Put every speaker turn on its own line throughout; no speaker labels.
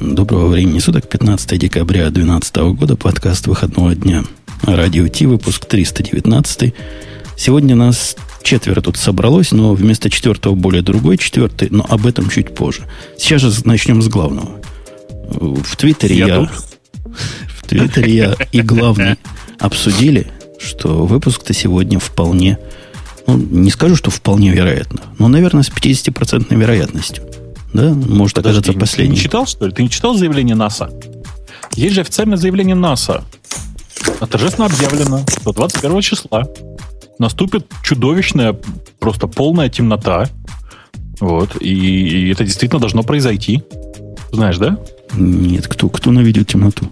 Доброго времени суток, 15 декабря 2012 года, подкаст выходного дня. Радио Ти, выпуск 319. Сегодня нас четверо тут собралось, но вместо четвертого более другой четвертый, но об этом чуть позже. Сейчас же начнем с главного. В Твиттере я, я в Твиттере я и главный обсудили, что выпуск-то сегодня вполне, ну, не скажу, что вполне вероятно, но, наверное, с 50% вероятностью. Да, может Подожди, оказаться последним.
Ты не читал, что ли? Ты не читал заявление НАСА? Есть же официальное заявление НАСА. Торжественно объявлено, что 21 числа наступит чудовищная, просто полная темнота. Вот. И, и это действительно должно произойти. Знаешь, да?
Нет, кто, кто наведет темноту?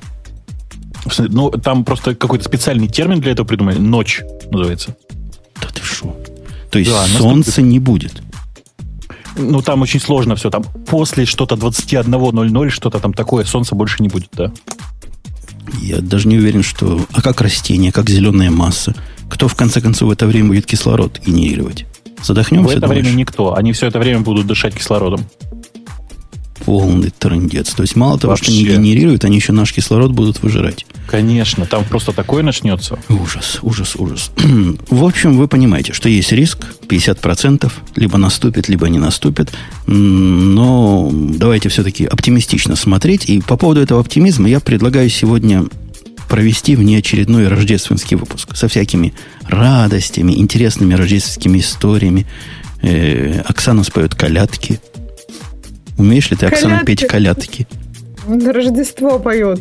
Ну, там просто какой-то специальный термин для этого придумали. Ночь называется.
Да ты что? То есть да, солнца наступит... не будет?
Ну, там очень сложно все. Там после что-то 21.00, что-то там такое, солнца больше не будет, да.
Я даже не уверен, что... А как растение, как зеленая масса? Кто, в конце концов, в это время будет кислород генерировать? Задохнемся,
В это
думаешь?
время никто. Они все это время будут дышать кислородом
полный трендец. То есть мало того, Вообще. что не генерируют, они еще наш кислород будут выжирать.
Конечно, там просто такое начнется.
Ужас, ужас, ужас. В общем, вы понимаете, что есть риск 50%, либо наступит, либо не наступит. Но давайте все-таки оптимистично смотреть. И по поводу этого оптимизма я предлагаю сегодня провести внеочередной рождественский выпуск со всякими радостями, интересными рождественскими историями. Э, Оксана споет колядки – Умеешь ли ты, Оксана, колядки. петь колядки?
На Рождество поет.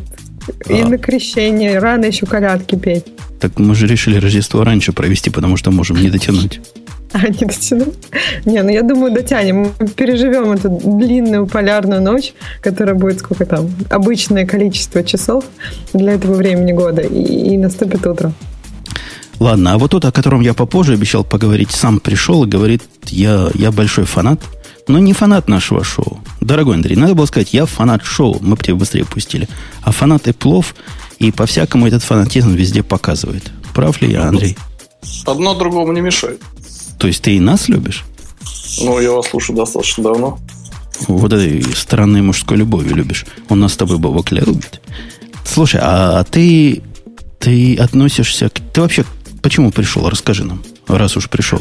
А. И на крещение. Рано еще колядки петь.
Так мы же решили Рождество раньше провести, потому что можем не дотянуть.
А, не дотянуть? Не, ну я думаю, дотянем. Мы переживем эту длинную полярную ночь, которая будет сколько там? Обычное количество часов для этого времени года. И, и наступит утро.
Ладно, а вот тот, о котором я попозже обещал поговорить, сам пришел и говорит, я, я большой фанат – но не фанат нашего шоу. Дорогой Андрей, надо было сказать, я фанат шоу, мы бы тебя быстрее пустили. А фанат Эплов, и по-всякому этот фанатизм везде показывает. Прав ли я, Андрей?
Одно другому не мешает.
То есть ты и нас любишь?
Ну, я вас слушаю достаточно давно.
Вот этой странной мужской любовью любишь. Он нас с тобой Бабокля любит. Слушай, а ты, ты относишься к... Ты вообще почему пришел? Расскажи нам, раз уж пришел.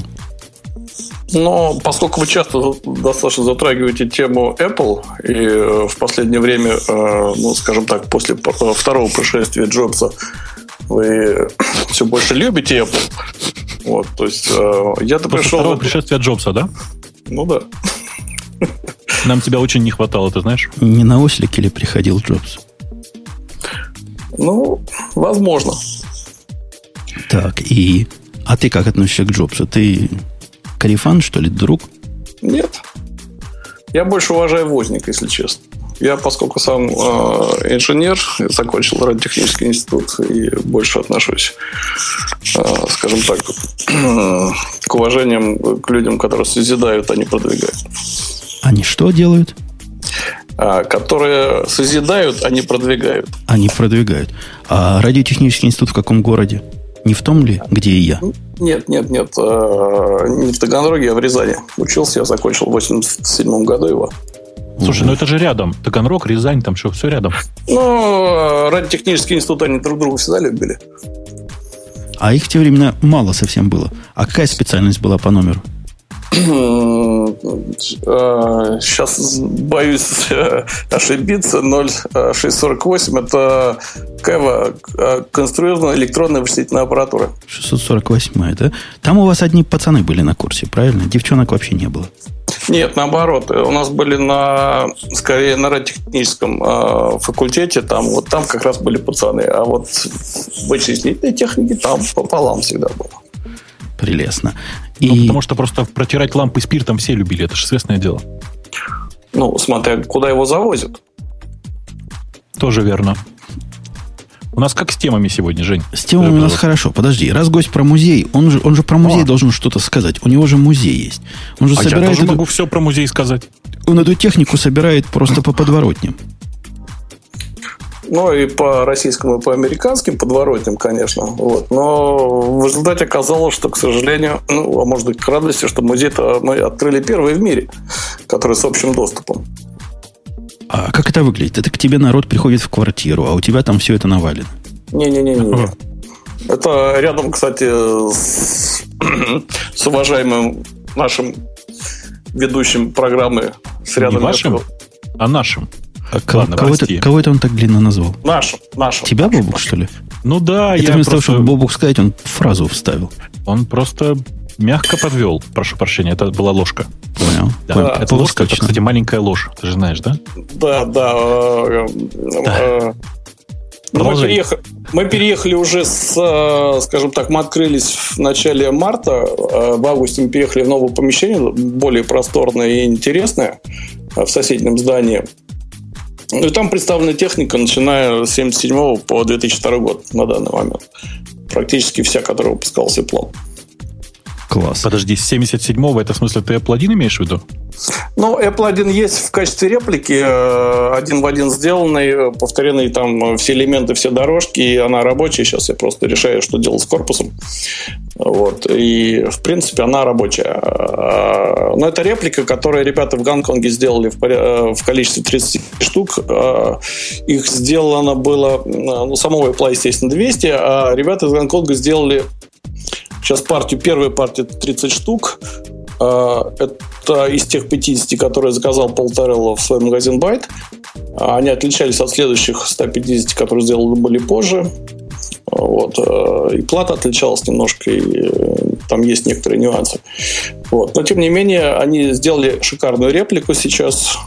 Но поскольку вы часто достаточно затрагиваете тему Apple, и э, в последнее время, э, ну, скажем так, после э, второго пришествия Джобса, вы все больше любите Apple. Вот, то есть я-то
после пришел... второго пришествия Джобса, да?
Ну да.
Нам тебя очень не хватало, ты знаешь?
Не на ослике ли приходил Джобс?
Ну, возможно.
Так, и... А ты как относишься к Джобсу? Ты Карифан, что ли, друг?
Нет. Я больше уважаю Возник, если честно. Я, поскольку сам э, инженер, закончил радиотехнический институт и больше отношусь, э, скажем так, к уважениям к людям, которые созидают, а не продвигают.
Они что делают?
А, которые созидают, а не продвигают.
Они продвигают. А радиотехнический институт в каком городе? Не в том ли, где и я?
Нет, нет, нет. Э, не в Таганроге, а в Рязани. Учился, я закончил в 87 году его.
Слушай, ну это же рядом. Таганрог, Рязань, там что, все рядом.
Ну, радиотехнический институт, они друг друга всегда любили.
А их в те времена мало совсем было. А какая специальность была по номеру?
Сейчас боюсь э, ошибиться. 0648 это КЭВА, э, конструированная электронная вычислительная аппаратура.
648, да? Там у вас одни пацаны были на курсе, правильно? Девчонок вообще не было.
Нет, наоборот. У нас были на, скорее, на радиотехническом э, факультете. Там, вот там как раз были пацаны. А вот вычислительной технике там пополам всегда было.
Прелестно.
И... Ну, потому что просто протирать лампы спиртом все любили. Это же известное дело.
Ну, смотря куда его завозят.
Тоже верно. У нас как с темами сегодня, Жень?
С темами у нас хорошо. Подожди, раз гость про музей, он же, он же про музей а. должен что-то сказать. У него же музей есть. Он же
а собирает я тоже эту... могу все про музей сказать.
Он эту технику собирает просто по подворотням.
Ну и по российскому, и по американским подворотням, конечно. Вот. Но в результате оказалось, что, к сожалению, ну, а может быть, к радости, что музей-то мы открыли первый в мире, который с общим доступом.
А как это выглядит? Это к тебе народ приходит в квартиру, а у тебя там все это навалено.
Не-не-не. Это рядом, кстати, с, с уважаемым нашим ведущим программы. С рядом
Не вашим, а нашим.
А Ладно, кого, это, кого это он так длинно назвал?
Нашим. нашим
Тебя, Бобук, что ли?
Ну да,
это я вместо просто... того, чтобы Бобук сказать, он фразу вставил.
Он просто мягко подвел, прошу прощения, это была ложка.
Понял.
Да, да, это ложка, это, кстати, маленькая ложь, ты же знаешь, да?
Да, да. Э, да. Э, ну, мы, переехали, мы переехали уже с, э, скажем так, мы открылись в начале марта. В августе мы переехали в новое помещение, более просторное и интересное, в соседнем здании. Ну, и там представлена техника, начиная с 1977 по 2002 год на данный момент. Практически вся, которая выпускалась Apple.
Класс. Подожди, с 77-го, это в смысле ты Apple 1 имеешь в виду?
Ну, Apple 1 есть в качестве реплики, э, один в один сделанный, повторенный там все элементы, все дорожки, и она рабочая. Сейчас я просто решаю, что делать с корпусом. Вот. И, в принципе, она рабочая. Э, но это реплика, которую ребята в Гонконге сделали в, э, в количестве 30 штук. Их сделано было, ну, самого Apple, естественно, 200, а ребята из Гонконга сделали Сейчас партию, первая партия 30 штук. А, это из тех 50, которые заказал Пол Тарелло в свой магазин Байт. Они отличались от следующих 150, которые сделаны были позже. Вот. А, и плата отличалась немножко, и э, там есть некоторые нюансы. Вот. Но, тем не менее, они сделали шикарную реплику сейчас.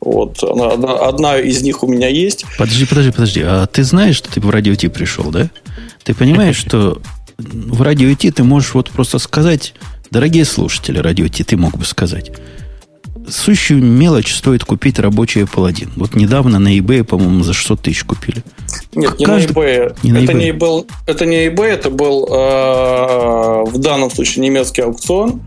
Вот, она, одна, одна из них у меня есть.
Подожди, подожди, подожди. А ты знаешь, что ты в радио Ти пришел, да? Ты понимаешь, что в радио Ти ты можешь вот просто сказать, дорогие слушатели радио Ти, ты мог бы сказать, сущую мелочь стоит купить рабочий Apple 1. Вот недавно на eBay, по-моему, за 600 тысяч купили.
Нет, не Каждый... на eBay. Не это, eBay. Не был, это не eBay, это был э, в данном случае немецкий аукцион,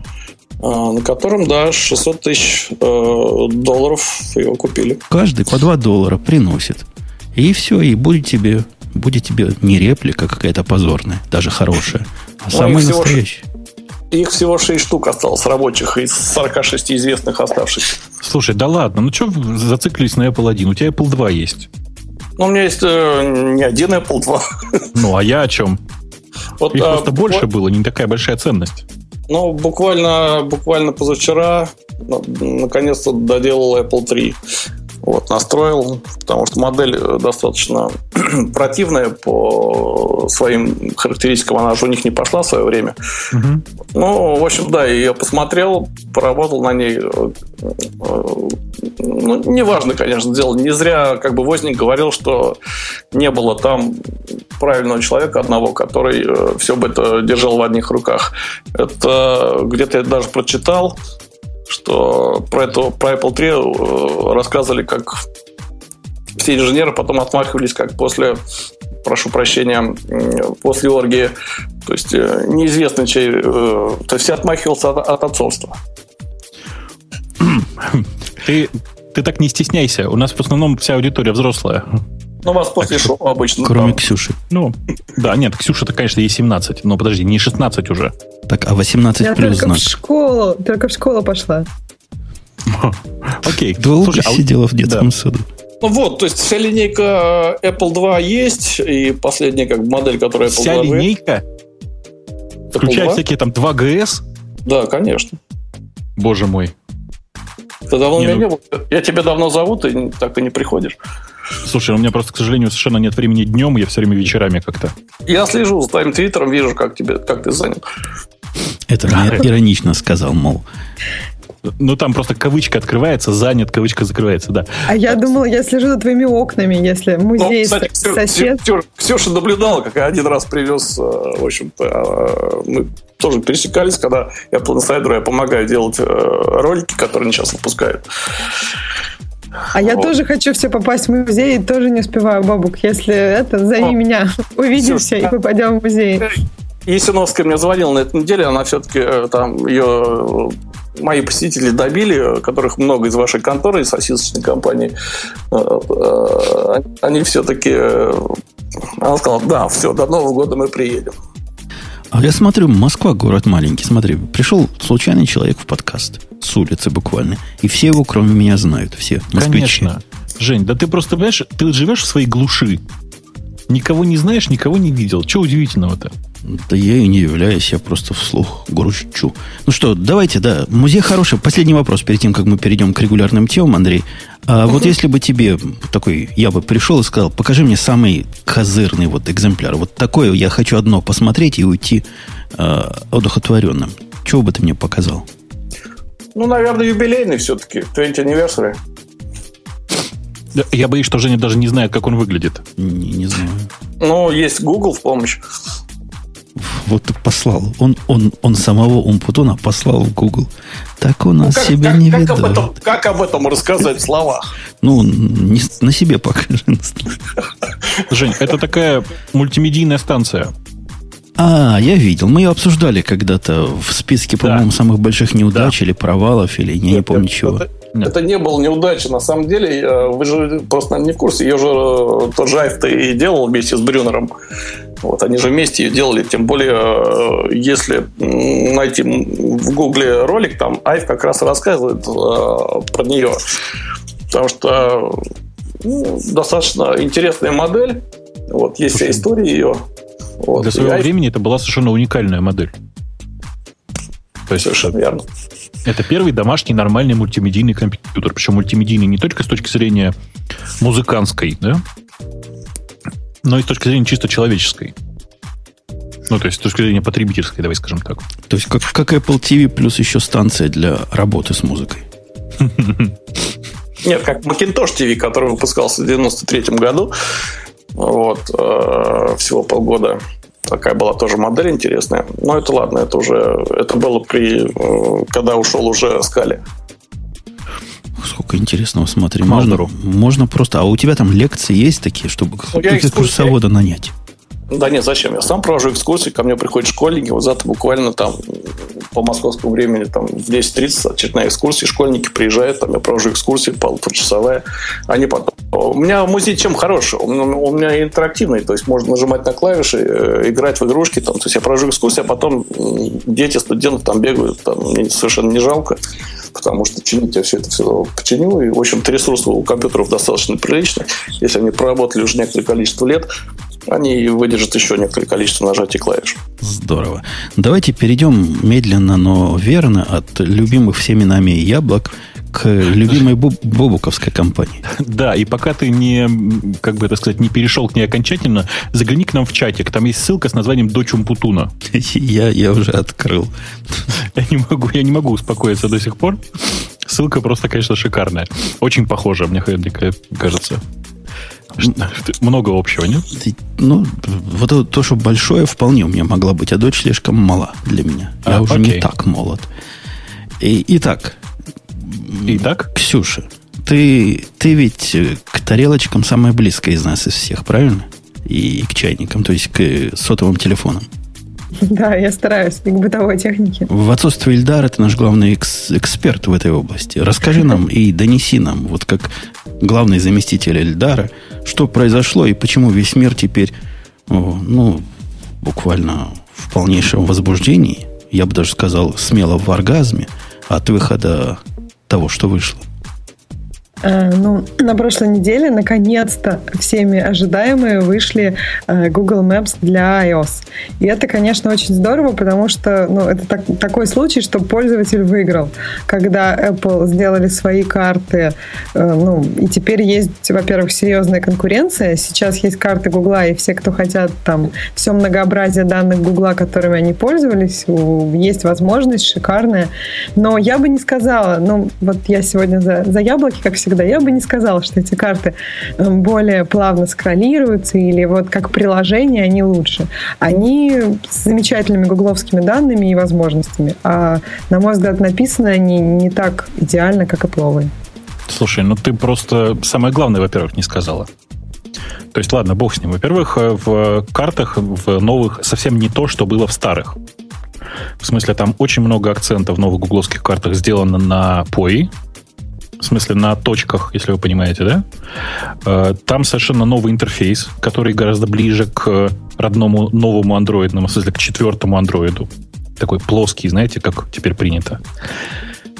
э, на котором, да, 600 тысяч э, долларов его купили.
Каждый по 2 доллара приносит. И все, и будет тебе будет тебе не реплика какая-то позорная, даже хорошая, а ну, самая настоящая.
Их всего 6 штук осталось рабочих из 46 известных оставшихся.
Слушай, да ладно, ну что зациклились на Apple 1? У тебя Apple 2 есть.
Ну, у меня есть э, не один Apple 2.
Ну, а я о чем? Вот, Их а, просто буквально... больше было, не такая большая ценность.
Ну, буквально, буквально позавчера наконец-то доделал Apple 3. Вот, настроил, потому что модель э, достаточно противная по своим характеристикам. Она же у них не пошла в свое время. Угу. Ну, в общем, да, я посмотрел, поработал на ней. Э, э, ну, неважно, конечно, дело. Не зря как бы Возник говорил, что не было там правильного человека одного, который все бы это держал в одних руках. Это где-то я даже прочитал, что про, это, про Apple 3 э, рассказывали, как все инженеры потом отмахивались, как после, прошу прощения, после оргии. То есть э, неизвестно, чей... Э, то есть все отмахивался от, от отцовства.
Ты, ты так не стесняйся. У нас в основном вся аудитория взрослая.
Ну, вас после шоу обычно.
Кроме там. Ксюши.
Ну, да, нет, Ксюша-то, конечно, ей 17. Но подожди, не 16 уже.
Так, а 18 Я плюс
только знак. в школу, только в школу пошла.
Окей.
Долго Слушай, а сидела в детском саду.
Ну вот, то есть вся линейка Apple 2 есть, и последняя как модель, которая Apple
вся 2 линейка? Включая 2? всякие там 2GS?
Да, конечно.
Боже мой.
Ты давно не, меня ну... не был. Я тебя давно зову, ты так и не приходишь.
Слушай, у меня просто, к сожалению, совершенно нет времени днем, я все время вечерами как-то.
Я слежу за твоим твиттером, вижу, как, тебе, как ты занят.
Это да. иронично сказал, мол.
Ну, там просто кавычка открывается, занят, кавычка закрывается, да.
А я думала, я слежу за твоими окнами, если музей ну, кстати, сосед...
Ксюша, Ксюша наблюдала, как я один раз привез, э, в общем-то, э, мы тоже пересекались, когда я по инсайдеру, я помогаю делать э, ролики, которые они сейчас выпускают.
А я тоже хочу все попасть в музей и тоже не успеваю, бабук. Если это, зови О, меня. Увидимся и попадем в музей.
Есиновская мне звонила на этой неделе, она все-таки там ее мои посетители добили, которых много из вашей конторы, из сосисочной компании, э, э, они все-таки... Э, она сказала, да, все, до Нового года мы приедем.
А я смотрю, Москва город маленький. Смотри, пришел случайный человек в подкаст с улицы буквально. И все его, кроме меня, знают. Все москвичи.
Конечно. Жень, да ты просто, понимаешь, ты живешь в своей глуши. Никого не знаешь, никого не видел. Чего удивительного-то?
Да я и не являюсь, я просто вслух грущу. Ну что, давайте, да, музей хороший. Последний вопрос перед тем, как мы перейдем к регулярным темам, Андрей. А угу. вот если бы тебе такой, я бы пришел и сказал, покажи мне самый козырный вот экземпляр. Вот такое я хочу одно посмотреть и уйти э, удохотворенным. Чего бы ты мне показал?
Ну, наверное, юбилейный все-таки, 20 anniversary.
Я боюсь, что Женя даже не знает, как он выглядит.
Не, не знаю.
Ну, есть Google в помощь.
Вот послал. Он, он, он самого Умпутуна послал в Google. Так у нас ну, как, себя
как,
не
как Об этом, как об этом рассказать в словах?
Ну, не, на себе покажи.
Жень, это такая мультимедийная станция.
А, я видел. Мы ее обсуждали когда-то в списке, по-моему, да. самых больших неудач да. или провалов, или не, не помню чего.
Это. Это не было неудача. На самом деле, э, вы же просто наверное, не в курсе. Ее же э, тот Айв и делал вместе с Брюнером. Вот, они же вместе ее делали. Тем более, э, если найти в Гугле ролик, там Айв как раз рассказывает про нее. Потому что ну, достаточно интересная модель. Вот, есть вся история ее.
Вот. Для своего времени это была совершенно уникальная модель.
То есть, Совершенно верно.
Это первый домашний нормальный мультимедийный компьютер. Причем мультимедийный не только с точки зрения музыкантской, да, но и с точки зрения чисто человеческой. Ну, то есть с точки зрения потребительской, давай скажем так.
То есть как, как Apple TV плюс еще станция для работы с музыкой.
Нет, как Macintosh TV, который выпускался в 93 году. Вот, э, всего полгода Такая была тоже модель интересная. Но это ладно, это уже это было при э, когда ушел уже Скали.
Сколько интересного, смотри. Можно, можно просто... А у тебя там лекции есть такие, чтобы ну, экскурсовода нанять?
Да нет, зачем? Я сам провожу экскурсии, ко мне приходят школьники, вот завтра буквально там по московскому времени там в 10.30 очередная экскурсия, школьники приезжают, там я провожу экскурсии полуторачасовая, они потом... У меня музей чем хороший? У меня интерактивный, то есть можно нажимать на клавиши, э, играть в игрушки, там, то есть я провожу экскурсии, а потом дети, студенты там бегают, там, мне совершенно не жалко, потому что чинить я все это все починю, и, в общем-то, ресурсы у компьютеров достаточно приличные, если они проработали уже некоторое количество лет, они выдержат еще некоторое количество нажатий клавиш.
Здорово. Давайте перейдем медленно, но верно от любимых всеми нами яблок к любимой бобуковской компании.
Да, и пока ты не, как бы это сказать, не перешел к ней окончательно, загляни к нам в чатик. Там есть ссылка с названием Дочь Умпутуна.
Я, я уже открыл.
Я не, могу, я не могу успокоиться до сих пор. Ссылка просто, конечно, шикарная. Очень похожа, мне, мне кажется. Много общего, нет?
Ну, вот то, что большое, вполне у меня могла быть, а дочь слишком мала для меня. Я а, уже окей. не так молод. И, итак.
Итак?
Ксюша, ты, ты ведь к тарелочкам самая близкая из нас, из всех, правильно? И к чайникам, то есть к сотовым телефонам.
Да, я стараюсь, к бытовой технике.
В отсутствие Ильдара ты наш главный экс- эксперт в этой области. Расскажи нам и донеси нам, вот как главный заместитель Эльдара, что произошло и почему весь мир теперь, ну, буквально в полнейшем возбуждении, я бы даже сказал, смело в оргазме от выхода того, что вышло.
Э, ну, на прошлой неделе наконец-то всеми ожидаемые вышли э, Google Maps для iOS. И это, конечно, очень здорово, потому что ну, это так, такой случай, что пользователь выиграл. Когда Apple сделали свои карты, э, ну, и теперь есть, во-первых, серьезная конкуренция. Сейчас есть карты Google, и все, кто хотят там все многообразие данных Google, которыми они пользовались, есть возможность шикарная. Но я бы не сказала, ну, вот я сегодня за, за яблоки, как всегда, всегда. Я бы не сказала, что эти карты эм, более плавно скроллируются или вот как приложение они лучше. Они с замечательными гугловскими данными и возможностями. А, на мой взгляд, написаны они не так идеально, как Apple.
Слушай, ну ты просто самое главное, во-первых, не сказала. То есть, ладно, бог с ним. Во-первых, э, в картах, в новых, совсем не то, что было в старых. В смысле, там очень много акцентов в новых гугловских картах сделано на POI, в смысле на точках, если вы понимаете, да? Э, там совершенно новый интерфейс, который гораздо ближе к родному новому андроидному, в смысле к четвертому андроиду. Такой плоский, знаете, как теперь принято.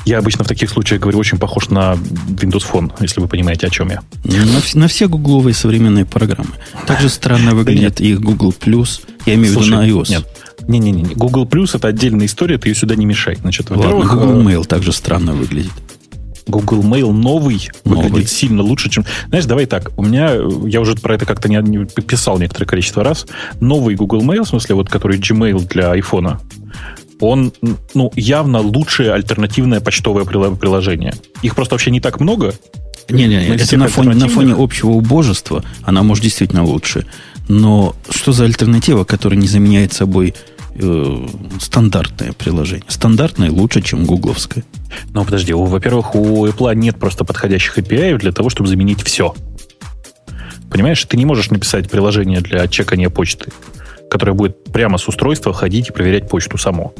Я обычно в таких случаях говорю, очень похож на Windows Phone, если вы понимаете, о чем я.
На, на все гугловые современные программы. Также странно выглядит и Google Plus. Я имею в виду на iOS.
Нет, не-не-не, Google Plus это отдельная история, ты ее сюда не мешай. Значит,
Ладно, Google Mail также странно выглядит.
Google Mail новый, новый выглядит сильно лучше, чем... Знаешь, давай так, у меня, я уже про это как-то не, не писал некоторое количество раз, новый Google Mail, в смысле, вот который Gmail для iPhone, он ну, явно лучшее альтернативное почтовое приложение. Их просто вообще не так много.
Не-не, это на фоне, на фоне общего убожества она может действительно лучше. Но что за альтернатива, которая не заменяет собой э, стандартное приложение? Стандартное лучше, чем гугловское.
Ну, подожди, во-первых, у Apple нет просто подходящих API для того, чтобы заменить все. Понимаешь, ты не можешь написать приложение для чекания почты, которое будет прямо с устройства ходить и проверять почту само.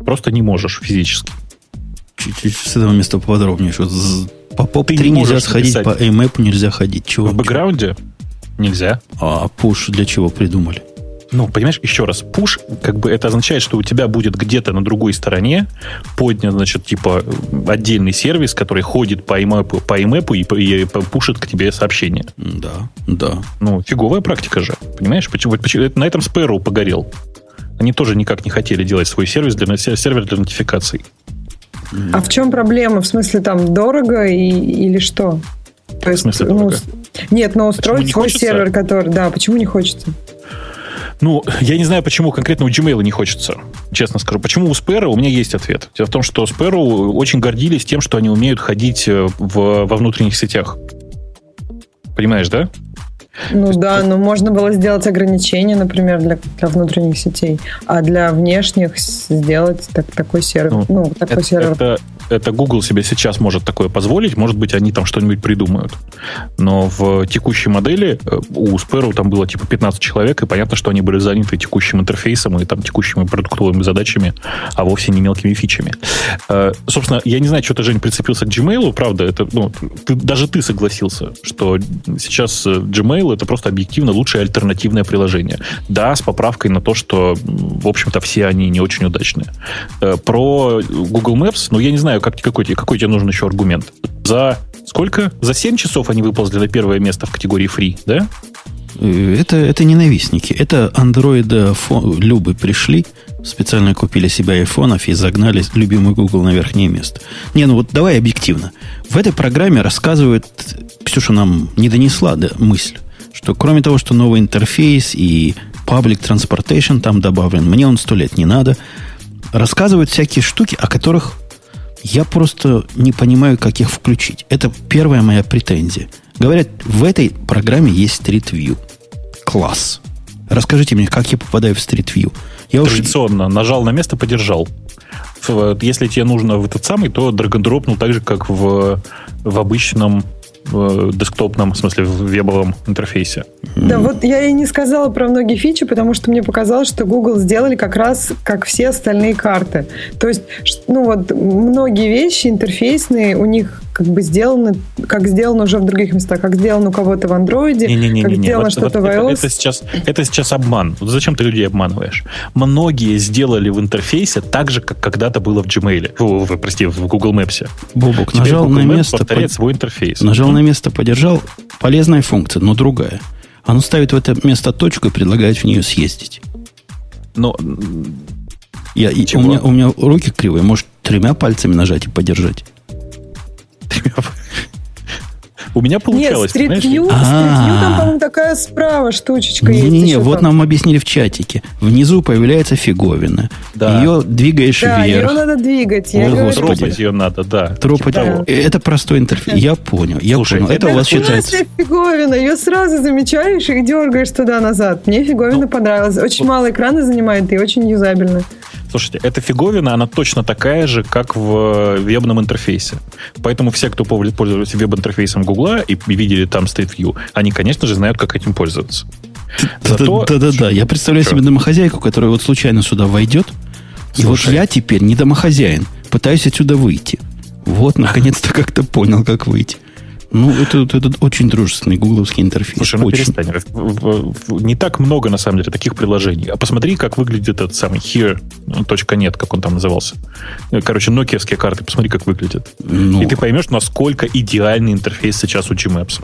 Просто не можешь физически.
Чуть-чуть с этого места поподробнее. Что по POP3 нельзя сходить, написать. по AMAP нельзя ходить. Чего?
В бэкграунде нельзя.
А push для чего придумали?
Ну, понимаешь, еще раз, push, как бы это означает, что у тебя будет где-то на другой стороне поднят, значит, типа отдельный сервис, который ходит по IMAP, по IMAP и, и пушит к тебе сообщение.
Да, да.
Ну, фиговая практика же, понимаешь? Почему, почему, на этом Sparrow погорел. Они тоже никак не хотели делать свой сервис для, сервер для нотификаций.
А в чем проблема? В смысле, там дорого и, или что?
То есть, в смысле ну, дорого?
Нет, но устроить свой хочется? сервер, который... Да, почему не хочется?
Ну, я не знаю, почему конкретно у Gmail не хочется, честно скажу. Почему у Sparrow? У меня есть ответ. Дело в том, что Sparrow очень гордились тем, что они умеют ходить э, в, во внутренних сетях. Понимаешь, да?
Ну да, но можно было сделать ограничения, например, для, для внутренних сетей, а для внешних сделать так, такой сервер. Ну, ну такой
это,
сервер.
Это, это Google себе сейчас может такое позволить, может быть, они там что-нибудь придумают. Но в текущей модели э, у Sparrow там было типа 15 человек, и понятно, что они были заняты текущим интерфейсом и там текущими продуктовыми задачами, а вовсе не мелкими фичами. Э, собственно, я не знаю, что ты, Жень, прицепился к Gmail, правда, это, ну, ты, даже ты согласился, что сейчас э, Gmail это просто объективно лучшее альтернативное приложение. Да, с поправкой на то, что, в общем-то, все они не очень удачные. Про Google Maps, ну, я не знаю, знаю, как, какой, какой тебе нужен еще аргумент. За сколько? За 7 часов они выползли на первое место в категории free, да?
Э, это, это ненавистники. Это андроида любы пришли, специально купили себе айфонов и загнали любимый Google на верхнее место. Не, ну вот давай объективно. В этой программе рассказывают, Ксюша нам не донесла да, мысль, что кроме того, что новый интерфейс и public transportation там добавлен, мне он сто лет не надо, рассказывают всякие штуки, о которых я просто не понимаю, как их включить. Это первая моя претензия. Говорят, в этой программе есть Street View. Класс. Расскажите мне, как я попадаю в Street View.
Я Традиционно уж... нажал на место, подержал. Если тебе нужно в этот самый, то драгондропнул так же, как в, в обычном в десктопном, в смысле, в вебовом интерфейсе.
Да, вот я и не сказала про многие фичи, потому что мне показалось, что Google сделали как раз как все остальные карты. То есть, ну вот, многие вещи интерфейсные у них как бы сделаны, как сделано уже в других местах, как сделано у кого-то в андроиде, как сделано вот, что-то вот в iOS.
Это, это, сейчас, это сейчас обман. Вот зачем ты людей обманываешь? Многие сделали в интерфейсе так же, как когда-то было в Gmail. В, в, прости, в Google Maps.
Бобок, нажал Google на место...
повторяет под... свой интерфейс.
Нажал на место, подержал. Полезная функция, но другая. Оно ставит в это место точку и предлагает в нее съездить.
Но...
Я, у, меня, у меня руки кривые. Может, тремя пальцами нажать и подержать?
У меня получалось.
Нет, Street View, там, по-моему, такая справа штучечка
есть. Не-не-не, вот нам объяснили в чатике. Внизу появляется фиговина. Да. Ее двигаешь да, вверх.
ее надо двигать.
Я О, Тропать ее надо, да.
Тропать. Да. Это простой интерфейс. Я понял, я Слушай, понял. Это, это у вас считается...
фиговина. Ее сразу замечаешь и дергаешь туда-назад. Мне фиговина ну, понравилась. Очень вот. мало экрана занимает и очень юзабельно.
Слушайте, эта фиговина, она точно такая же, как в вебном интерфейсе. Поэтому все, кто пользуется веб-интерфейсом Гугла и видели там Street View, они, конечно же, знают, как этим пользоваться.
Да-да-да. Я представляю себе домохозяйку, которая вот случайно сюда войдет, и вот я теперь не домохозяин, пытаюсь отсюда выйти. Вот, наконец-то как-то понял, как выйти. Ну, это, это очень дружественный гугловский интерфейс.
Слушай, ну
очень.
перестань. Не так много, на самом деле, таких приложений. А посмотри, как выглядит этот самый here.net, как он там назывался. Э, Короче, нокиевские карты, посмотри, как выглядят.
Ну,
И ты поймешь, насколько идеальный интерфейс сейчас у Gmaps.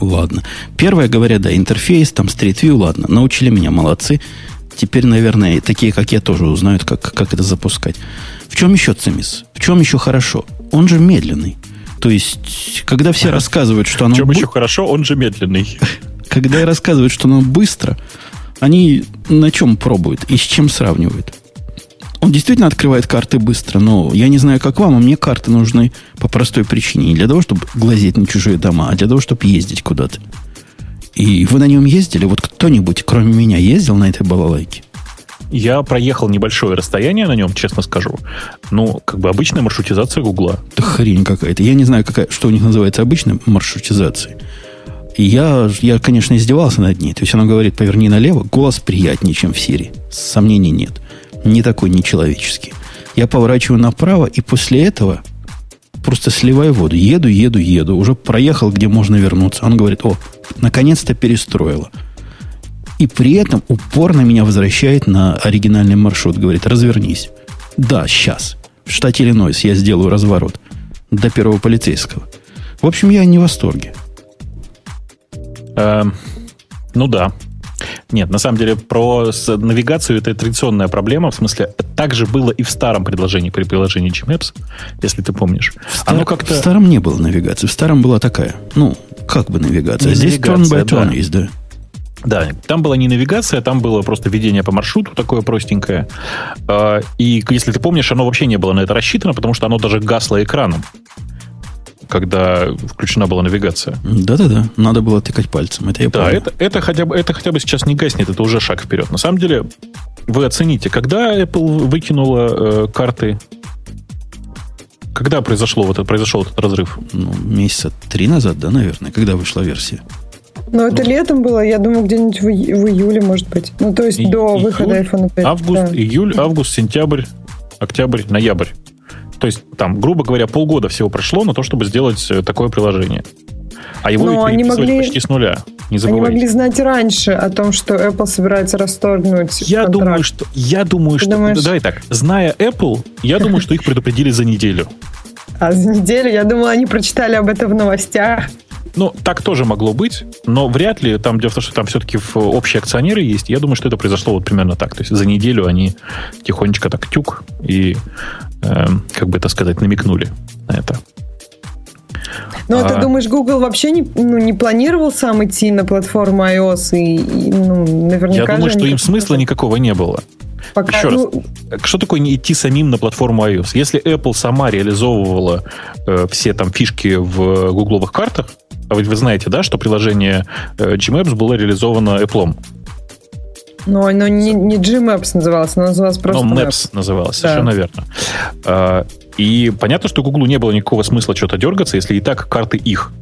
ладно. Первое, говоря, да, интерфейс, там, Street View, ладно. Научили меня, молодцы. Теперь, наверное, такие, как я, тоже узнают, как, как это запускать. В чем еще цимис? В чем еще хорошо? Он же медленный. То есть, когда все рассказывают, что оно...
Чем
бы-
еще хорошо, он же медленный.
Когда рассказывают, что оно быстро, они на чем пробуют и с чем сравнивают? Он действительно открывает карты быстро, но я не знаю, как вам, а мне карты нужны по простой причине. Не для того, чтобы глазеть на чужие дома, а для того, чтобы ездить куда-то. И вы на нем ездили? Вот кто-нибудь, кроме меня, ездил на этой балалайке?
Я проехал небольшое расстояние на нем, честно скажу. Ну, как бы обычная маршрутизация Гугла.
Это хрень какая-то. Я не знаю, какая, что у них называется обычной маршрутизацией. Я, я, конечно, издевался над ней. То есть она говорит, поверни налево, голос приятнее, чем в Сирии. Сомнений нет. Не такой нечеловеческий. Я поворачиваю направо, и после этого просто сливаю воду. Еду, еду, еду. Уже проехал, где можно вернуться. Он говорит, о, наконец-то перестроила. И при этом упорно меня возвращает на оригинальный маршрут. Говорит, развернись. Да, сейчас. В штате Иллинойс я сделаю разворот. До первого полицейского. В общем, я не в восторге.
Эм, ну да. Нет, на самом деле про навигацию это традиционная проблема. В смысле, так же было и в старом предложении при приложении Gmaps, если ты помнишь. Оно
Стар- В
как-то...
старом не было навигации. В старом была такая, ну, как бы навигация.
Не
Здесь turn
навигация,
by turn
да.
есть, да.
Да, там была не навигация, там было просто ведение по маршруту такое простенькое. А, И, если ты помнишь, оно вообще не было на это рассчитано, потому что оно даже гасло экраном, когда включена была навигация.
Да-да-да, надо было тыкать пальцем. Это я
Да,
помню.
это, это, хотя бы, это хотя бы сейчас не гаснет, это уже шаг вперед. На самом деле, вы оцените, когда Apple выкинула э, карты, когда произошло вот, произошел этот разрыв?
Ну, месяца три назад, да, наверное, когда вышла версия.
Но это летом было, я думаю, где-нибудь в, ию- в июле, может быть. Ну, то есть
И-
до
июль,
выхода iPhone 5.
Август,
да.
июль, август, сентябрь, октябрь, ноябрь. То есть там, грубо говоря, полгода всего прошло на то, чтобы сделать э, такое приложение. А его
Но они могли-
почти с нуля. Не
Они
забывайте.
могли знать раньше о том, что Apple собирается расторгнуть
Я
контракт.
думаю, что я думаю,
Ты
что
думаешь?
давай так, зная Apple, я думаю, что их предупредили за неделю.
А за неделю, я думала, они прочитали об этом в новостях.
Ну, так тоже могло быть, но вряд ли. Там дело в том, что там все-таки общие акционеры есть. Я думаю, что это произошло вот примерно так. То есть за неделю они тихонечко так тюк и, эм, как бы это сказать, намекнули на это.
Но
А.
ты думаешь, Google вообще не, ну, не планировал сам идти на платформу iOS? И, и, ну, наверняка
Я думаю, что им смысла никакого не было.
Пока,
Еще раз.
ну,
Что такое не идти самим на платформу iOS? Если Apple сама реализовывала э, все там фишки в гугловых картах, а ведь вы знаете, да, что приложение э, Gmaps было реализовано Apple.
ну, оно не, не Gmaps называлось, оно называлось просто
Ну,
Maps.
Maps называлось,
Да.
совершенно верно. А, И понятно, что Гуглу не было никакого смысла что-то дергаться, если и так карты их.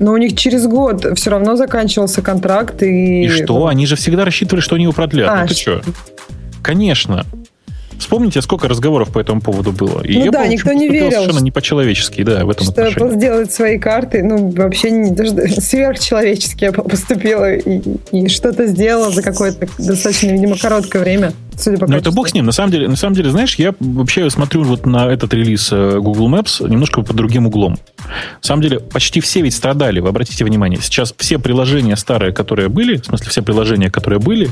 Но у них через год все равно заканчивался контракт. И,
И что? Они же всегда рассчитывали, что они его продлят.
А,
ну ты
что?
Конечно. Вспомните, сколько разговоров по этому поводу было. И
Ну
Apple,
да, никто не верил,
Совершенно не по-человечески, да, в этом
что Apple
отношении.
сделает свои карты, ну, вообще не даже сверхчеловечески Apple поступила и, и что-то сделала за какое-то достаточно, видимо, короткое время, судя по
Ну, это бог с ним. На самом деле, на самом деле, знаешь, я вообще смотрю вот на этот релиз э, Google Maps немножко под другим углом. На самом деле, почти все ведь страдали. Вы обратите внимание, сейчас все приложения старые, которые были, в смысле, все приложения, которые были,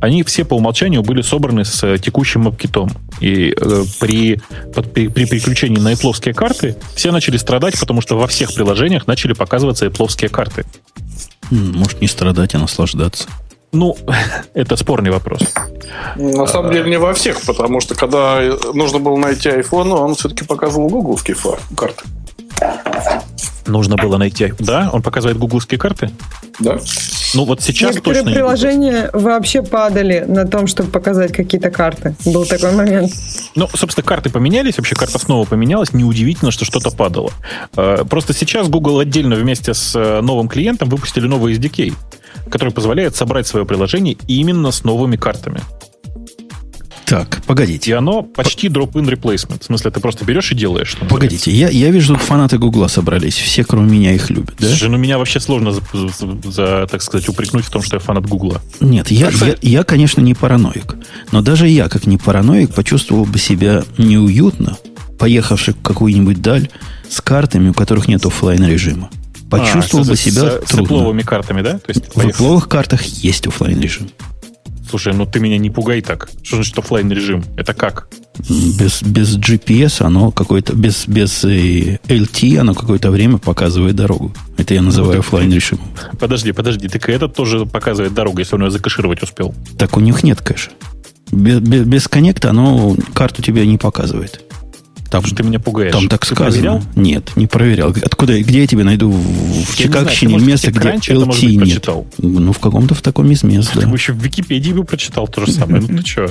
они все по умолчанию были собраны с э, текущим мапкитом. И э, при, под- при, при переключении на Apple карты все начали страдать, потому что во всех приложениях начали показываться Apple карты.
Может, не страдать, а наслаждаться.
Ну, это спорный вопрос.
На самом деле не во всех, потому что когда нужно было найти iPhone, он все-таки показывал гугловские карты.
Нужно было найти... Да, он показывает гугловские карты?
Да?
Ну, вот сейчас
Некоторые
точно не
приложения вообще падали на том, чтобы показать какие-то карты. Был такой момент.
Ну, собственно, карты поменялись, вообще карта снова поменялась. Неудивительно, что что-то падало. Э, Просто сейчас Google отдельно вместе с э, новым клиентом выпустили новый SDK, который позволяет собрать свое приложение именно с новыми картами.
Так, погодите.
И оно почти drop-in replacement. В смысле, ты просто берешь и делаешь.
Погодите, я, я вижу, тут фанаты Гугла собрались. Все, кроме меня, их любят, да?
Слушай, ну меня вообще сложно, за, за- так сказать, упрекнуть в том, что я фанат Гугла.
Нет, я, я, я, конечно, не параноик. Но даже я, как не параноик, почувствовал бы себя неуютно, поехавший в какую-нибудь даль с картами, у которых нет оффлайн режима. Почувствовал
А,
бы
с-
себя
с, с
трудно.
Apple-овыми картами, да? То есть,
В Apple картах есть оффлайн режим.
Слушай, ну ты меня не пугай так. Что значит оффлайн режим? Это как?
Без, без GPS оно какое-то, без, без э, LTE оно какое-то время показывает дорогу. Это я называю
это-
оффлайн режимом.
Подожди, подожди, так и этот тоже показывает дорогу, если он ее закэшировать успел.
Так у них нет кэша. Без, без, без коннекта оно карту тебе не показывает. Там,
Что ты меня пугаешь?
там так
Ты
сказано.
проверял?
Нет, не проверял. Откуда, где я тебе найду в, Чикагщине
ты,
место,
в
где
TechCrunch это, может
LT
быть,
нет?
прочитал?
Ну, в каком-то в таком из мест,
Ты
да.
бы еще в Википедии бы прочитал то же самое. Ну ты что?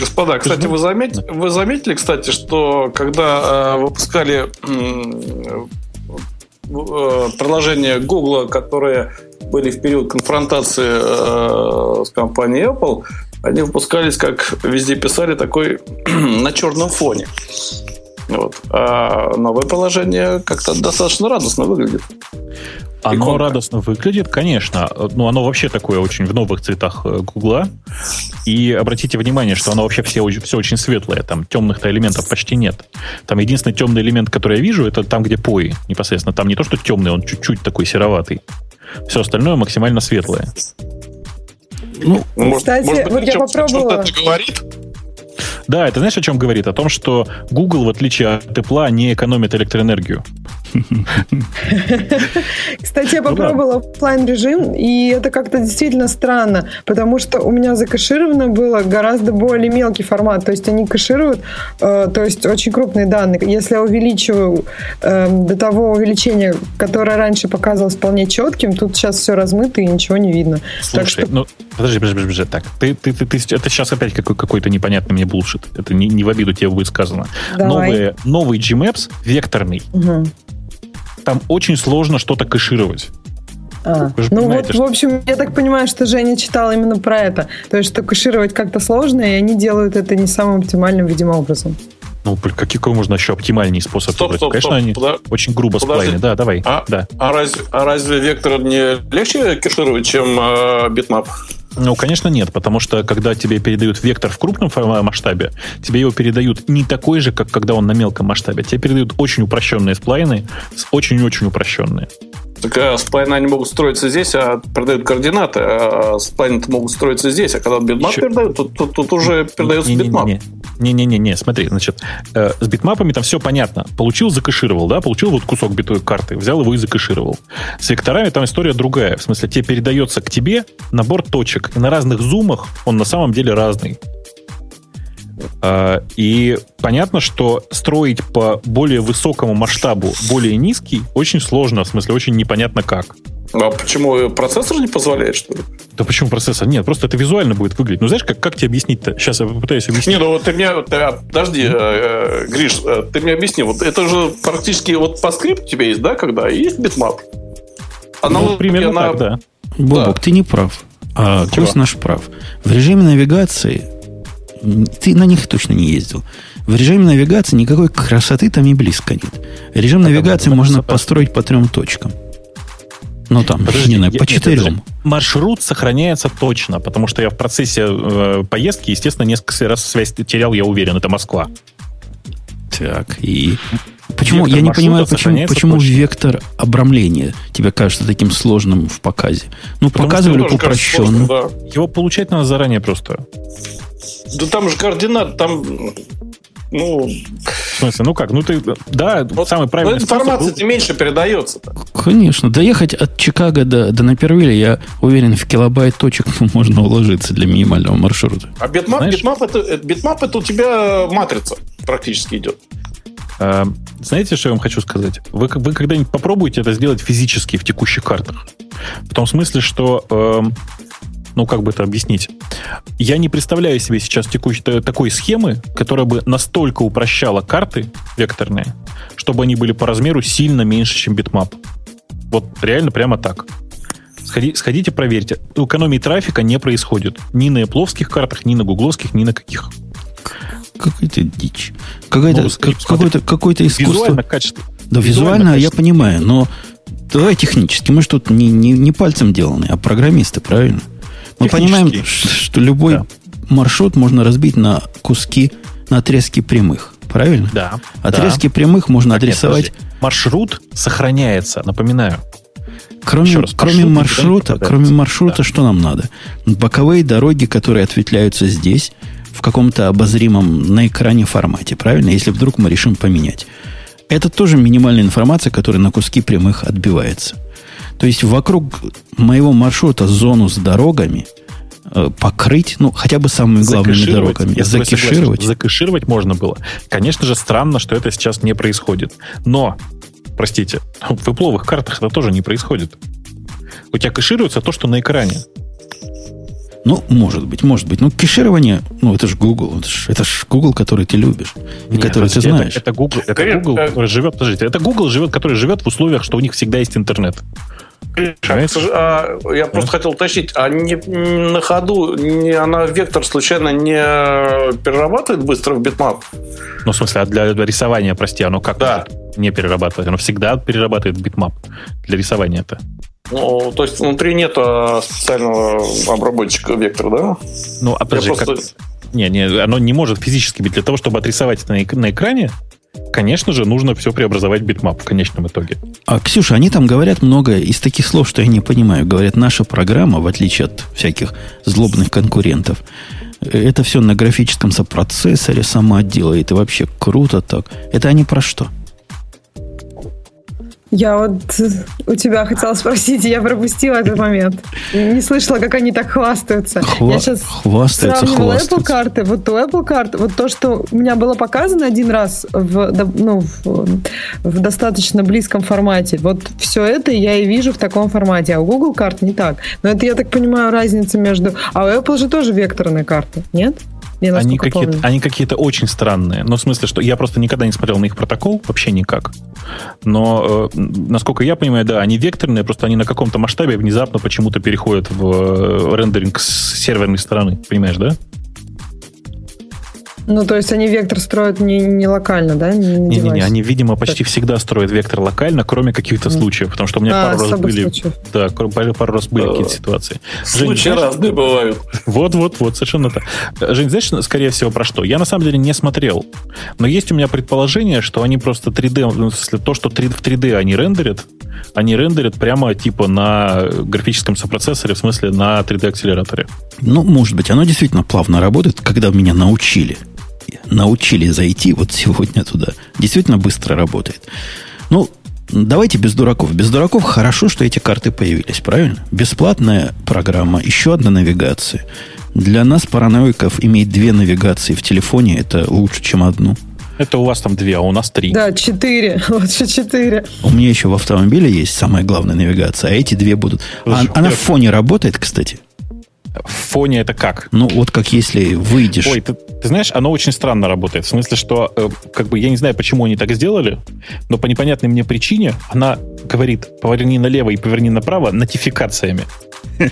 Господа, кстати, вы заметили, вы заметили, кстати, что когда э, выпускали э, приложения Google, которые были в период конфронтации э, с компанией Apple, они выпускались, как везде писали, такой на черном фоне. Вот. А новое приложение как-то достаточно радостно выглядит.
Оно
Иконка.
радостно выглядит, конечно. Ну, оно вообще такое очень в новых цветах э, Гугла. И обратите внимание, что оно вообще все, очень- все очень светлое. Там темных-то элементов почти нет. Там единственный темный элемент, который я вижу, это там, где пои непосредственно. Там не то, что темный, он чуть-чуть такой сероватый. Все остальное максимально светлое.
Ну,
Может,
Кстати,
может быть,
вот я
чем-
попробовала.
Что-то это говорит?
Да, это знаешь, о чем говорит? О том, что Google, в отличие от тепла, не экономит электроэнергию.
Кстати, я
Ну да.
попробовала режим, и это как-то действительно странно, потому что у меня закэшировано было гораздо более мелкий формат, то есть они кэшируют, э, то есть очень крупные данные. Если я увеличиваю э, до того увеличения, которое раньше показывалось вполне четким, тут сейчас все размыто и ничего не видно.
Слушай,
что
ну, подожди, подожди, подожди, так, ты, ты, ты, ты- это сейчас опять какой, какой-то непонятный мне булшит. Это не, не в обиду тебе будет сказано.
Давай.
Новые, новый Gmaps векторный. Там очень сложно что-то кэшировать.
А, ну вот,
что-
в общем, я так понимаю, что Женя читал именно про это. То есть, что кэшировать как-то сложно, и они делают это не самым оптимальным, видимо, образом.
Ну, блин, какой, какой можно еще оптимальный способ
Стоп,
выбрать?
стоп,
Конечно,
стоп.
они
Подо-
очень грубо
Подожди.
сплайны. Да, давай.
А?
Да.
А разве, а разве вектор не легче кэшировать, чем э, bitmap?
Ну, конечно, нет, потому что когда тебе передают вектор в крупном фа- масштабе, тебе его передают не такой же, как когда он на мелком масштабе. Тебе передают очень упрощенные сплайны, очень-очень упрощенные.
Так сплайны они могут строиться здесь, а передают координаты. А сплайны могут строиться здесь, а когда bitmap
Еще-
передают, тут, тут- тут уже передается bitmap.
Не-не-не, смотри, значит, э, с битмапами там все понятно. Получил, закэшировал, да, получил вот кусок битой карты, взял его и закэшировал. С векторами там история другая. В смысле, тебе передается к тебе набор точек, и на разных зумах он на самом деле разный. А, И понятно, что строить по более высокому масштабу более низкий очень сложно, в смысле, очень непонятно как.
А почему процессор не позволяет, что ли?
Да почему процессор? Нет, просто это визуально будет выглядеть. Ну, знаешь, как, как тебе объяснить-то? Сейчас я попытаюсь объяснить.
Не, ну вот ты мне... вот, а, подожди, э, э, Гриш, э, ты мне объясни. Вот это же практически... Вот PostScript у тебя есть, да, когда? И есть bitmap.
Ну,
Аналогия
примерно
на-
так, да.
Бобок,
Да.
ты не прав. А гость наш прав. В режиме навигации ты на них точно не ездил. В режиме навигации никакой красоты там и близко нет. Режим навигации
это
можно
красота.
построить по трем точкам. Ну там,
Подожди,
не
я-
по четырем.
Маршрут сохраняется точно, потому что я в процессе э, поездки, естественно, несколько раз связь терял, я уверен, это Москва.
Так, и почему
Вектор
я не понимаю, почему, почему
точно.
вектор обрамления тебе кажется таким сложным в показе? Ну,
Потому
показывали упрощенно.
сложно, да.
Его получать надо заранее просто.
Да там же координаты, там... Ну,
В смысле, ну как, ну ты, да,
вот,
самый
ну,
правильный способ
информация
был-
меньше передается.
Конечно. Доехать от Чикаго до, до Напервилля, я уверен, в килобайт точек можно уложиться для минимального маршрута.
А bitmap,
Знаешь-
bitmap, это, это- bitmap это у тебя матрица практически идет.
Э, Знаете, что я вам хочу сказать? Вы, вы когда-нибудь попробуйте это сделать физически в текущих картах. В том смысле, что, эм, ну как бы это объяснить? Я не представляю себе сейчас текущей та- такой схемы, которая бы настолько упрощала карты векторные, чтобы они были по размеру сильно меньше, чем bitmap. Вот реально прямо так. Сходи- сходите, проверьте. Экономии трафика не происходит. Ни на эпловских картах, ни на гугловских, ни на каких.
Какая-то дичь. Какая-то,
Ну,
как- какое-то, какое-то искусство.
Визуально качество.
Да, визуально,
визуально,
я
конечно.
понимаю, но давай технически. Мы же тут не, не, не пальцем деланы, а программисты, правильно? Мы понимаем, что любой
Да.
маршрут можно разбить на куски, на отрезки прямых, правильно?
Да.
Отрезки прямых можно
Так, нет,
адресовать,
подожди. Маршрут сохраняется, напоминаю.
кроме,
раз,
кроме маршрута,
попадает.
кроме маршрута,
Да.
что нам надо? Боковые дороги, которые ответвляются здесь, в каком-то обозримом на экране формате, правильно? Если вдруг мы решим поменять. Это тоже минимальная информация, которая на куски прямых отбивается. То есть вокруг моего маршрута зону с дорогами э, покрыть, ну, хотя бы самыми главными дорогами,
я
закешировать.
что Закэшировать можно было. Конечно же, странно, что это сейчас не происходит. Но, простите, в ипловых картах это тоже не происходит. У тебя кэшируется то, что на экране.
Ну, может быть, может быть. Ну, кеширование, ну, это же Google. Это же это ж Google, который ты любишь. И
Нет,
который ты
подождите, это-
знаешь.
Это, Google, это
Конечно,
Google, который живет, подождите, это Google живет, который живет в условиях, что у них всегда есть интернет.
А, я просто хотел уточнить, а не, на ходу не, она вектор случайно не перерабатывает быстро в bitmap?
Ну, в смысле, а для, для рисования, прости, оно как
Да.
не перерабатывать? Оно всегда перерабатывает bitmap для рисования это.
Ну, то есть внутри нет а, специального обработчика вектора, да?
Ну, а подожди,
Я
как-
просто-
Не, не, оно не может физически быть. Для того, чтобы отрисовать это на, эк- на экране, конечно же, нужно все преобразовать в bitmap в конечном итоге.
А, Ксюша, они там говорят много из таких слов, что я не понимаю. Говорят, наша программа, в отличие от всяких злобных конкурентов, э, это все на графическом сопроцессоре сама делает. И вообще круто так. Это они про что?
Я вот у тебя хотела спросить, я пропустила этот момент. Не слышала, как они так хвастаются.
Хва-
Я сейчас
хвастаются,
сравнивала Apple
хвастаются.
карты. Вот у Apple карт, вот то, что у меня было показано один раз в, ну, в, в достаточно близком формате, вот все это я и вижу в таком формате, а у Google карт не так. Но это, я так понимаю, разница между... А у Apple же тоже векторные карты, нет?
Они какие-то, они какие-то очень странные. Ну, в смысле, что я просто никогда не смотрел на их протокол, вообще никак. Но, э, насколько я понимаю, да, они векторные, просто они на каком-то масштабе внезапно почему-то переходят в э, рендеринг с серверной стороны. Понимаешь, да?
Ну, то есть они вектор строят не, не локально, да? Не,
Не-не-не, они, видимо, почти всегда строят вектор локально, кроме каких-то случаев. Потому что у меня
А,
пару раз были...
случаев.
Да, пару, пару раз были
Э,
какие-то ситуации. Жень,
Случаи разные бывают.
Вот, вот, вот, совершенно так. Жень, знаешь, скорее всего, про что? Я на самом деле не смотрел. Но есть у меня предположение, что они просто 3D, ну, в смысле, то, что 3, в 3D они рендерят, они рендерят прямо типа на графическом сопроцессоре, в смысле на 3D-акселераторе.
Ну, может быть, оно действительно плавно работает, когда меня научили. Научили зайти вот сегодня туда. Действительно быстро работает. Ну, давайте без дураков. Без дураков хорошо, что эти карты появились, правильно? Бесплатная программа, еще одна навигация. Для нас, параноиков, иметь две навигации в телефоне это лучше, чем одну.
Это у вас там две, а у нас три.
Да, четыре. Лучше четыре.
У меня еще в автомобиле есть самая главная навигация, а эти две будут. А-
Слушай,
она
я-
в фоне работает, кстати.
В фоне это как?
Ну, вот как если выйдешь.
Ой, ты, ты знаешь, оно очень странно работает. В смысле, что э, как бы я не знаю, почему они так сделали, но по непонятной мне причине она говорит поверни налево и поверни направо нотификациями.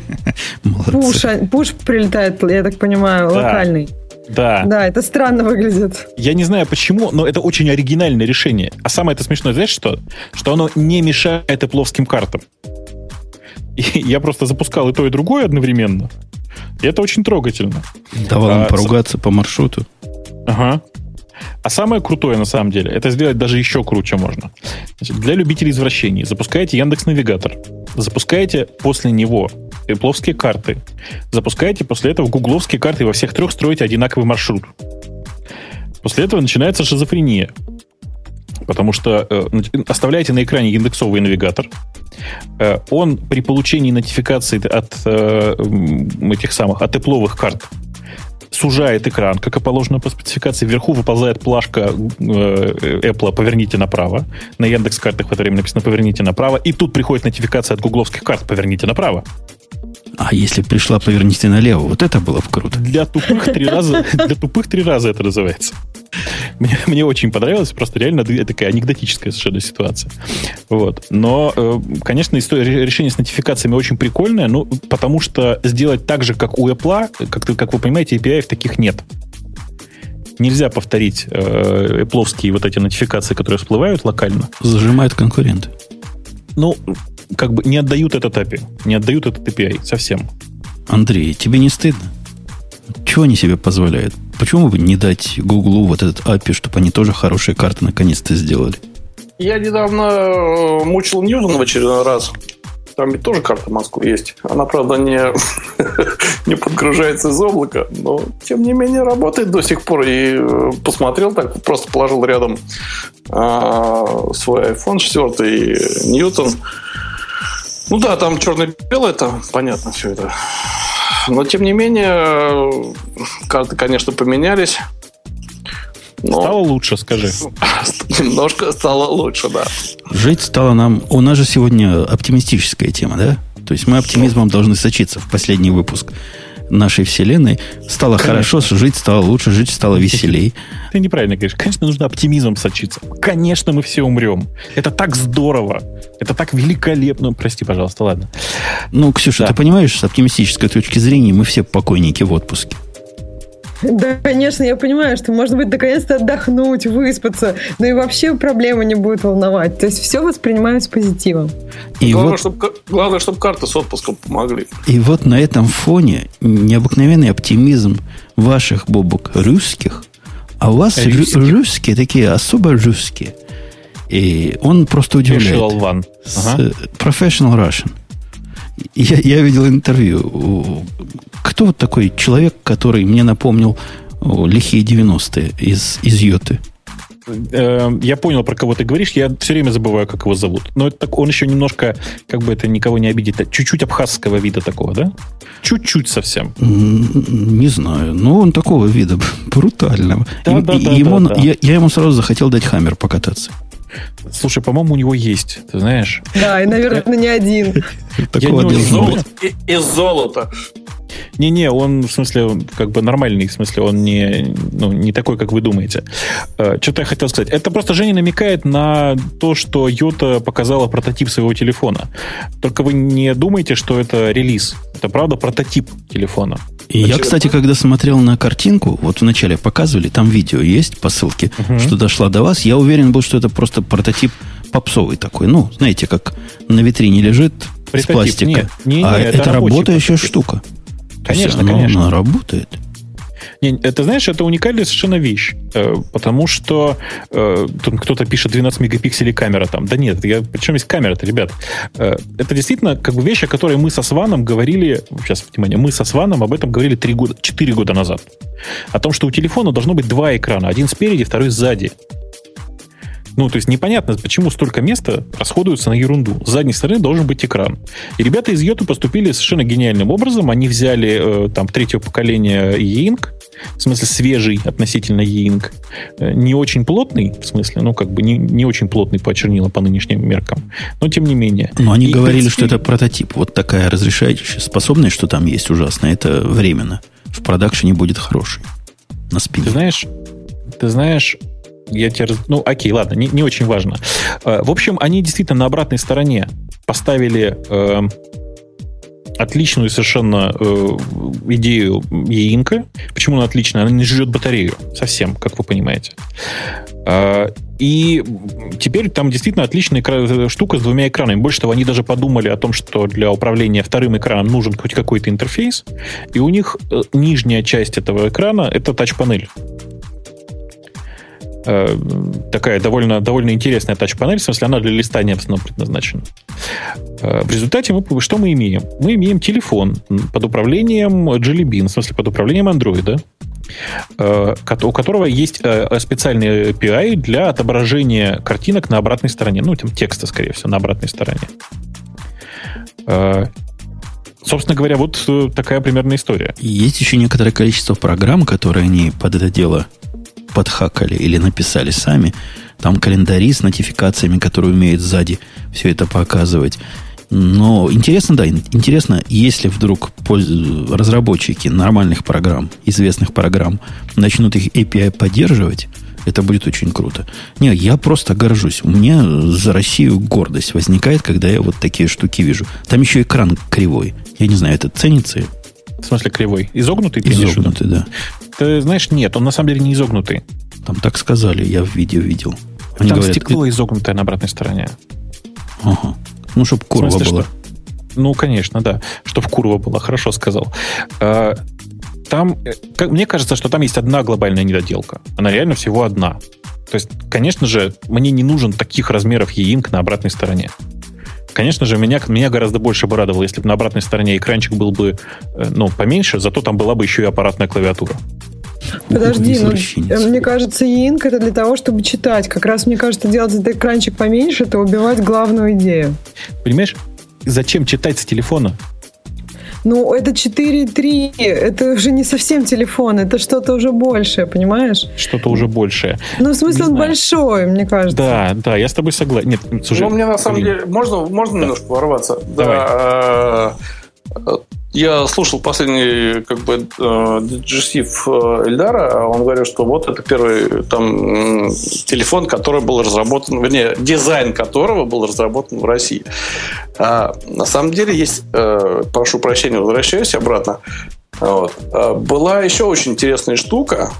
Пуш, а- пуш прилетает, я так понимаю,
Да.
локальный.
Да.
Да, это странно выглядит.
Я не знаю почему, но это очень оригинальное решение. А самое это смешное, знаешь что? Что оно не мешает эпловским картам. И я просто запускал и то, и другое одновременно. И это очень трогательно.
Давал им
А,
поругаться по маршруту.
Ага. А самое крутое, на самом деле, это сделать даже еще круче можно. Значит, для любителей извращений запускаете Яндекс Навигатор, запускаете после него эпловские карты, запускаете после этого гугловские карты и во всех трех строите одинаковый маршрут. После этого начинается шизофрения. Потому что э, нач- оставляете на экране индексовый навигатор. Э, он при получении нотификации от э, этих самых, от эпловых карт сужает экран, как и положено по спецификации. Вверху выползает плашка э, Apple «Поверните направо». На Яндекс картах в это время написано «Поверните направо». И тут приходит нотификация от гугловских карт «Поверните направо».
А если пришла поверните налево, вот это было бы круто.
Для тупых три раза, для тупых три раза это называется. Мне, мне очень понравилось, просто реально такая анекдотическая совершенно ситуация. Вот. Но, э, конечно, история, решение с нотификациями очень прикольное, ну, потому что сделать так же, как у Apple, как, как вы понимаете, API таких нет. нельзя повторить э, Apple вот эти нотификации, которые всплывают локально.
Зажимают конкуренты.
Ну, как бы не отдают этот API. Не отдают этот API совсем.
Андрей, тебе не стыдно? Чего они себе позволяют? Почему бы не дать Гуглу вот этот API, чтобы они тоже хорошие карты наконец-то сделали?
Я недавно э, мучил Ньютона в очередной раз. Там ведь тоже карта Москвы есть. Она, правда, не, не подгружается из облака, но, тем не менее, работает до сих пор. И э, посмотрел так, просто положил рядом а, свой iPhone 4 и Ньютон. Ну да, там черно-белое, это понятно все это. Но, тем не менее, карты, конечно, поменялись.
Но... Стало лучше, скажи.
Немножко стало лучше, да.
Жить стало нам... У нас же сегодня оптимистическая тема, да? То есть мы оптимизмом должны сочиться в последний выпуск нашей вселенной. Стало Конечно. хорошо, жить стало лучше, жить стало веселей.
Ты неправильно говоришь. Конечно, нужно оптимизмом сочиться. Конечно, мы все умрем. Это так здорово. Это так великолепно. Прости, пожалуйста, ладно.
Ну, Ксюша, да. ты понимаешь, с оптимистической точки зрения мы все покойники в отпуске.
Да, конечно, я понимаю, что, может быть, наконец-то отдохнуть, выспаться, но и вообще проблемы не будет волновать. То есть все воспринимают с позитивом.
И главное, вот, чтобы, главное, чтобы карты с отпуском помогли.
И вот на этом фоне необыкновенный оптимизм ваших, Бобок, русских, а у вас русские, русские такие особо русские. И он просто удивляет. Ага. Professional Russian. Я, я видел интервью. Кто вот такой человек, который мне напомнил лихие 90-е из, из Йоты?
Эм, я понял, про кого ты говоришь. Я все время забываю, как его зовут. Но это так, он еще немножко, как бы это никого не обидит, чуть-чуть абхазского вида такого, да? Чуть-чуть совсем.
Не знаю. Но он такого вида брутального. Да, и, да, да, ему, да, да. Я, я ему сразу захотел дать хаммер покататься.
Слушай, по-моему, у него есть, ты знаешь.
Да, и, наверное, не один.
Из золота.
Не-не, он, в смысле, как бы нормальный, в смысле, он не, ну, не такой, как вы думаете. Э, Что-то я хотел сказать. Это просто Женя намекает на то, что Йота показала прототип своего телефона. Только вы не думаете, что это релиз. Это, правда, прототип телефона.
И я, кстати, когда смотрел на картинку, вот вначале показывали, там видео есть по ссылке, угу. что дошла до вас, я уверен был, что это просто прототип попсовый такой. Ну, знаете, как на витрине лежит Прототип. с пластика. Нет, не, не, а это, это работающая прототип. штука.
Конечно,
оно,
конечно.
Она работает.
Не, это, знаешь, это уникальная совершенно вещь. Э, потому что э, тут кто-то пишет 12 мегапикселей камера там. Да нет, я, причем есть камера-то, ребят. Э, это действительно как бы вещь, о которой мы со Сваном говорили, сейчас, внимание, мы со Сваном об этом говорили 3 года, 4 года назад. О том, что у телефона должно быть два экрана. Один спереди, второй сзади. Ну, то есть непонятно, почему столько места расходуется на ерунду. С задней стороны должен быть экран. И ребята из Йоты поступили совершенно гениальным образом. Они взяли э, там третьего поколения E-Ink, в смысле свежий относительно E-Ink, э, не очень плотный, в смысле, ну, как бы не, не очень плотный по чернилам по нынешним меркам, но тем не менее.
Но они и говорили, принципе... что это прототип. Вот такая разрешающая способность, что там есть ужасно, это временно. В продакшене будет хороший. На спине.
Ты знаешь, ты знаешь, я тебе... Ну, окей, ладно, не, не очень важно. Э, в общем, они действительно на обратной стороне поставили э, отличную совершенно э, идею яинка. Почему она отличная? Она не жрет батарею совсем, как вы понимаете. Э, и теперь там действительно отличная штука с двумя экранами. Больше того, они даже подумали о том, что для управления вторым экраном нужен хоть какой-то интерфейс. И у них э, нижняя часть этого экрана — это тач-панель. Э, такая довольно, довольно интересная тач-панель, в смысле, она для листания в основном предназначена. Э, в результате мы, что мы имеем? Мы имеем телефон под управлением Jelly Bean, в смысле, под управлением Android, э, у которого есть специальный API для отображения картинок на обратной стороне. Ну, там текста, скорее всего, на обратной стороне. Собственно говоря, вот такая примерная история.
Есть еще некоторое количество программ, которые они под это дело подхакали или написали сами. Там календари с нотификациями, которые умеют сзади все это показывать. Но интересно, да, интересно, если вдруг разработчики нормальных программ, известных программ, начнут их API поддерживать, это будет очень круто. Не, я просто горжусь. У меня за Россию гордость возникает, когда я вот такие штуки вижу. Там еще экран кривой. Я не знаю, это ценится?
В смысле кривой? Изогнутый?
Изогнутый, да.
Ты знаешь, нет, он на самом деле не изогнутый.
Там так сказали, я в видео видел.
Они Там говорят, стекло изогнутое на обратной стороне.
Ага. Ну, чтобы курва смысле, была. Что?
Ну, конечно, да. Чтобы курва была, хорошо сказал. А, там, э, как, мне кажется, что там есть одна глобальная недоделка. Она реально всего одна. То есть, конечно же, мне не нужен таких размеров e-ink на обратной стороне. Конечно же, меня, меня гораздо больше бы радовало, если бы на обратной стороне экранчик был бы э, ну, поменьше, зато там была бы еще и аппаратная клавиатура.
Подожди, ну, э, мне кажется, e это для того, чтобы читать. Как раз, мне кажется, делать этот экранчик поменьше, это убивать главную идею.
Понимаешь, зачем читать с телефона?
Ну, это 4.3, это уже не совсем телефон, это что-то уже большее, понимаешь?
Что-то уже большее.
Ну, в смысле, не он знаю. большой, мне кажется.
Да, да, я с тобой согласен. Нет,
слушай. Ну, мне на самом деле, можно, можно немножко ворваться? Давай. Да, я слушал последний как бы диджесив Эльдара, он говорил, что вот это первый там телефон, который был разработан, вернее, дизайн которого был разработан в России. А на самом деле есть, э, прошу прощения, возвращаюсь обратно, вот. А была еще очень интересная штука,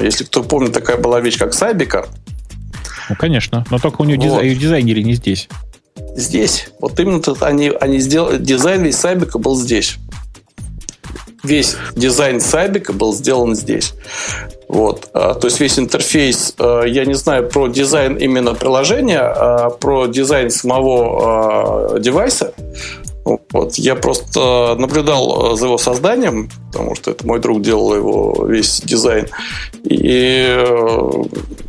если кто помнит, такая была вещь, как Сайбика.
Ну, конечно, но только у нее вот. дизайнеры не здесь.
Здесь. Вот именно тут они, они сделали... Дизайн весь Сайбика был здесь. Весь дизайн Сайбика был сделан здесь. Вот. А, то есть весь интерфейс, а, я не знаю про дизайн именно приложения, а про дизайн самого а, девайса. Вот. Я просто наблюдал за его созданием, потому что это мой друг делал его весь дизайн. И э,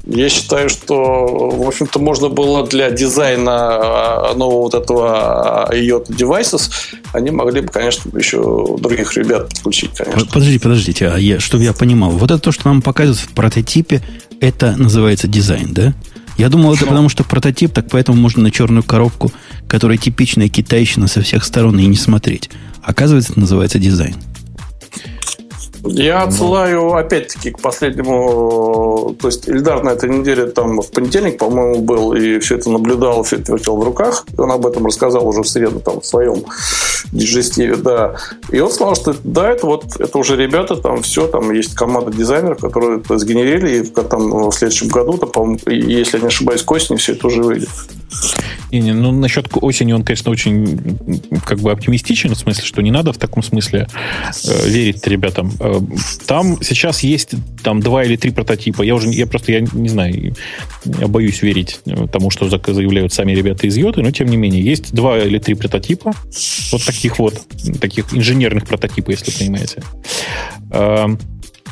я считаю, что, в общем-то, можно было для дизайна а, нового вот этого Yota а, Devices, они могли бы, конечно, еще других ребят подключить, конечно.
Подождите, подождите, а я, чтобы я понимал, вот это то, что нам показывают в прототипе, это называется дизайн, да? Я думал, это потому что прототип, так поэтому можно на черную коробку, которая типичная китайщина со всех сторон, и не смотреть. Оказывается, это называется дизайн.
Я ну. отсылаю, опять-таки, к последнему... То есть Ильдар на этой неделе там в понедельник, по-моему, был, и все это наблюдал, все это вертел в руках. И он об этом рассказал уже в среду там в своем диджестиве, да. И он сказал, что да, это вот это уже ребята, там все, там есть команда дизайнеров, которые это сгенерили, и там в следующем году, там, если я не ошибаюсь, к осени все это уже выйдет.
И, ну, насчет осени он, конечно, очень как бы оптимистичен, в смысле, что не надо в таком смысле э, верить ребятам. Э, там сейчас есть там два или три прототипа. Я уже, я просто, я не знаю, я боюсь верить тому, что заявляют сами ребята из Йоты, но тем не менее, есть два или три прототипа, вот таких вот, таких инженерных прототипов, если понимаете. Эм,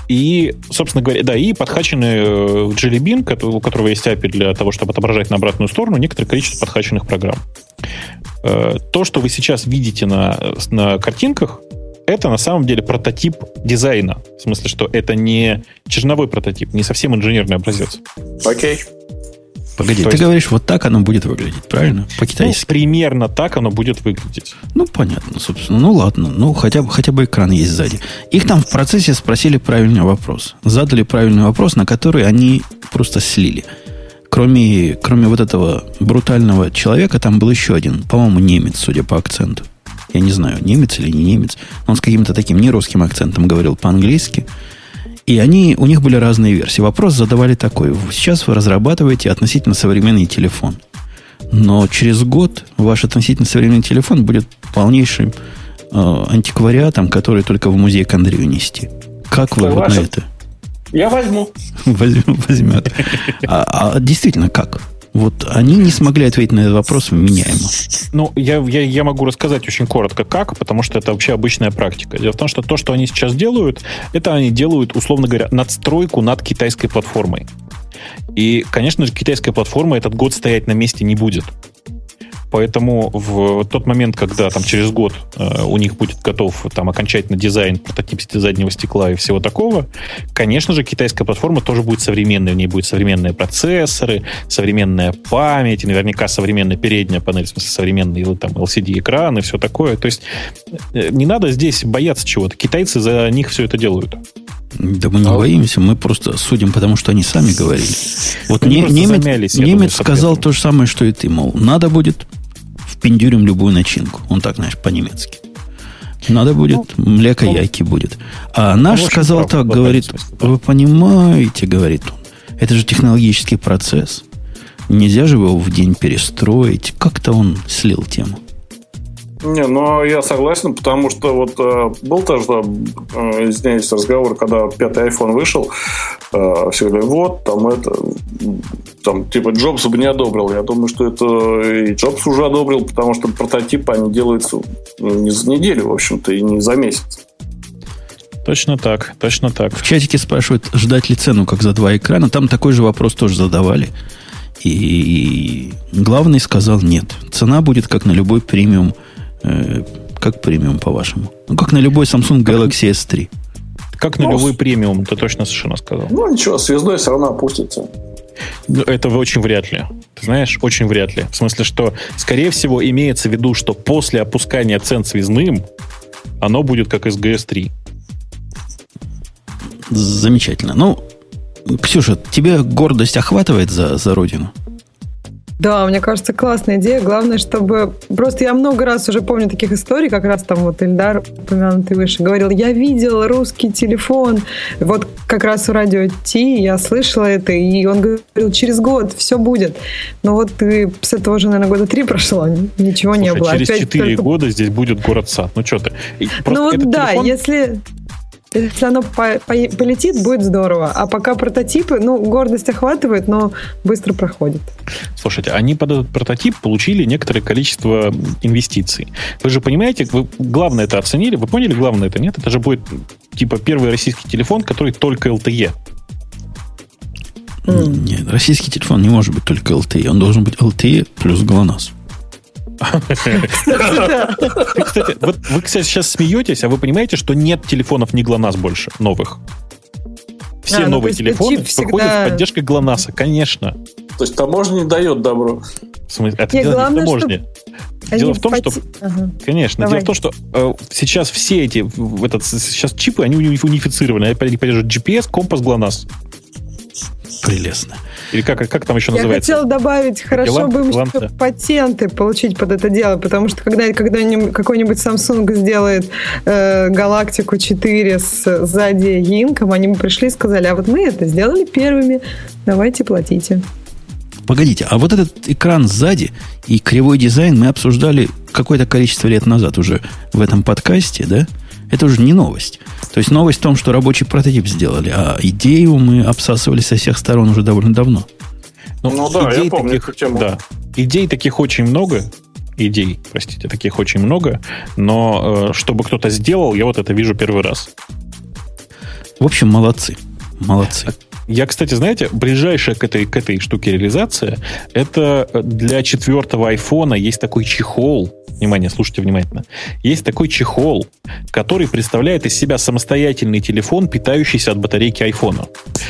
и, собственно говоря, да, и подхачены в Jelly Bean, у которого есть API для того, чтобы отображать на обратную сторону некоторое количество подхаченных программ. Э, то, что вы сейчас видите на, на картинках, это на самом деле прототип дизайна. В смысле, что это не черновой прототип, не совсем инженерный образец.
Окей. Okay.
Погоди, То ты есть... говоришь, вот так оно будет выглядеть, правильно?
По-китайски. Ну, примерно так оно будет выглядеть.
Ну, понятно, собственно. Ну, ладно. Ну, хотя бы, хотя бы экран есть сзади. Их там в процессе спросили правильный вопрос. Задали правильный вопрос, на который они просто слили. Кроме, кроме вот этого брутального человека, там был еще один, по-моему, немец, судя по акценту. Я не знаю, немец или не немец. Он с каким-то таким нерусским акцентом говорил по-английски. И они, у них были разные версии. Вопрос задавали такой. Сейчас вы разрабатываете относительно современный телефон. Но через год ваш относительно современный телефон будет полнейшим э, антиквариатом, который только в музей к Андрею нести. Как вы вот на это?
Я возьму.
Возьму, возьмет. А, а действительно, как? Вот они не смогли ответить на этот вопрос меняемо.
Ну, я, я, я могу рассказать очень коротко, как, потому что это вообще обычная практика. Дело в том, что то, что они сейчас делают, это они делают, условно говоря, надстройку над китайской платформой. И, конечно же, китайская платформа этот год стоять на месте не будет. Поэтому в тот момент, когда там через год э, у них будет готов там окончательно дизайн, прототип заднего стекла и всего такого, конечно же, китайская платформа тоже будет современной. В ней будут современные процессоры, современная память, и наверняка современная передняя панель, в смысле современный там LCD-экран и все такое. То есть э, не надо здесь бояться чего-то. Китайцы за них все это делают.
Да мы не а боимся, мы просто судим, потому что они сами говорили. Вот не, немец, замялись, немец думаю, сказал то же самое, что и ты, мол, надо будет впендюрим любую начинку. Он так, знаешь, по-немецки. Надо будет, ну, млеко ну, яйки будет. А наш ну, сказал прав, так, говорит, смысле, да. вы понимаете, говорит он, это же технологический процесс. Нельзя же его в день перестроить. Как-то он слил тему.
Не, ну я согласен, потому что вот э, был тоже, э, извиняюсь, разговор, когда пятый iPhone вышел, э, все говорили, вот, там это, там, типа, Джобс бы не одобрил. Я думаю, что это и Джобс уже одобрил, потому что прототипы, они делаются не за неделю, в общем-то, и не за месяц.
Точно так, точно так.
В чатике спрашивают, ждать ли цену, как за два экрана. Там такой же вопрос тоже задавали. И главный сказал нет. Цена будет как на любой премиум Э, как премиум, по-вашему? Ну, как на любой Samsung Galaxy S3.
Как на ну, любой премиум, ты точно совершенно сказал.
Ну, ничего, звездой все равно опустится.
Ну, это очень вряд ли. Ты знаешь, очень вряд ли. В смысле, что, скорее всего, имеется в виду, что после опускания цен связным оно будет как SGS 3.
Замечательно. Ну, Ксюша, тебе гордость охватывает за, за родину?
Да, мне кажется, классная идея. Главное, чтобы... Просто я много раз уже помню таких историй, как раз там вот Ильдар, упомянутый выше, говорил, я видел русский телефон. Вот как раз у радио Ти я слышала это, и он говорил, через год все будет. Но вот ты с этого уже, наверное, года три прошло, ничего
Слушай,
не было.
через четыре только... года здесь будет город-сад. Ну что ты?
ну вот да, телефон... если... Если оно по по полетит, будет здорово. А пока прототипы, ну, гордость охватывает, но быстро проходит.
Слушайте, они под этот прототип получили некоторое количество инвестиций. Вы же понимаете, вы главное это оценили, вы поняли, главное это нет? Это же будет типа первый российский телефон, который только LTE.
Нет, российский телефон не может быть только LTE. Он должен быть LTE плюс GLONASS.
Кстати, вот вы, кстати, сейчас смеетесь, а вы понимаете, что нет телефонов не ГЛОНАСС больше, новых? Все а, ну, новые телефоны выходят с поддержкой ГЛОНАССа, конечно.
То есть таможня не дает добро.
В смысле, это дело не в таможне. Дело в том, что, ага. конечно, Давай. дело в том, что э, сейчас все эти, в этот, сейчас чипы, они унифицированы. Они поддерживают GPS, компас, GLONASS.
Прелестно.
Или как, как там еще
Я
называется?
Я хотела добавить, хорошо Гелан, бы им еще патенты получить под это дело, потому что когда, когда какой-нибудь Samsung сделает э, Галактику 4 с сзади Инком, они бы пришли и сказали, а вот мы это сделали первыми, давайте платите.
Погодите, а вот этот экран сзади и кривой дизайн мы обсуждали какое-то количество лет назад уже в этом подкасте, да? Это уже не новость. То есть новость в том, что рабочий прототип сделали, а идею мы обсасывали со всех сторон уже довольно давно.
Ну, ну да, идей я помню таких, эту тему. Да, идей таких очень много, идей, простите, таких очень много, но э, чтобы кто-то сделал, я вот это вижу первый раз.
В общем, молодцы. Молодцы.
Я, кстати, знаете, ближайшая к этой, к этой штуке реализация, это для четвертого айфона есть такой чехол, внимание, слушайте внимательно, есть такой чехол, который представляет из себя самостоятельный телефон, питающийся от батарейки айфона.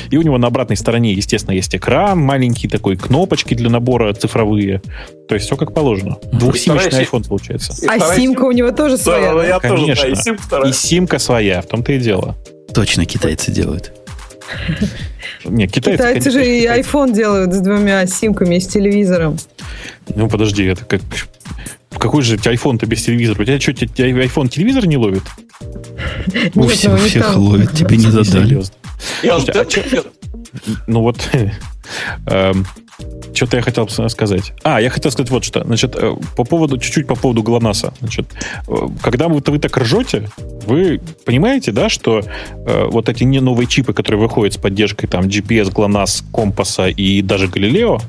И у него на обратной стороне, естественно, есть экран, маленький такой, кнопочки для набора цифровые. То есть все как положено. Двухсимочный iPhone получается.
А симка у него тоже своя? Да,
я Конечно. Тоже, да, и, и симка своя, в том-то и дело.
Точно китайцы делают.
Не, китайцы, китайцы же и iPhone делают с двумя симками и с телевизором.
Ну, подожди, это как... Какой же iPhone-то без телевизора? У тебя что, iPhone телевизор не ловит?
У всех, ну, всех ловит, тебе не задали. А
ну вот, эм, что-то я хотел сказать. А, я хотел сказать вот что. Значит, э, по поводу, чуть-чуть по поводу ГЛОНАССа. Значит, э, когда вы, вы так ржете, вы понимаете, да, что э, вот эти не новые чипы, которые выходят с поддержкой там GPS, ГЛОНАСС, Компаса и даже Галилео,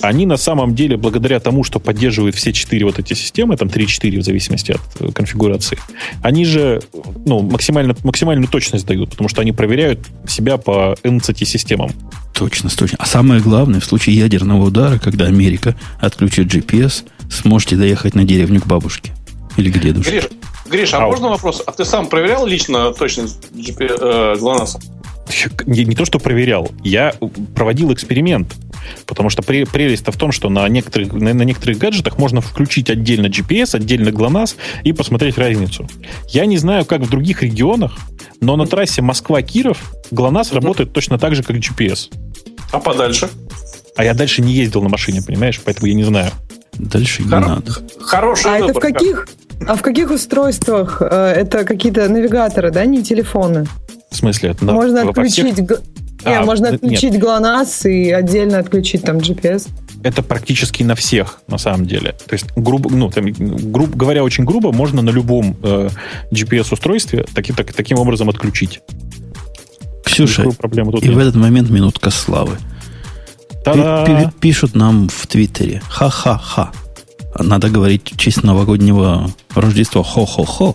они на самом деле, благодаря тому, что поддерживают все четыре вот эти системы, там 3-4 в зависимости от э, конфигурации, они же ну, максимально, максимальную точность дают, потому что они проверяют себя по NCT-системам.
Точность, точно. А самое главное, в случае ядерного удара, когда Америка отключит GPS, сможете доехать на деревню к бабушке. Или к дедушке.
Гриш, Гриш а, а можно вопрос? А ты сам проверял лично точность GPS, э, GLONASS?
Не, не то, что проверял. Я проводил эксперимент. Потому что прелесть-то в том, что на некоторых, на, на некоторых гаджетах можно включить отдельно GPS, отдельно GLONASS и посмотреть разницу. Я не знаю, как в других регионах, но на трассе Москва-Киров GLONASS работает точно так же, как GPS.
А подальше?
А я дальше не ездил на машине, понимаешь? Поэтому я не знаю.
Дальше не Хоро... надо.
Хороший
А выбор, это в каких? А в каких устройствах? Э, это какие-то навигаторы, да, не телефоны?
В смысле?
Это можно отключить... Всех... А, нет, можно отключить нет. GLONASS и отдельно отключить там GPS.
Это практически на всех, на самом деле. То есть, грубо, ну, там, груб, говоря очень грубо, можно на любом э, GPS-устройстве таки, так, таким образом отключить.
Ксюша, и нет. в этот момент минутка славы. Та-да! Пишут нам в Твиттере. Ха-ха-ха. Надо говорить в честь новогоднего Рождества. Хо-хо-хо.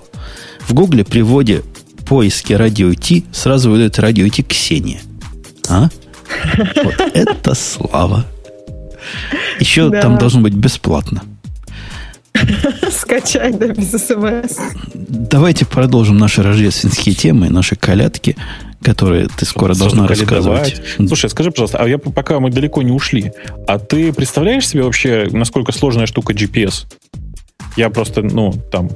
В Гугле при вводе поиске радио Ти сразу выдает радио Ти Ксения. А? Вот это слава. Еще да. там должно быть бесплатно.
Скачать, да, без смс.
Давайте продолжим наши рождественские темы, наши колядки которые ты скоро должна рассказывать.
Слушай, скажи, пожалуйста, а я пока мы далеко не ушли, а ты представляешь себе вообще, насколько сложная штука GPS? Я просто, ну, там...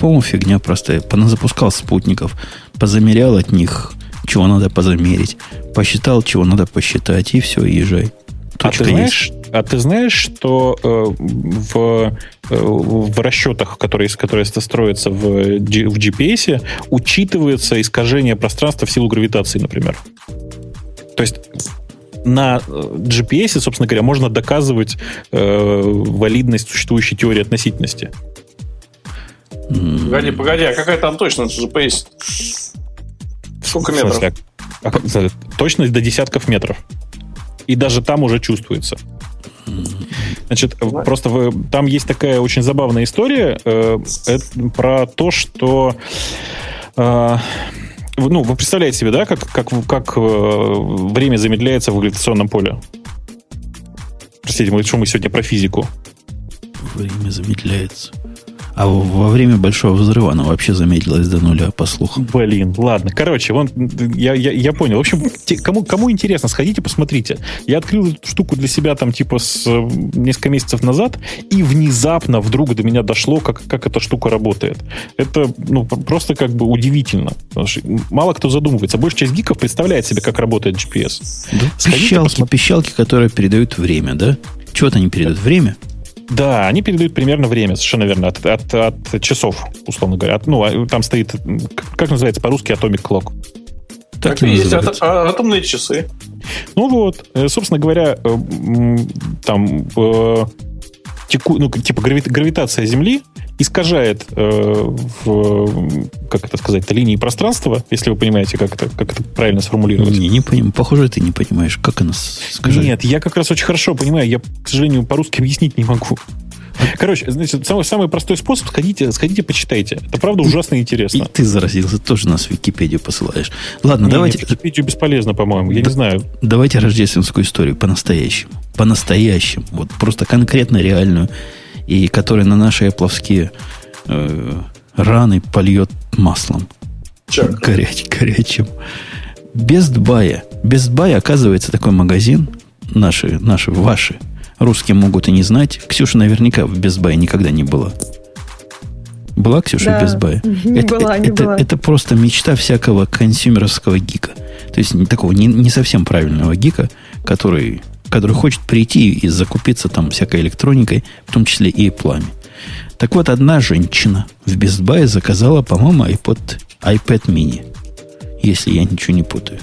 По-моему, фигня просто. Поназапускал спутников, позамерял от них, чего надо позамерить, посчитал, чего надо посчитать, и все, езжай.
А ты, знаешь, а ты знаешь, что э, в, э, в расчетах, которые, которые строятся в, в GPS, учитывается искажение пространства в силу гравитации, например? То есть на э, GPS, собственно говоря, можно доказывать э, валидность существующей теории относительности.
Погоди, погоди, а какая там точность GPS? Сколько метров? Смысле,
а, а, точность до десятков метров и даже там уже чувствуется. Значит, просто вы, там есть такая очень забавная история э, это, про то, что э, ну, вы представляете себе, да, как, как, как э, время замедляется в гравитационном поле? Простите, мы, что мы сегодня про физику?
Время замедляется. А во время большого взрыва она вообще замедлилась до нуля, по слухам.
Блин, ладно. Короче, вон, я, я, я понял. В общем, те, кому, кому интересно, сходите, посмотрите. Я открыл эту штуку для себя там типа с несколько месяцев назад, и внезапно вдруг до меня дошло, как, как эта штука работает. Это ну, просто как бы удивительно. Мало кто задумывается. Большая часть гиков представляет себе, как работает GPS.
Да, пищалки, пищалки, которые передают время, да? Чего-то они передают время?
Да, они передают примерно время, совершенно верно, от, от, от часов, условно говоря. От, ну, а там стоит, как называется по-русски, Atomic Clock.
Так, так и есть ат- а, атомные часы.
Ну вот, э, собственно говоря, э, там э, теку, ну, типа гравитация Земли искажает, э, в, как это сказать, линии пространства, если вы понимаете, как это, как это правильно сформулировать.
Не, не понимаю. Похоже, ты не понимаешь, как она
скажет. Нет, я как раз очень хорошо понимаю. Я, к сожалению, по-русски объяснить не могу. Короче, значит, самый, самый простой способ, сходите, сходите, почитайте. Это правда ужасно и, интересно.
И ты заразился, тоже нас в Википедию посылаешь. Ладно, не, давайте... Нет,
Википедию бесполезно, по-моему, я да, не знаю.
Давайте рождественскую историю по-настоящему. По-настоящему. Вот просто конкретно реальную и который на наши эпловские э, раны польет маслом. Горяч, горячим. Best Buy. Best Buy, оказывается, такой магазин. Наши, наши, ваши. Русские могут и не знать. Ксюша наверняка в Buy никогда не была. Была Ксюша да, в Buy?
Не это, была, не
это,
была.
это просто мечта всякого консюмеровского гика. То есть такого не, не совсем правильного гика, который который хочет прийти и закупиться там всякой электроникой, в том числе и пламя. Так вот, одна женщина в Buy заказала, по-моему, iPod, iPad mini. Если я ничего не путаю.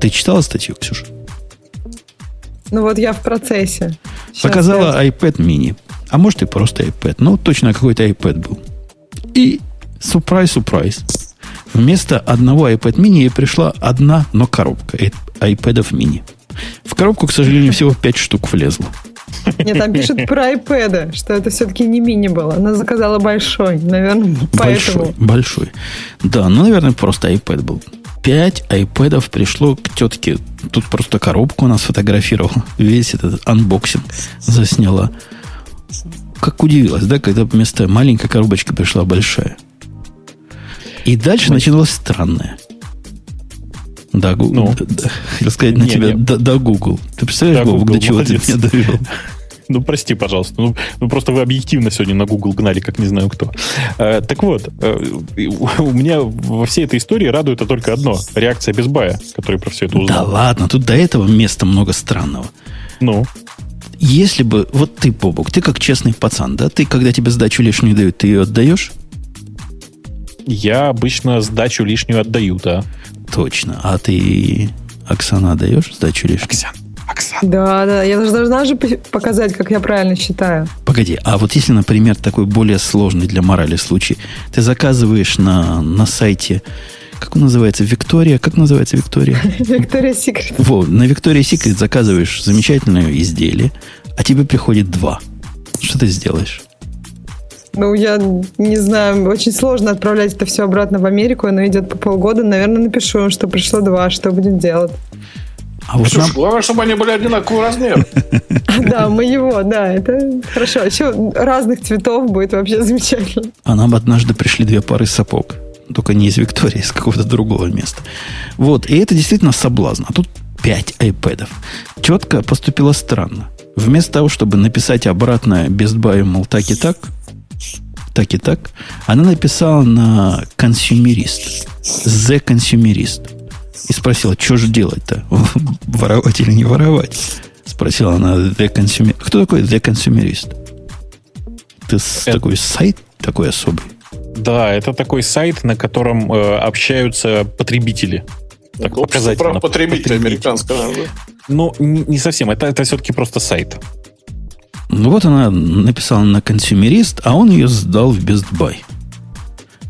Ты читала статью, Ксюша?
Ну вот я в процессе.
Сейчас заказала я... iPad mini. А может и просто iPad. Ну, точно какой-то iPad был. И сюрприз-сюрприз. Вместо одного iPad mini ей пришла одна, но коробка iPad mini. В коробку, к сожалению, всего 5 штук влезло.
Нет, там пишут про iPad, что это все-таки не мини было. Она заказала большой, наверное, поэтому.
Большой, большой. Да, ну, наверное, просто iPad был. Пять айпэдов пришло к тетке. Тут просто коробку у нас фотографировал. Весь этот unboxing засняла. Как удивилась, да, когда вместо маленькой коробочки пришла большая. И дальше началось странное. Да, Google. Ну, да, хотел сказать на не, тебя, не. Да, да, Google. Ты представляешь, да, Google, до чего молодец. ты меня довел?
Ну, прости, пожалуйста. Ну, ну, просто вы объективно сегодня на Google гнали, как не знаю кто. Э, так вот, э, у меня во всей этой истории радует только одно. Реакция Безбая, который про все это узнал.
Да ладно, тут до этого места много странного.
Ну?
Если бы, вот ты, Бобок, ты как честный пацан, да? Ты, когда тебе сдачу лишнюю дают, ты ее отдаешь?
Я обычно сдачу лишнюю отдаю, да.
Точно. А ты, Оксана, отдаешь сдачу лишнюю?
Оксан, Оксан.
Да, да, я даже должна же показать, как я правильно считаю.
Погоди, а вот если, например, такой более сложный для морали случай, ты заказываешь на, на сайте, как он называется, Виктория, как называется Виктория?
Виктория Секрет.
Во, на Виктория Секрет заказываешь замечательное изделие, а тебе приходит два. Что ты сделаешь?
Ну, я не знаю, очень сложно отправлять это все обратно в Америку, оно идет по полгода. Наверное, напишу им, что пришло два, что будем делать.
А вот
Ксюш,
нам-
главное, чтобы они были одинакового размера.
Да, моего, да, это хорошо. А Еще разных цветов будет вообще замечательно.
А нам однажды пришли две пары сапог. Только не из Виктории, а из какого-то другого места. Вот, и это действительно соблазн. А тут пять айпэдов. Тетка поступила странно. Вместо того, чтобы написать обратно Best Buy, мол, так и так, так и так, она написала на консюмерист. The консюмерист. И спросила, что же делать-то? Воровать или не воровать? Спросила она The Consumer. Кто такой The Consumerist? Ты с-
Это-
такой сайт такой особый?
Да, это такой сайт, на котором э, общаются потребители. Так, показательно.
прав потребителей американское. да.
Ну, не, не совсем. Это, это все-таки просто сайт.
Ну вот она написала на консюмерист, а он ее сдал в Best Buy.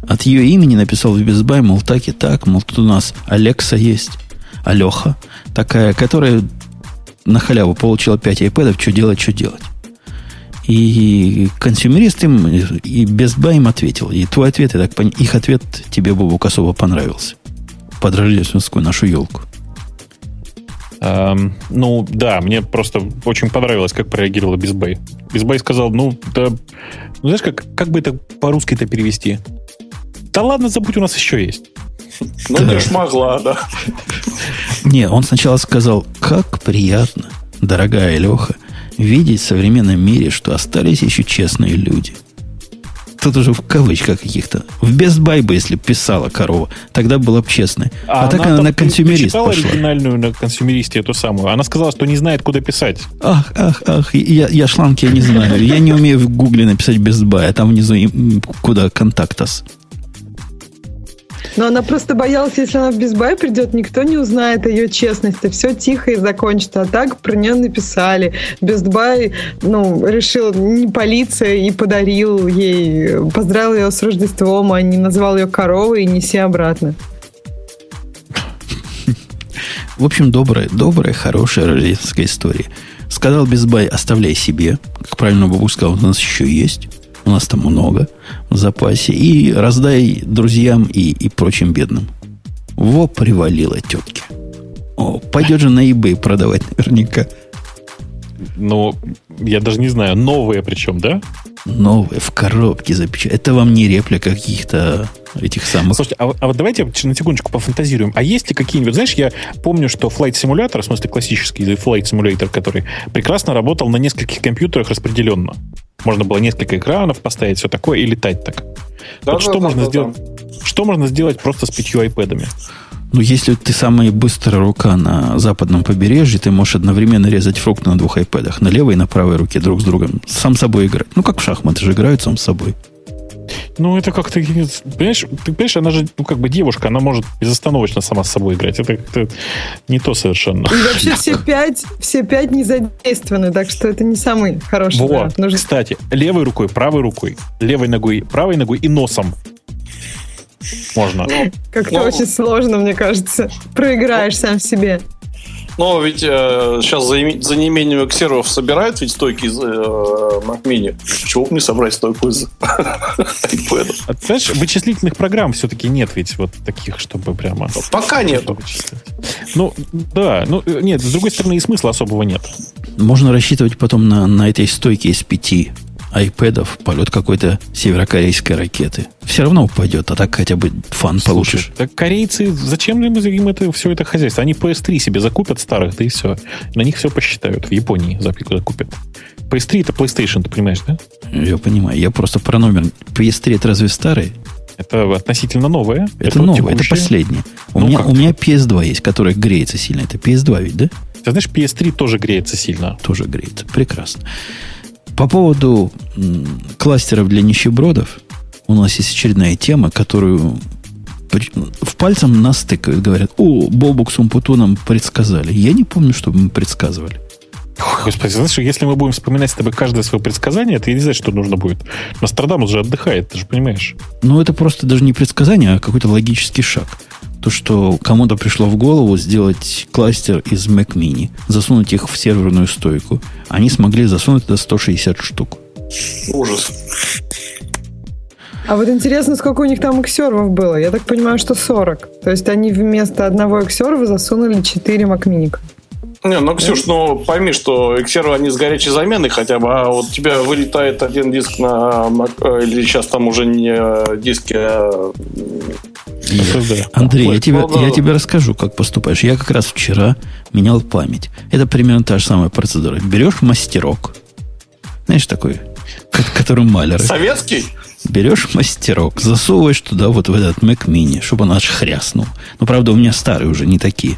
От ее имени написал в Buy, мол, так и так, мол, тут у нас Алекса есть, Алеха, такая, которая на халяву получила 5 iPad, что делать, что делать. И консюмерист им, и Buy им ответил. И твой ответ, я так понимаю, их ответ тебе, Бобук, особо понравился. Под рождественскую нашу елку.
Эм, ну, да, мне просто очень понравилось, как прореагировала Безбай. Безбай сказал, ну, да, ну, знаешь, как, как бы это по-русски это перевести? Да ладно, забудь, у нас еще есть.
Ну, не ж могла, да.
Не, он сначала сказал, как приятно, дорогая Леха, видеть в современном мире, что остались еще честные люди. Тут уже в кавычках каких-то. В Best Buy бы, если писала корова, тогда была бы честной. А, так она
там-
на
ты- ты
консюмерист пошла.
оригинальную на консюмеристе эту самую? Она сказала, что не знает, куда писать.
Ах, ах, ах, я, я шланг, я не знаю. Я не умею в гугле написать Best Buy, а там внизу куда контактас.
Но она просто боялась, если она в Безбай придет, никто не узнает ее честности. Все тихо и закончится. А так про нее написали. Безбай, ну, решил не полиция и подарил ей, поздравил ее с Рождеством, а не назвал ее коровой и неси обратно.
В общем, добрая, добрая, хорошая рождественская история. Сказал Безбай, оставляй себе. Как правильно Бабу сказал, у нас еще есть. У нас там много в запасе. И раздай друзьям и, и прочим бедным. Во, привалило тетке. О, пойдет же на eBay продавать наверняка.
Ну, я даже не знаю, новые причем, да?
Новые, в коробке запечатать. Это вам не реплика каких-то этих самых...
Слушайте, а, а вот давайте на секундочку пофантазируем. А есть ли какие-нибудь... Знаешь, я помню, что Flight Simulator, в смысле классический Flight Simulator, который прекрасно работал на нескольких компьютерах распределенно. Можно было несколько экранов поставить, все такое, и летать так.
Да,
вот
да,
что
да,
можно
да,
сделать? Что можно сделать просто с пятью айпэдами?
Ну, если ты самая быстрая рука на западном побережье, ты можешь одновременно резать фрукты на двух айпэдах. На левой и на правой руке друг с другом. Сам собой играть. Ну, как в шахматы же играют сам собой.
Ну, это как-то... Понимаешь, ты понимаешь, она же, ну, как бы девушка, она может безостановочно сама с собой играть. Это как-то не то совершенно.
И вообще все пять, все пять не задействованы, так что это не самый хороший
Вот,
вариант. Нужно
кстати, левой рукой, правой рукой, левой ногой, правой ногой и носом. Можно.
как-то
Ну,
очень сложно, мне кажется. Проиграешь сам себе.
Но ведь э, сейчас за, за неимением эксеров собирают ведь стойки из э, Mac Mini. Чего бы не собрать стойку из iPad?
А знаешь, вычислительных программ все-таки нет ведь вот таких, чтобы прямо...
Пока
вычислять. Ну, да, ну, э, нет, с другой стороны, и смысла особого нет.
Можно рассчитывать потом на, на этой стойке из пяти айпэдов полет какой-то северокорейской ракеты. Все равно упадет, а так хотя бы фан получишь.
Слушай, так корейцы, зачем им, им это, все это хозяйство? Они PS3 себе закупят старых, да и все. На них все посчитают. В Японии закупят. PS3 это PlayStation, ты понимаешь, да?
Я понимаю. Я просто про номер. PS3 это разве старый?
Это относительно новое.
Это, новое, это
текущее.
последнее. У,
Ну,
меня, у меня PS2 есть, которая греется сильно. Это PS2 ведь, да?
Ты знаешь, PS3 тоже греется сильно.
Тоже греется. Прекрасно. По поводу кластеров для нищебродов, у нас есть очередная тема, которую в пальцем нас тыкают, говорят, о, Бобук с Умпутуном предсказали. Я не помню, чтобы мы предсказывали.
Господи, знаешь, если мы будем вспоминать с тобой каждое свое предсказание, ты не знаешь, что нужно будет. Нострадамус же отдыхает, ты же понимаешь.
Ну, это просто даже не предсказание, а какой-то логический шаг. То, что кому-то пришло в голову сделать кластер из Mac Mini, засунуть их в серверную стойку. Они смогли засунуть до 160 штук.
Ужас.
А вот интересно, сколько у них там эксервов было. Я так понимаю, что 40. То есть они вместо одного эксерва засунули 4 Mac Mini.
Не, ну, Ксюш, ну пойми, что XR они с горячей заменой хотя бы, а вот у тебя вылетает один диск на э, или сейчас там уже не диски, а
Андрей, я тебе, я тебе расскажу, как поступаешь. Я как раз вчера менял память. Это примерно та же самая процедура. Берешь мастерок, знаешь, такой, который маляры.
Советский?
Берешь мастерок, засовываешь туда вот в этот Mac Mini, чтобы он аж хряснул. Ну, правда, у меня старые уже не такие.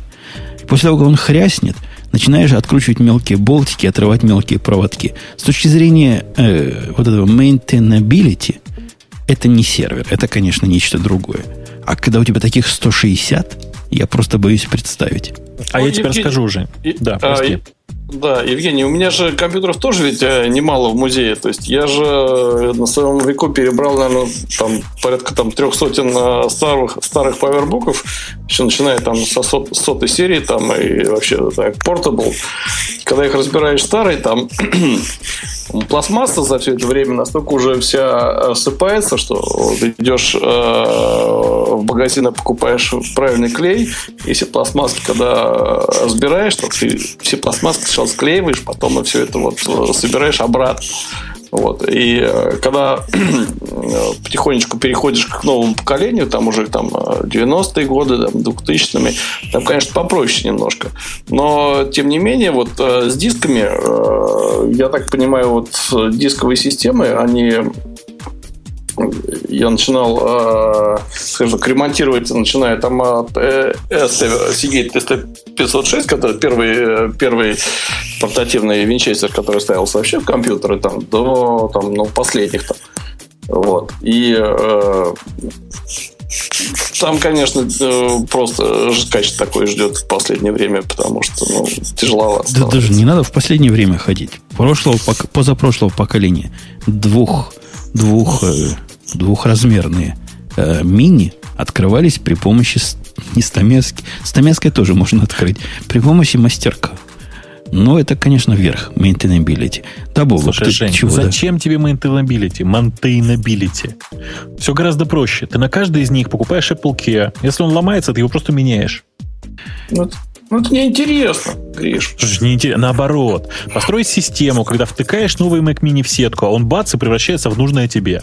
После того, как он хряснет, начинаешь откручивать мелкие болтики, отрывать мелкие проводки. С точки зрения э, вот этого maintainability, это не сервер, это, конечно, нечто другое. А когда у тебя таких 160, я просто боюсь представить.
А ну, я тебе расскажу уже.
И, да, прости. А, да, Евгений, у меня же компьютеров тоже ведь э, немало в музее. То есть я же э, на своем веку перебрал, наверное, там порядка там трех сотен э, старых, старых павербуков, еще начиная там со сот, сотой серии там и вообще так, Portable. Когда их разбираешь старые, там пластмасса за все это время настолько уже вся осыпается, что идешь э, в магазин и покупаешь правильный клей. Если пластмасски, когда разбираешь, то ты все пластмасски сначала склеиваешь, потом и все это вот э, собираешь обратно. Вот. И э, когда потихонечку переходишь к новому поколению, там уже там 90-е годы, там, 2000-ми, там, конечно, попроще немножко. Но, тем не менее, вот э, с дисками, я так понимаю, вот дисковые системы, они я начинал, э, скажем, ремонтировать, начиная там от э, Seagate ST506, который первый, первый портативный винчестер, который ставился вообще в компьютеры, там, до там, ну, последних там. Вот. И э, там, конечно, э, просто жесткач такой ждет в последнее время, потому что ну, тяжеловато.
Да даже не надо в последнее время ходить. Прошлого, позапрошлого поколения двух двух, э, двухразмерные э, мини открывались при помощи не стамески. Стамеской тоже можно открыть. При помощи мастерка. Но это, конечно, верх maintainability.
Да, Бог, Слушай, ты Жень, чего, зачем да? тебе maintainability? Maintainability. Все гораздо проще. Ты на каждый из них покупаешь Apple Care. Если он ломается, ты его просто меняешь.
Вот ну, это неинтересно, Гриш.
Слушай, неинтересно. Наоборот. Построить систему, когда втыкаешь новый Mac Mini в сетку, а он бац и превращается в нужное тебе.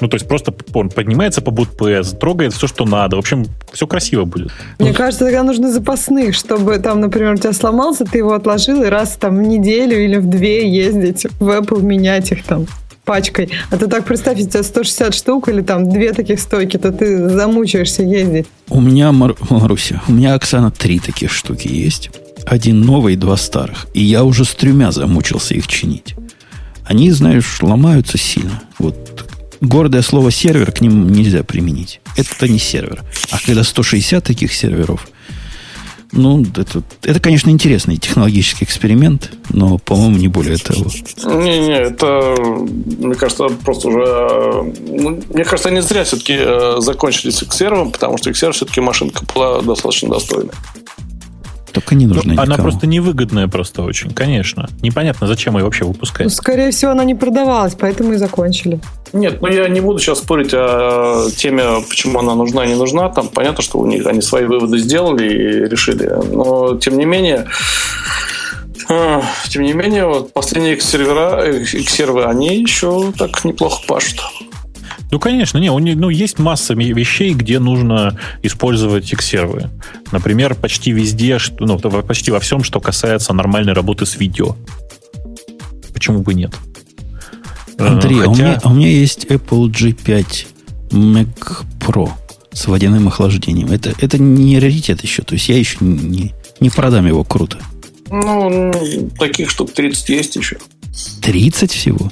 Ну, то есть просто он поднимается по bootps, трогает все, что надо. В общем, все красиво будет.
Мне ну, кажется, тогда нужны запасных, чтобы там, например, у тебя сломался, ты его отложил и раз там в неделю или в две ездить в Apple менять их там пачкой. А ты так представь, у тебя 160 штук или там две таких стойки, то ты замучаешься ездить.
У меня, Мар... Маруся, у меня, Оксана, три таких штуки есть. Один новый, два старых. И я уже с тремя замучился их чинить. Они, знаешь, ломаются сильно. Вот гордое слово сервер к ним нельзя применить. Это не сервер. А когда 160 таких серверов, ну, это, это, конечно, интересный технологический эксперимент, но, по-моему, не более того.
Не-не, это, мне кажется, просто уже... Ну, мне кажется, они зря все-таки э, закончили с XR, потому что XR все-таки машинка была достаточно достойная.
Только не нужна
ну, Она просто невыгодная просто очень, конечно. Непонятно, зачем ее вообще выпускать. Ну,
скорее всего, она не продавалась, поэтому и закончили.
Нет, ну я не буду сейчас спорить о теме, почему она нужна, не нужна. Там понятно, что у них они свои выводы сделали и решили. Но тем не менее, а, тем не менее, вот последние сервера, серверы, они еще так неплохо пашут.
Ну, конечно, не, у них, ну, есть масса вещей, где нужно использовать X-сервы. Например, почти везде, что, ну, почти во всем, что касается нормальной работы с видео. Почему бы нет?
Андрей, Хотя... а, у меня, а у меня есть Apple G5 Mac Pro с водяным охлаждением. Это, это не раритет еще. То есть я еще не, не продам его круто.
Ну, таких штук 30 есть еще.
30 всего?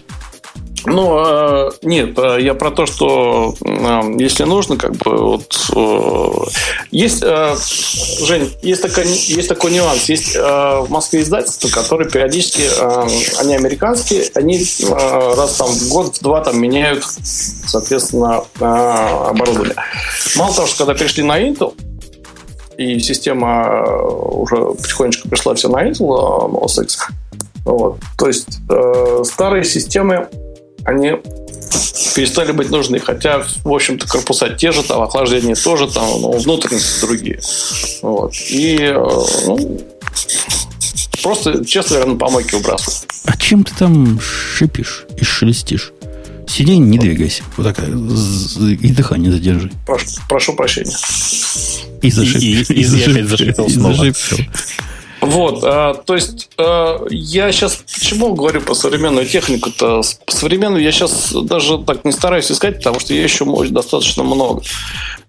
Ну, э, нет, э, я про то, что э, если нужно, как бы вот есть, Жень, есть такой, есть такой нюанс. Есть в Москве издательства, которые периодически, они американские, они раз там в год, в два там меняют, соответственно, оборудование. Мало того, что когда перешли на Intel, и система уже потихонечку пришла все на Intel, OS X, вот. То есть э, старые системы они перестали быть нужны. Хотя, в общем-то, корпуса те же, там охлаждение тоже, там, но внутренности другие. Вот. И э, ну, просто, честно говоря, на помойке выбрасываю.
А чем ты там шипишь и шелестишь? Сиди, не двигайся. Вот такая. И дыхание задержи.
Прошу, прошу прощения.
И зашипел. И, и, и, и зашипел.
Вот, а, то есть а, я сейчас почему говорю про современную технику-то? Современную я сейчас даже так не стараюсь искать, потому что я еще мощь достаточно много.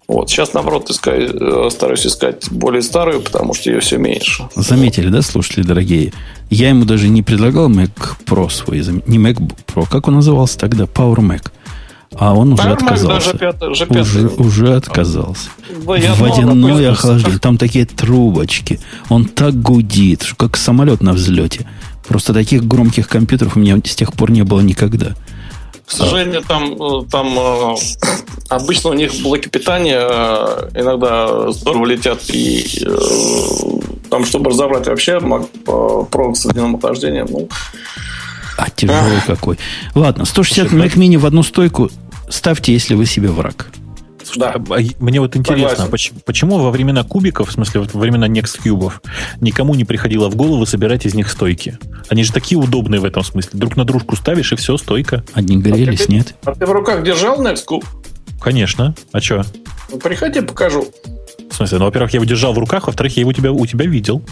Вот. Сейчас, наоборот, искать, э, стараюсь искать более старую, потому что ее все меньше.
Заметили, да, слушатели дорогие? Я ему даже не предлагал Mac Pro свой, не Mac Pro, как он назывался тогда? Power Mac. А он уже Power отказался. Да, G5, G5. Уже, уже отказался. Да, Водяное охлаждение. Там такие трубочки. Он так гудит, как самолет на взлете. Просто таких громких компьютеров у меня с тех пор не было никогда.
К сожалению, там, э, там э, обычно у них блоки питания э, иногда здорово летят, и там, чтобы разобрать вообще провод с водяным охлаждением, ну,
а тяжелый какой. Ладно, 160 Mac Mini в одну стойку ставьте, если вы себе враг.
Да. А, мне вот интересно, почему, почему во времена кубиков, в смысле вот во времена Next кубов, никому не приходило в голову собирать из них стойки? Они же такие удобные в этом смысле. Друг на дружку ставишь, и все, стойка.
Одни грелись, а ты, нет?
А ты в руках держал Next Cube?
Конечно. А что?
Ну, приходи, покажу.
В смысле? Ну, во-первых, я его держал в руках, во-вторых, я его у тебя, у тебя видел.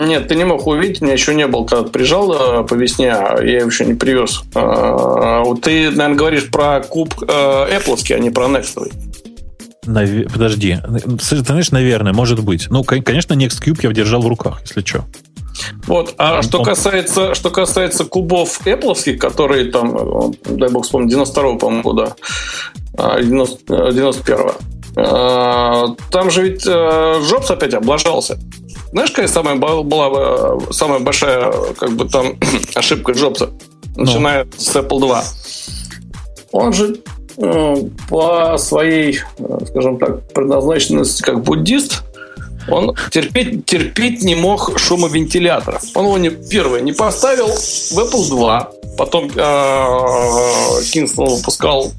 Нет, ты не мог увидеть, меня еще не был, когда ты приезжал э, по весне, а я его еще не привез. Э, ты, наверное, говоришь про куб э, Apple, а не про Next.
Подожди. Ты знаешь, наверное, может быть. Ну, конечно, Next Cube я держал в руках, если что.
Вот. А что касается, что касается кубов Apple, которые там, дай бог вспомнить, 92-го, по-моему, года, 91-го, там же ведь Джобс опять облажался. Знаешь, какая самая была э, самая большая как бы там ошибка Джобса, ну. начиная no. с Apple 2? Он же э, по своей, э, скажем так, предназначенности как буддист, он терпеть, терпеть не мог шума вентиляторов. Он его не, первое не поставил в Apple 2, потом э, Кингстон выпускал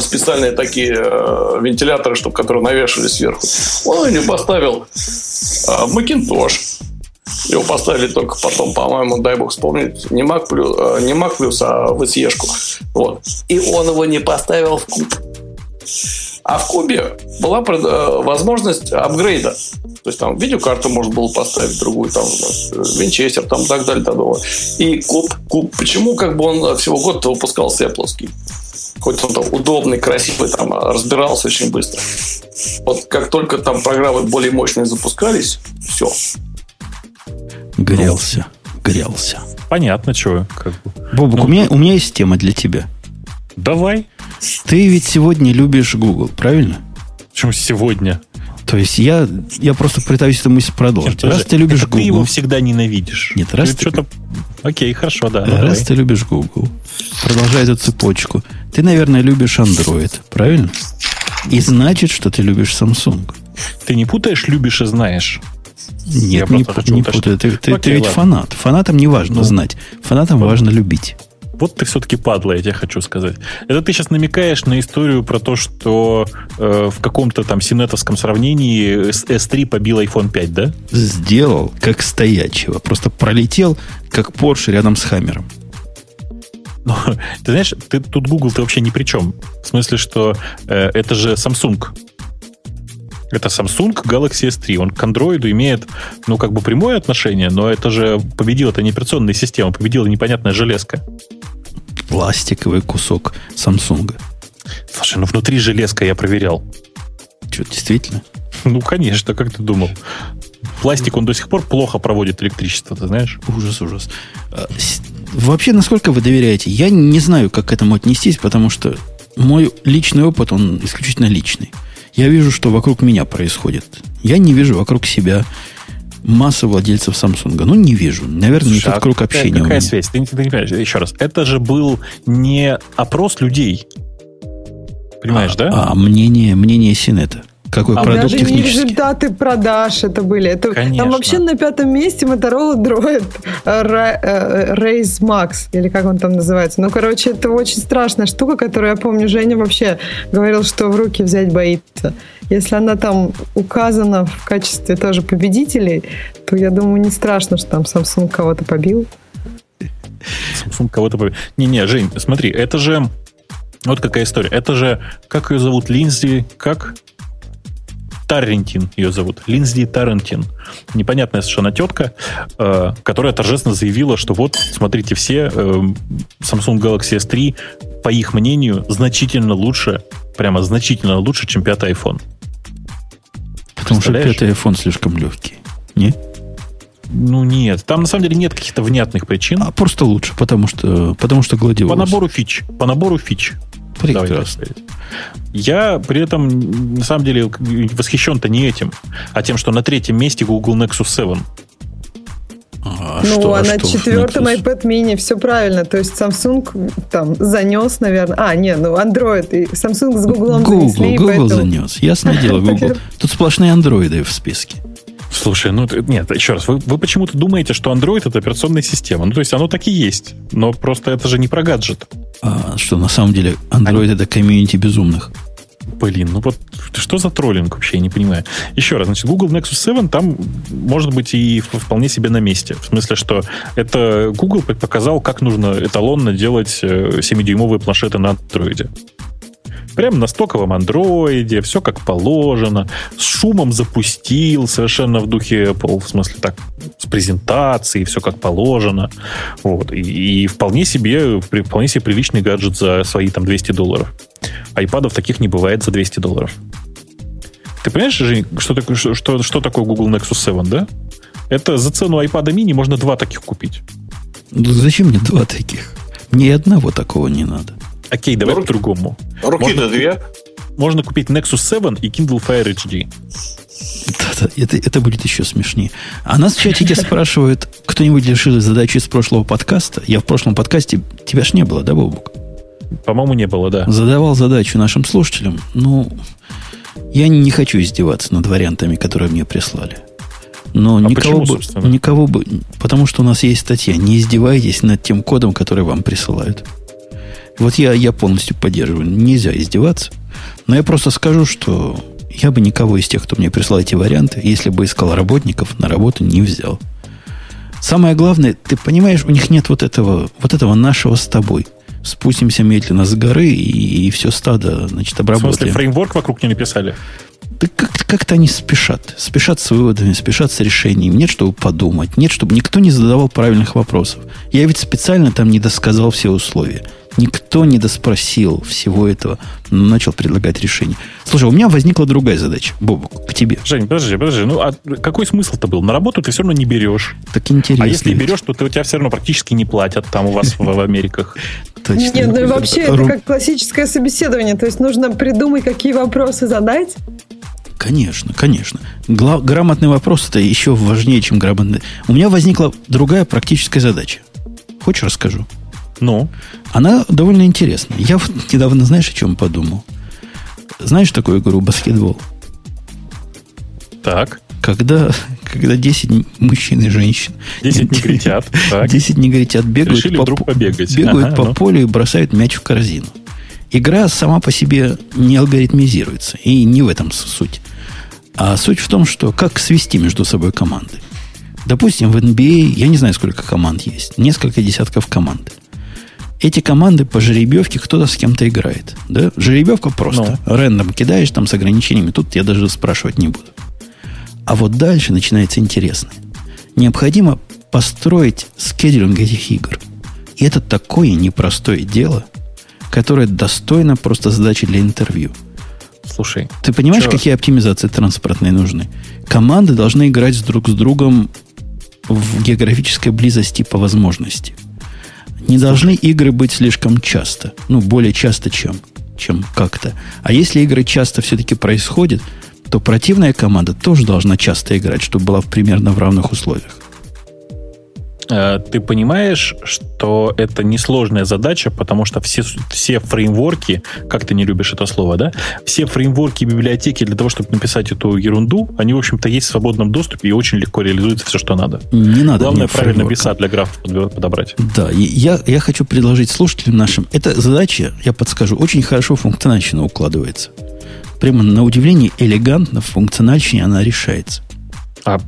специальные такие э, вентиляторы, чтобы, которые навешивали сверху. Он не поставил э, Macintosh. Его поставили только потом, по-моему, дай бог вспомнить, не Mac, плюс, э, не Mac плюс, а в SE. Вот. И он его не поставил в куб. А в кубе была возможность апгрейда. То есть там видеокарту можно было поставить, другую там винчестер, там так далее, так далее. И куб, куб, почему как бы он всего год выпускался Apple? Хоть он там удобный, красивый, там разбирался очень быстро. Вот как только там программы более мощные запускались, все.
Грелся, грелся.
Понятно, что. Как бы.
Бобук, ну, у, меня, у меня есть тема для тебя.
Давай.
Ты ведь сегодня любишь Google, правильно?
Почему сегодня?
То есть я, я просто пытаюсь эту мысль продолжить. Нет, раз ты любишь Google...
Ты его всегда ненавидишь.
Нет, раз ты...
Что-то... Окей, хорошо, да.
Раз давай. ты любишь Google, продолжай эту цепочку. Ты, наверное, любишь Android, правильно? И значит, что ты любишь Samsung.
Ты не путаешь «любишь» и «знаешь»?
Нет, не, не путаю. Ты, ты, Окей, ты ведь ладно. фанат. Фанатам не важно ну, знать. Фанатам вот. важно любить.
Вот ты все-таки падла, я тебе хочу сказать. Это ты сейчас намекаешь на историю про то, что э, в каком-то там синетовском сравнении S3 побил iPhone 5, да?
Сделал как стоячего. Просто пролетел, как Porsche рядом с Хаммером.
Ну, ты знаешь, ты, тут Google ты вообще ни при чем. В смысле, что э, это же Samsung. Это Samsung Galaxy S3. Он к Android имеет, ну, как бы прямое отношение, но это же победила это не операционная система, победила непонятная железка
пластиковый кусок Samsung.
Слушай, ну внутри железка я проверял.
Что, действительно?
Ну, конечно, как ты думал? пластик, он до сих пор плохо проводит электричество, ты знаешь?
Ужас, ужас. А, вообще, насколько вы доверяете? Я не знаю, как к этому отнестись, потому что мой личный опыт, он исключительно личный. Я вижу, что вокруг меня происходит. Я не вижу вокруг себя массы владельцев Samsung. Ну, не вижу. Наверное, Слушай, не тот а круг общения.
Какая связь? Ты, ты, ты понимаешь, еще раз. Это же был не опрос людей. Понимаешь,
а,
да?
А мнение, мнение Синета. Какой а продукт
даже
технический?
не результаты продаж это были. Это, там вообще на пятом месте Motorola Droid э, Raze Max, или как он там называется. Ну, короче, это очень страшная штука, которую я помню, Женя вообще говорил, что в руки взять боится. Если она там указана в качестве тоже победителей, то я думаю, не страшно, что там Samsung кого-то побил.
Samsung кого-то побил. Не-не, Жень, смотри, это же... Вот какая история. Это же, как ее зовут, Линзи, как? Таррентин ее зовут, Линзди Таррентин. Непонятная совершенно тетка, э, которая торжественно заявила, что вот, смотрите, все э, Samsung Galaxy S3, по их мнению, значительно лучше, прямо значительно лучше, чем пятый iPhone.
Потому что пятый iPhone слишком легкий. Не?
Ну нет, там на самом деле нет каких-то внятных причин.
А просто лучше, потому что, потому что гладиолус.
По набору фич. По набору фич.
Прекрасно.
Я при этом, на самом деле, восхищен-то не этим, а тем, что на третьем месте Google Nexus 7.
А ну, что, а, а на что четвертом iPad mini все правильно. То есть Samsung там занес, наверное. А, не, ну Android и Samsung с Google
Google, занесли. Google поэтому... занес. Ясное дело, Google. Тут сплошные андроиды в списке.
Слушай, ну нет, еще раз, вы, вы почему-то думаете, что Android это операционная система. Ну, то есть оно так и есть. Но просто это же не про гаджет.
А, что на самом деле Android Они... это комьюнити безумных.
Блин, ну вот что за троллинг вообще, я не понимаю. Еще раз, значит, Google Nexus 7 там может быть и вполне себе на месте. В смысле, что это Google показал, как нужно эталонно делать 7-дюймовые э, планшеты на Android. Прям на стоковом андроиде, все как положено, с шумом запустил, совершенно в духе Apple, в смысле так, с презентацией, все как положено. Вот. И, и вполне себе, вполне себе приличный гаджет за свои там 200 долларов. Айпадов таких не бывает за 200 долларов. Ты понимаешь, Жень, что такое, что, что такое Google Nexus 7, да? Это за цену iPad mini можно два таких купить.
Ну, зачем мне два таких? Мне одного такого не надо.
Окей, давай ну, по-другому.
Руки-то две.
Можно купить Nexus 7 и Kindle Fire HD.
Да-да, это, это будет еще смешнее. А нас в чатике спрашивают, кто-нибудь решил задачу из прошлого подкаста? Я в прошлом подкасте, тебя ж не было, да, Бобук?
По-моему, не было, да.
Задавал задачу нашим слушателям. Ну, я не хочу издеваться над вариантами, которые мне прислали. Но а никого, почему, бы, никого бы... Потому что у нас есть статья. Не издевайтесь над тем кодом, который вам присылают. Вот я, я полностью поддерживаю. Нельзя издеваться. Но я просто скажу, что я бы никого из тех, кто мне прислал эти варианты, если бы искал работников, на работу не взял. Самое главное, ты понимаешь, у них нет вот этого, вот этого нашего с тобой. Спустимся медленно с горы и, и все стадо, значит, обработаем. В смысле,
фреймворк вокруг не написали?
Да как, как-то они спешат. Спешат с выводами, спешат с решением. Нет, чтобы подумать. Нет, чтобы никто не задавал правильных вопросов. Я ведь специально там не досказал все условия. Никто не доспросил всего этого, но начал предлагать решение. Слушай, у меня возникла другая задача, Бобок, к тебе.
Жень, подожди, подожди. Ну, а какой смысл-то был? На работу ты все равно не берешь.
Так интересно.
А если берешь, то ты, у тебя все равно практически не платят там у вас в Америках.
Точно. Нет, ну вообще это как классическое собеседование. То есть нужно придумать, какие вопросы задать.
Конечно, конечно. Гла- грамотный вопрос это еще важнее, чем грамотный. У меня возникла другая практическая задача. Хочешь расскажу?
Ну?
Она довольно интересная. Я вот недавно, знаешь, о чем подумал? Знаешь такую игру баскетбол?
Так.
Когда, когда 10 мужчин и женщин
10 негритят,
так. 10 негритят бегают,
Решили
по,
вдруг побегать.
бегают ага, по ну. полю и бросают мяч в корзину. Игра сама по себе не алгоритмизируется. И не в этом суть. А суть в том, что как свести между собой команды. Допустим, в NBA, я не знаю, сколько команд есть, несколько десятков команд. Эти команды по жеребьевке кто-то с кем-то играет. Да? Жеребьевка просто. Ну. Рэндом кидаешь там с ограничениями. Тут я даже спрашивать не буду. А вот дальше начинается интересное. Необходимо построить скедулинг этих игр. И это такое непростое дело, которое достойно просто задачи для интервью.
слушай.
Ты понимаешь,
Чё?
какие оптимизации транспортные нужны? Команды должны играть друг с другом в географической близости по возможности. Не должны игры быть слишком часто. Ну, более часто, чем, чем как-то. А если игры часто все-таки происходят, то противная команда тоже должна часто играть, чтобы была примерно в равных условиях.
Э, Ты понимаешь, что это несложная задача, потому что все, все фреймворки, как ты не любишь это слово, да? Все фреймворки и библиотеки для того, чтобы написать эту ерунду, они, в общем-то, есть в свободном доступе и очень легко реализуется все, что надо.
Не надо
Главное, правильно
фреймворка.
писать для графов подбер- подобрать.
Да, и я, я хочу предложить слушателям нашим. Эта задача, я подскажу, очень хорошо функционально укладывается. Прямо на удивление элегантно в функциональщине она решается.
А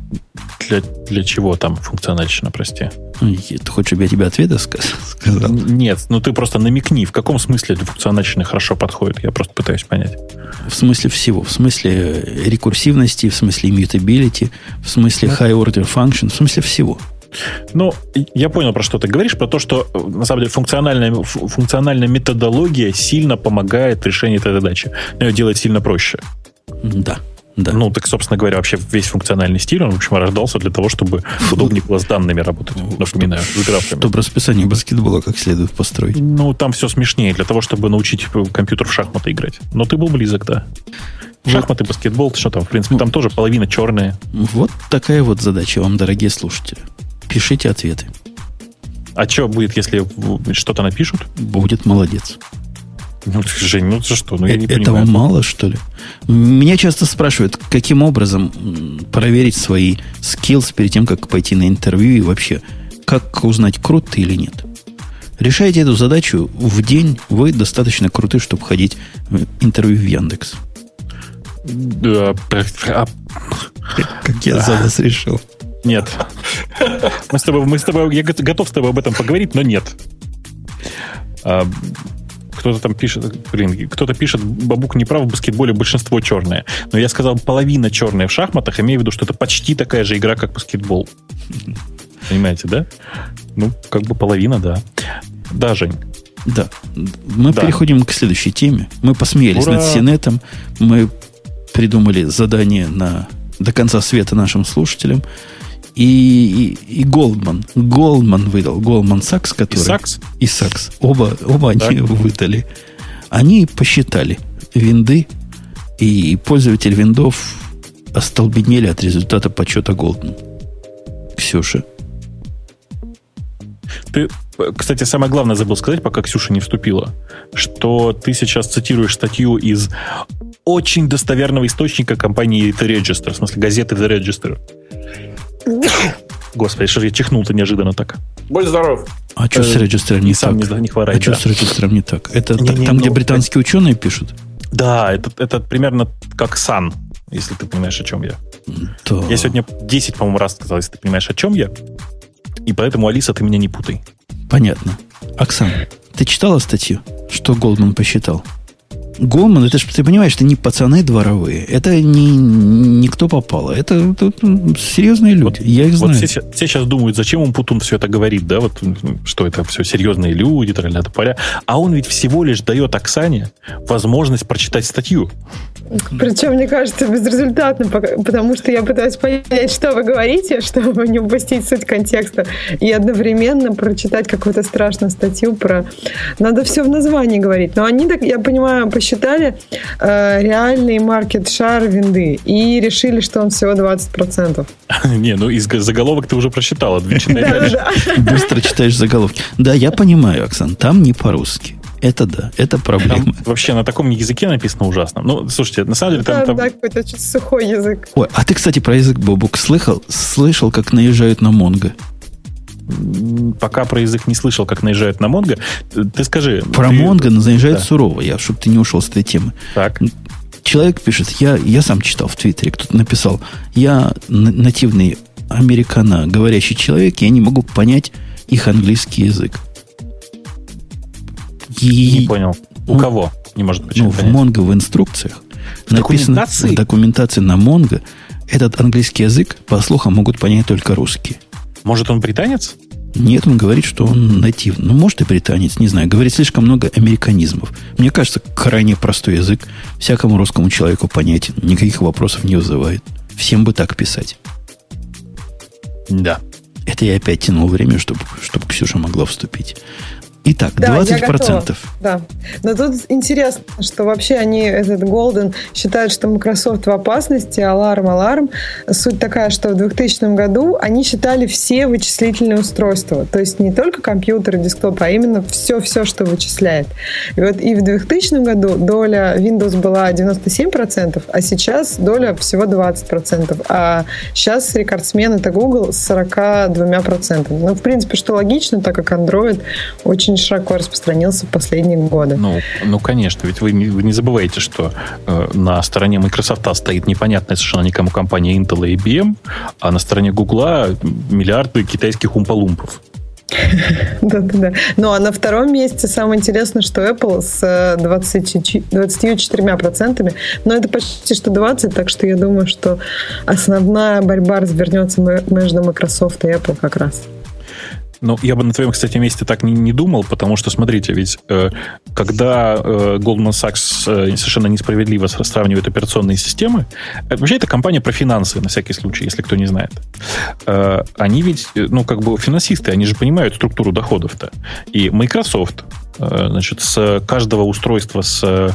для, для чего там функциональщина, прости?
Ну, Ты хочешь, чтобы я тебе ответы ска- сказал?
Нет, ну ты просто намекни, в каком смысле для функциональщины хорошо подходит. Я просто пытаюсь понять.
В смысле всего. В смысле э, рекурсивности, в смысле immutability, в смысле high order function, в смысле всего.
Ну, я понял, про что ты говоришь, про то, что э, на самом деле функциональная, фу- функциональная методология сильно помогает в решении этой задачи. Ее делает сильно проще.
Да, да.
Ну, так, собственно говоря, вообще весь функциональный стиль, он, в общем, рождался для того, чтобы удобнее было с данными работать. Напоминаю, с графами.
чтобы расписание баскетбола как следует построить.
Ну, там все смешнее, для того, чтобы научить компьютер в шахматы играть. Но ты был близок, да. Шахматы, баскетбол, что там, в принципе, там тоже половина черная.
Вот такая вот задача вам, дорогие слушатели. Пишите ответы.
А что будет, если что-то напишут?
Будет молодец.
Ну, Жень, ну ты что, ну я не
Э, Этого
понимаю.
мало, что ли? Меня часто спрашивают, каким образом проверить свои skills перед тем, как пойти на интервью и вообще, как узнать, крут ты или нет. Решаете эту задачу в день, вы достаточно круты, чтобы ходить в интервью в Яндекс.
Да, а,
Как я за вас решил.
Нет. Мы с тобой, мы с тобой, я го- готов с тобой об этом поговорить, но нет. Кто-то там пишет, блин, кто-то пишет, бабук не прав, в баскетболе большинство черное. Но я сказал половина черная в шахматах, имею в виду, что это почти такая же игра, как баскетбол. Понимаете, да? Ну, как бы половина, да. Да, Жень.
Да. Мы
Да.
переходим к следующей теме. Мы посмеялись
Ура!
над Синетом. Мы придумали задание на до конца света нашим слушателям. И, и, и Голдман. Голдман выдал. Голдман Сакс,
И
который...
Сакс?
И Сакс. Оба, оба они
Так.
выдали. Они посчитали винды, и пользователи виндов остолбенели от результата подсчета Голдман. Ксюша.
Ты, кстати, самое главное забыл сказать, пока Ксюша не вступила, что ты сейчас цитируешь статью из очень достоверного источника компании The Register, в смысле газеты The Register. Господи, что же я чихнул-то неожиданно так.
Будь здоров.
А что с
Э,
регистром не
сам
так?
не, не
А
хворай.
что
да.
с регистром не так? Это
Не, не,
там, где
ну,
британские ученые пишут?
Да, это, это примерно как сан, если ты понимаешь, о чем я.
То...
Я сегодня 10, по-моему, раз сказал, если ты понимаешь, о чем я. И поэтому, Алиса, ты меня не путай.
Понятно. Оксан, ты читала статью, что Голдман посчитал? Голдман, это ж, ты понимаешь, это не пацаны дворовые. Это не, не кто попало. Это, это, серьезные люди.
Вот-
Я их
Вот
знаю.
все, все сейчас думают, зачем он Путун все это говорит, да, вот что это все серьезные люди, тролля поля. А он ведь всего лишь дает Оксане возможность прочитать статью.
Причем, мне кажется, безрезультатно, потому что я пытаюсь понять, что вы говорите, чтобы не упустить суть контекста, и одновременно прочитать какую-то страшную статью про... Надо все в названии говорить. Но они, так, я понимаю, посчитали э, реальный маркет-шар винды и решили, что он всего 20%.
Не, ну из заголовок ты уже.
Да-да-да.
Быстро читаешь заголовки. Да, я понимаю, Оксан, там не по-русски. Это да, это
Там
проблема.
вообще на таком языке написано ужасно. Ну, слушайте, на самом деле там...
Да,
там-
да, какой-то чуть сухой язык.
Ой, а ты, кстати, про язык Бобук слышал? Слышал, как наезжают на Монго?
Пока про язык не слышал, как наезжают на Монго. Ты скажи...
Про
ты-
Монго наезжают
Да.
сурово, я, чтобы ты не ушел с этой темы.
Так.
Человек пишет, я, я сам читал в Твиттере, кто-то написал, я нативный американо говорящий человек, я не могу понять их английский язык. И,
Не понял. У
ну,
кого? Не может
ну,
почему
в
понять.
Монго в инструкциях
В
написано
документации?
в документации на Монго этот английский язык, по слухам, могут понять только русские.
Может, он британец?
Нет, он говорит, что он нативный. Ну, может, и британец, не знаю. Говорит слишком много американизмов. Мне кажется, крайне простой язык. Всякому русскому человеку понятен. Никаких вопросов не вызывает. Всем бы так писать.
Да.
Это я опять тянул время, чтобы, чтобы Ксюша могла вступить. Итак,
Да,
20%.
я готова. Да. Но тут интересно, что вообще они, этот Golden, считают, что Microsoft в опасности, аларм, аларм. Суть такая, что в 2000 году они считали все вычислительные устройства. То есть не только компьютеры, десктопы, а именно все-все, что вычисляет. И вот и в 2000 году доля Windows была 97%, а сейчас доля всего 20%. А сейчас рекордсмен это Google с 42%. Ну, в принципе, что логично, так как Android очень широко распространился в последние годы.
Ну, ну конечно, ведь вы не, вы не забываете, что э, на стороне Microsoft стоит непонятная совершенно никому компания Intel и IBM, а на стороне Google миллиарды китайских умпалумпов.
Да-да-да. Ну, а на втором месте самое интересное, что Apple с 20, 24%, но это почти что 20, так что я думаю, что основная борьба развернется между Microsoft и Apple как раз.
Ну, я бы на твоем, кстати, месте так не, не думал, потому что, смотрите, ведь э, когда э, Goldman Sachs э, совершенно несправедливо сравнивает операционные системы, э, вообще это компания про финансы, на всякий случай, если кто не знает. Э, они ведь, э, ну, как бы финансисты, они же понимают структуру доходов-то. И Microsoft, э, значит, с каждого устройства с, э,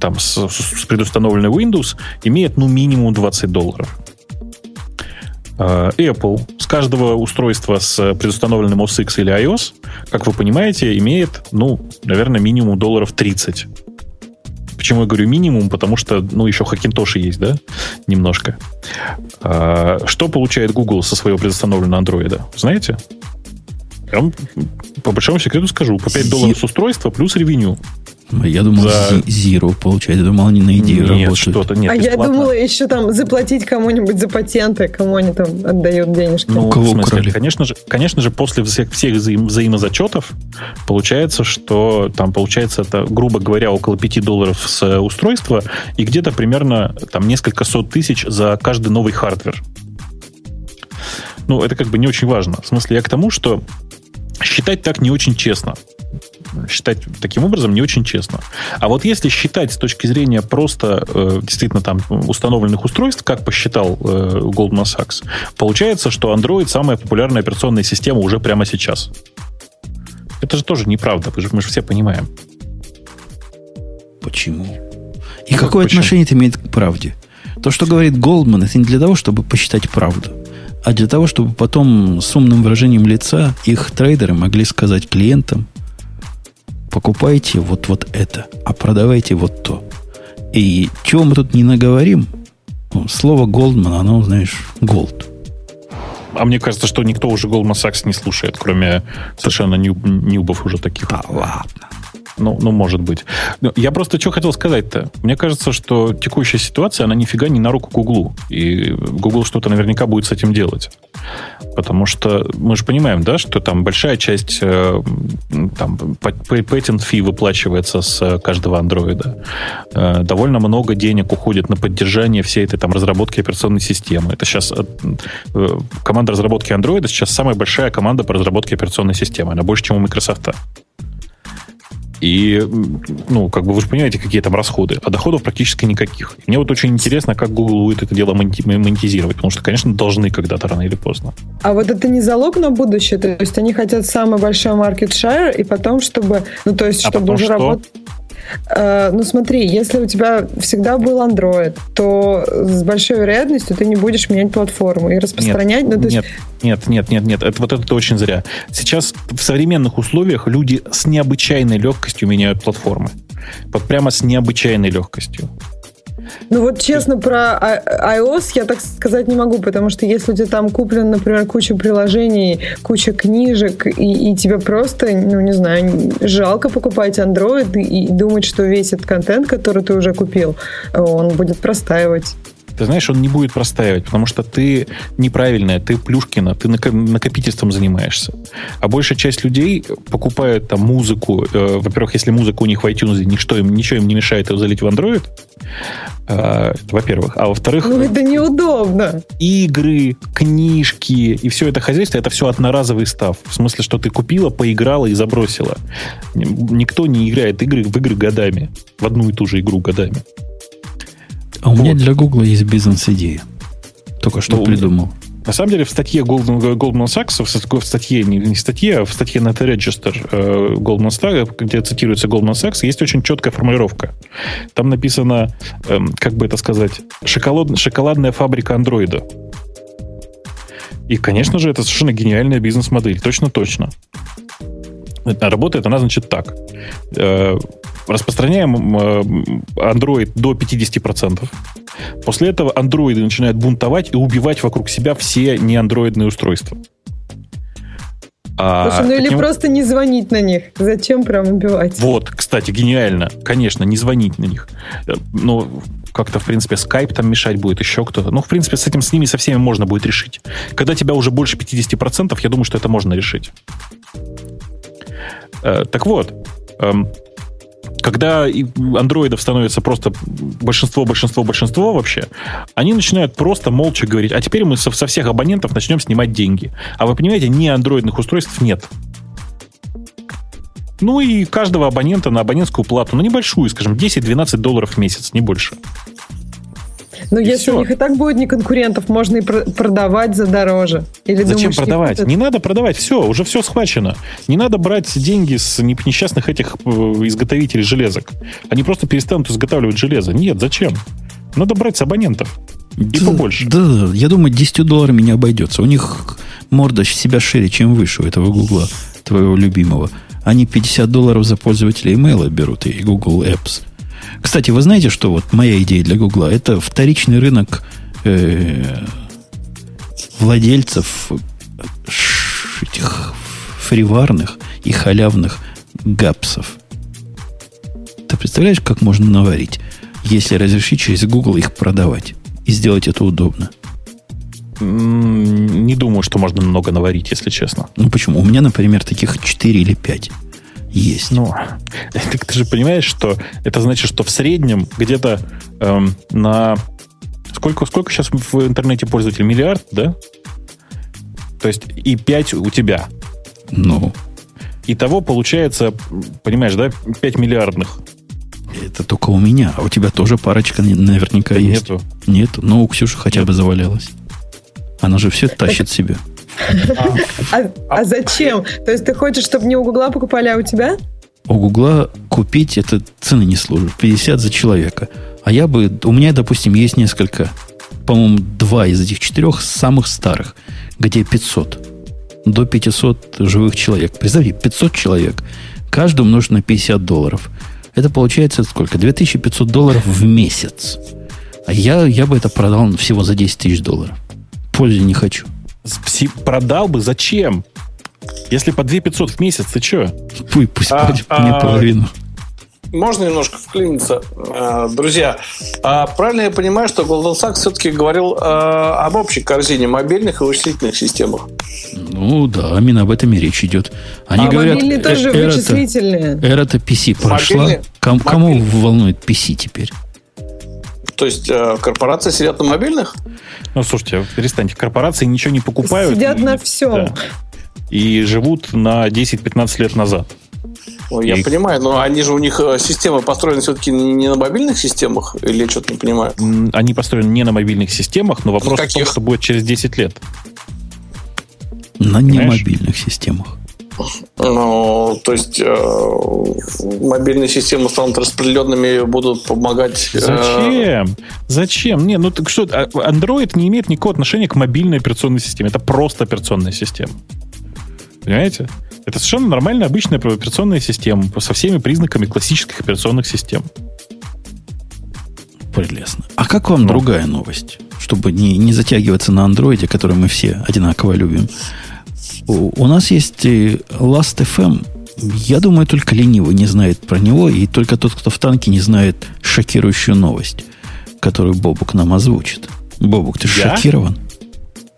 там, с, с предустановленной Windows имеет, ну, минимум 20 долларов. Э, Apple с каждого устройства с предустановленным OS X или iOS, как вы понимаете, имеет, ну, наверное, минимум долларов 30. Почему я говорю минимум? Потому что, ну, еще Хакинтоши есть, да? Немножко. Э, что получает Google со своего предустановленного андроида? Знаете? Я вам по большому секрету скажу. По 5 долларов с устройства плюс revenue.
Я думал, за... Zero получает. Я думал, они на идею
нет,
работают.
что-то нет.
А бесплатно. я думала еще там заплатить кому-нибудь за патенты, кому они там отдают денежки.
Ну,
кого
в смысле,
украли?
Конечно же, конечно же, после всех, всех взаим, взаимозачетов получается, что там получается, это, грубо говоря, около 5 долларов с устройства и где-то примерно там несколько сот тысяч за каждый новый hardware. Ну, это как бы не очень важно. В смысле, я к тому, что считать так не очень честно считать таким образом не очень честно. А вот если считать с точки зрения просто э, действительно там установленных устройств, как посчитал э, Goldman Sachs, получается, что Android самая популярная операционная система уже прямо сейчас. Это же тоже неправда, мы же, мы же все понимаем.
Почему? И ну, какое почему? отношение это имеет к правде? То, что говорит Голдман, это не для того, чтобы посчитать правду, а для того, чтобы потом с умным выражением лица их трейдеры могли сказать клиентам, покупайте вот, вот это, а продавайте вот то. И чего мы тут не наговорим, ну, слово Голдман, оно, знаешь, голд.
А мне кажется, что никто уже Goldman Sachs не слушает, кроме совершенно нюб, нюбов уже таких.
Да ладно.
Ну, ну, может быть. Я просто что хотел сказать-то. Мне кажется, что текущая ситуация, она нифига не на руку Гуглу. И Google что-то наверняка будет с этим делать. Потому что мы же понимаем, да, что там большая часть э, там, patent фи выплачивается с каждого андроида. Э, довольно много денег уходит на поддержание всей этой там разработки операционной системы. Это сейчас э, команда разработки андроида сейчас самая большая команда по разработке операционной системы. Она больше, чем у Microsoft. И, ну, как бы вы же понимаете, какие там расходы. А доходов практически никаких. И мне вот очень интересно, как Google будет это дело монетизировать. Потому что, конечно, должны когда-то рано или поздно.
А вот это не залог на будущее? То есть они хотят самый большой market share, и потом, чтобы... Ну, то есть,
а
чтобы уже работать... Uh, ну смотри, если у тебя всегда был Android, то с большой вероятностью ты не будешь менять платформу и распространять.
Нет,
ну,
нет,
есть...
нет, нет, нет, нет. Это, вот это очень зря. Сейчас в современных условиях люди с необычайной легкостью меняют платформы. Вот прямо с необычайной легкостью.
Ну вот честно, про iOS я так сказать не могу, потому что если у тебя там куплен, например, куча приложений, куча книжек, и, и тебе просто, ну не знаю, жалко покупать Android и, и думать, что весь этот контент, который ты уже купил, он будет простаивать.
Ты знаешь, он не будет простаивать, потому что ты неправильная, ты плюшкина, ты накопительством занимаешься. А большая часть людей покупают там музыку. Э, во-первых, если музыка у них в iTunes, ничто им, ничего им не мешает ее залить в Android. Э, во-первых. А во-вторых...
Ну, это неудобно.
Игры, книжки и все это хозяйство, это все одноразовый став. В смысле, что ты купила, поиграла и забросила. Никто не играет игры в игры годами. В одну и ту же игру годами.
А у вот. меня для Гугла есть бизнес-идея. Только что ну, придумал.
На самом деле в статье Goldman, Goldman Sachs, в статье, не, не статье, а в статье Net Register э, Goldman Sachs, где цитируется Goldman Sachs, есть очень четкая формулировка. Там написано, э, как бы это сказать, шоколад, шоколадная фабрика андроида. И, конечно же, это совершенно гениальная бизнес-модель. Точно-точно. Работает она, значит, так. Э, распространяем э, Android до 50%. После этого андроиды начинают бунтовать и убивать вокруг себя все неандроидные устройства.
А Слушай, ну таким... или просто не звонить на них. Зачем прям убивать?
Вот, кстати, гениально. Конечно, не звонить на них. Э, ну, как-то, в принципе, скайп там мешать будет, еще кто-то. Ну, в принципе, с этим, с ними со всеми можно будет решить. Когда тебя уже больше 50%, я думаю, что это можно решить. Э, так вот, эм, когда андроидов становится просто большинство, большинство, большинство вообще, они начинают просто молча говорить, а теперь мы со, всех абонентов начнем снимать деньги. А вы понимаете, не андроидных устройств нет. Ну и каждого абонента на абонентскую плату, на небольшую, скажем, 10-12 долларов в месяц, не больше.
Но и если все. у них и так будет не конкурентов, можно и продавать за дороже.
Или Зачем думаешь, продавать? Не, не надо продавать, все, уже все схвачено. Не надо брать деньги с несчастных этих э, изготовителей железок. Они просто перестанут изготавливать железо. Нет, зачем? Надо брать с абонентов. И
да, побольше. Да, да, я думаю, 10 долларами не обойдется. У них морда себя шире, чем выше у этого Гугла, твоего любимого. Они 50 долларов за пользователя имейла берут и Google Apps. Кстати, вы знаете, что вот моя идея для Гугла? Это вторичный рынок э, владельцев этих фриварных и халявных гапсов. Ты представляешь, как можно наварить, если разрешить через Google их продавать и сделать это удобно?
Не думаю, что можно много наварить, если честно.
Ну почему? У меня, например, таких 4 или 5 есть.
Ну, так ты же понимаешь, что это значит, что в среднем где-то эм, на... Сколько, сколько сейчас в интернете пользователей? Миллиард, да? То есть и 5 у тебя.
Ну.
Итого получается, понимаешь, да, 5 миллиардных.
Это только у меня, а у тебя тоже парочка наверняка да есть. Нету. Нету, но у Ксюши хотя Нет. бы завалялась. Она же все тащит себе.
А, а зачем? То есть ты хочешь, чтобы не у Гугла покупали, а у тебя?
У Гугла купить это цены не служит. 50 за человека. А я бы... У меня, допустим, есть несколько... По-моему, два из этих четырех самых старых, где 500. До 500 живых человек. Представьте, 500 человек. Каждый умножить на 50 долларов. Это получается сколько? 2500 долларов в месяц. А я, я бы это продал всего за 10 тысяч долларов. Пользы не хочу.
Продал бы, зачем? Если по 2 500 в месяц, ты что?
Пусть, пусть а, мне а, половину.
Можно немножко вклиниться? А, друзья, а правильно я понимаю, что Goldman Sachs все-таки говорил а, об общей корзине мобильных и вычислительных системах?
Ну да, именно об этом и речь идет. Они а говорят,
мобильные тоже э, вычислительные.
Эра-то PC прошла. Мобильные, Ком, кому волнует PC теперь?
То есть э, корпорации сидят на мобильных?
Ну, слушайте, перестаньте. Корпорации ничего не покупают.
Сидят и, на всем. Да,
и живут на 10-15 лет назад.
Ну, я и... понимаю, но они же у них э, системы построены все-таки не на мобильных системах, или я что-то не понимаю?
Они построены не на мобильных системах, но вопрос в том, что будет через 10 лет.
На немобильных системах.
Ну, то есть э, мобильные системы станут распределенными, будут помогать.
Э... Зачем? Зачем? Не, ну так что, а, Android не имеет никакого отношения к мобильной операционной системе. Это просто операционная система. Понимаете? Это совершенно нормальная, обычная операционная система со всеми признаками классических операционных систем.
Прелестно. А как вам ну. другая новость? Чтобы не, не затягиваться на андроиде, который мы все одинаково любим. У, нас есть Last.fm. Я думаю, только ленивый не знает про него, и только тот, кто в танке, не знает шокирующую новость. которую Бобук нам озвучит. Бобук, ты
Я?
шокирован?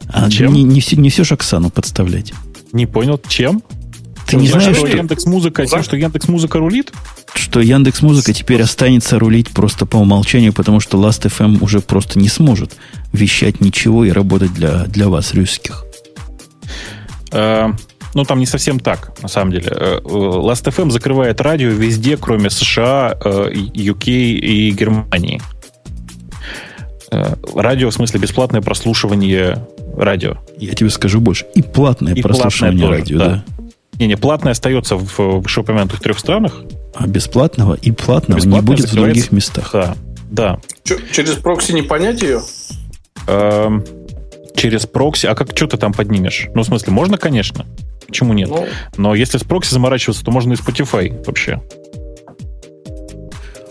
А
Чем?
Не, не, все, не все же Оксану подставлять.
Не понял, чем?
Ты не
Тем,
знаешь,
что
что,
Яндекс Музыка, тем, что Яндекс Музыка рулит?
что Яндекс Музыка теперь останется рулить просто по умолчанию, потому что Last.fm уже просто не сможет вещать ничего и работать для, для вас, русских.
Э, ну, там не совсем так, на самом деле. Э, э, Last.fm закрывает радио везде, кроме США, UK и Германии. Радио, в смысле, бесплатное прослушивание радио.
Я тебе скажу больше. И платное
И
прослушивание
платное тоже,
радио,
да.
да.
Не-не, платное остается в вышеупомянутых трех странах.
А бесплатного и платного не
Бесплатное
будет в других местах.
Да, да.
Чё, через прокси не понять ее?
Эм, через прокси. А как что ты там поднимешь? Ну, в смысле, можно, конечно. Почему нет?
Ну,
Но если с прокси заморачиваться, то можно и Spotify вообще.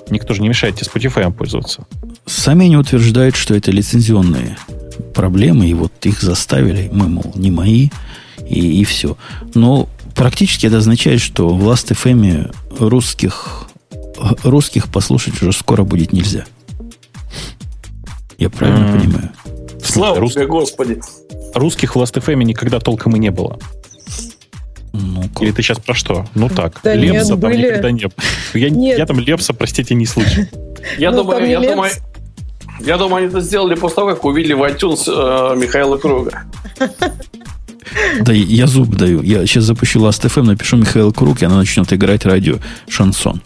Никто же не мешает тебе Spotify пользоваться.
Сами они утверждают, что это лицензионные проблемы, и вот их заставили, мы, мол, не мои, и, и все. Но практически это означает, что в Last.fm русских, русских послушать уже скоро будет нельзя. Я правильно
М.
понимаю?
Слава
рус-
тебе, Господи.
русских в Last.fm никогда толком и не было.
Ну,
Или ты сейчас про что? Ну так.
Да
Лепса
нет,
там
были-
никогда не было. Я,
Нет.
я там Лепса, простите, не слышал.
Я
Ну,
думаю, я думаю, я думаю, они это сделали после того, как увидели в iTunes э, Михаила Круга.
Да я зуб даю. Я сейчас запущу Last.fm, напишу Михаил Круг, и она начнет играть радио шансон.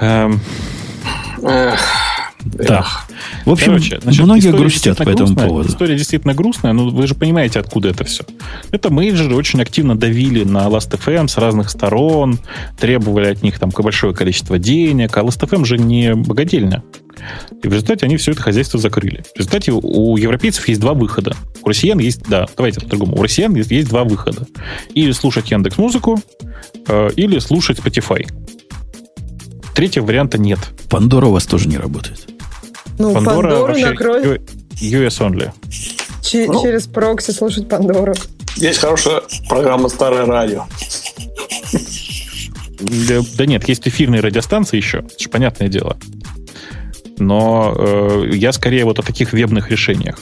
Эм,
Эх,
Да. В общем,
Короче, значит,
многие грустят по этому
грустная.
поводу.
История действительно грустная, но вы же понимаете, откуда это все. Это менеджеры очень активно давили на Last.fm с разных сторон, требовали от них там большое количество денег, а Last.fm же не богадельня. И в результате они все это хозяйство закрыли. В результате у европейцев есть два выхода. У россиян есть, да, давайте по-другому. У россиян есть, есть два выхода. Или слушать Яндекс Музыку, э, или слушать Spotify. Третьего варианта нет.
Пандора у вас тоже не работает.
Ну,
Пандора
Пандору
вообще
накрой
ю- US only.
че-
Ну.
через прокси слушать Пандору.
Есть хорошая программа «Старое радио».
Да, да нет, есть эфирные радиостанции еще, это же понятное дело. Но э, я скорее вот о таких вебных решениях.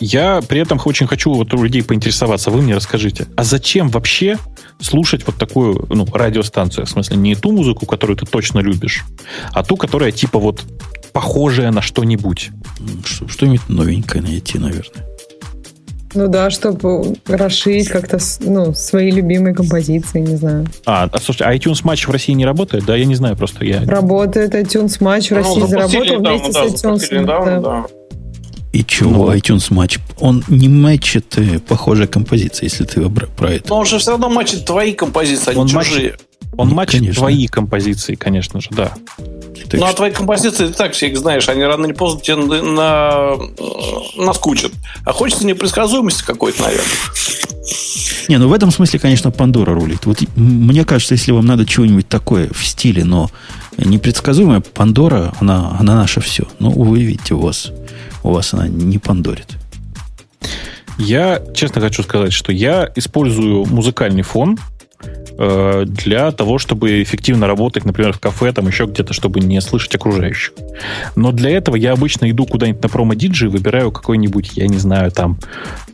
Я при этом очень хочу вот у людей поинтересоваться. Вы мне расскажите, а зачем вообще слушать вот такую ну, радиостанцию? В смысле, не ту музыку, которую ты точно любишь, а ту, которая типа вот похожая на что-нибудь.
Что- Что-нибудь новенькое найти, наверное.
Ну да, чтобы расширить как-то ну, свои любимые композиции, не знаю.
А, а слушайте, а iTunes Match в России не работает? Да, я не знаю просто. Я...
Работает iTunes Match в
Ну,
России, заработал
недавно,
вместе
да,
с iTunes.
недавно,
да.
да.
И чего
Ну.
iTunes матч? Он не матчит э, похожая композиция, если ты про это.
Но он же все равно матчит твои композиции, а не
Он
чужие.
Он
Ну,
матчит
конечно.
твои композиции, конечно же, да.
Так
ну, а
что-
твои композиции ты так все их знаешь, они рано или поздно тебе на, на, наскучат. А хочется непредсказуемости какой-то, наверное.
Не, ну в этом смысле, конечно, Пандора рулит. Вот мне кажется, если вам надо чего-нибудь такое в стиле, но непредсказуемое, Пандора, она, она наше все. Но, увы, видите, у вас, у вас она не пандорит.
Я честно хочу сказать, что я использую музыкальный фон э, для того, чтобы эффективно работать, например, в кафе, там еще где-то, чтобы не слышать окружающих. Но для этого я обычно иду куда-нибудь на промо-диджей, выбираю какой-нибудь, я не знаю, там,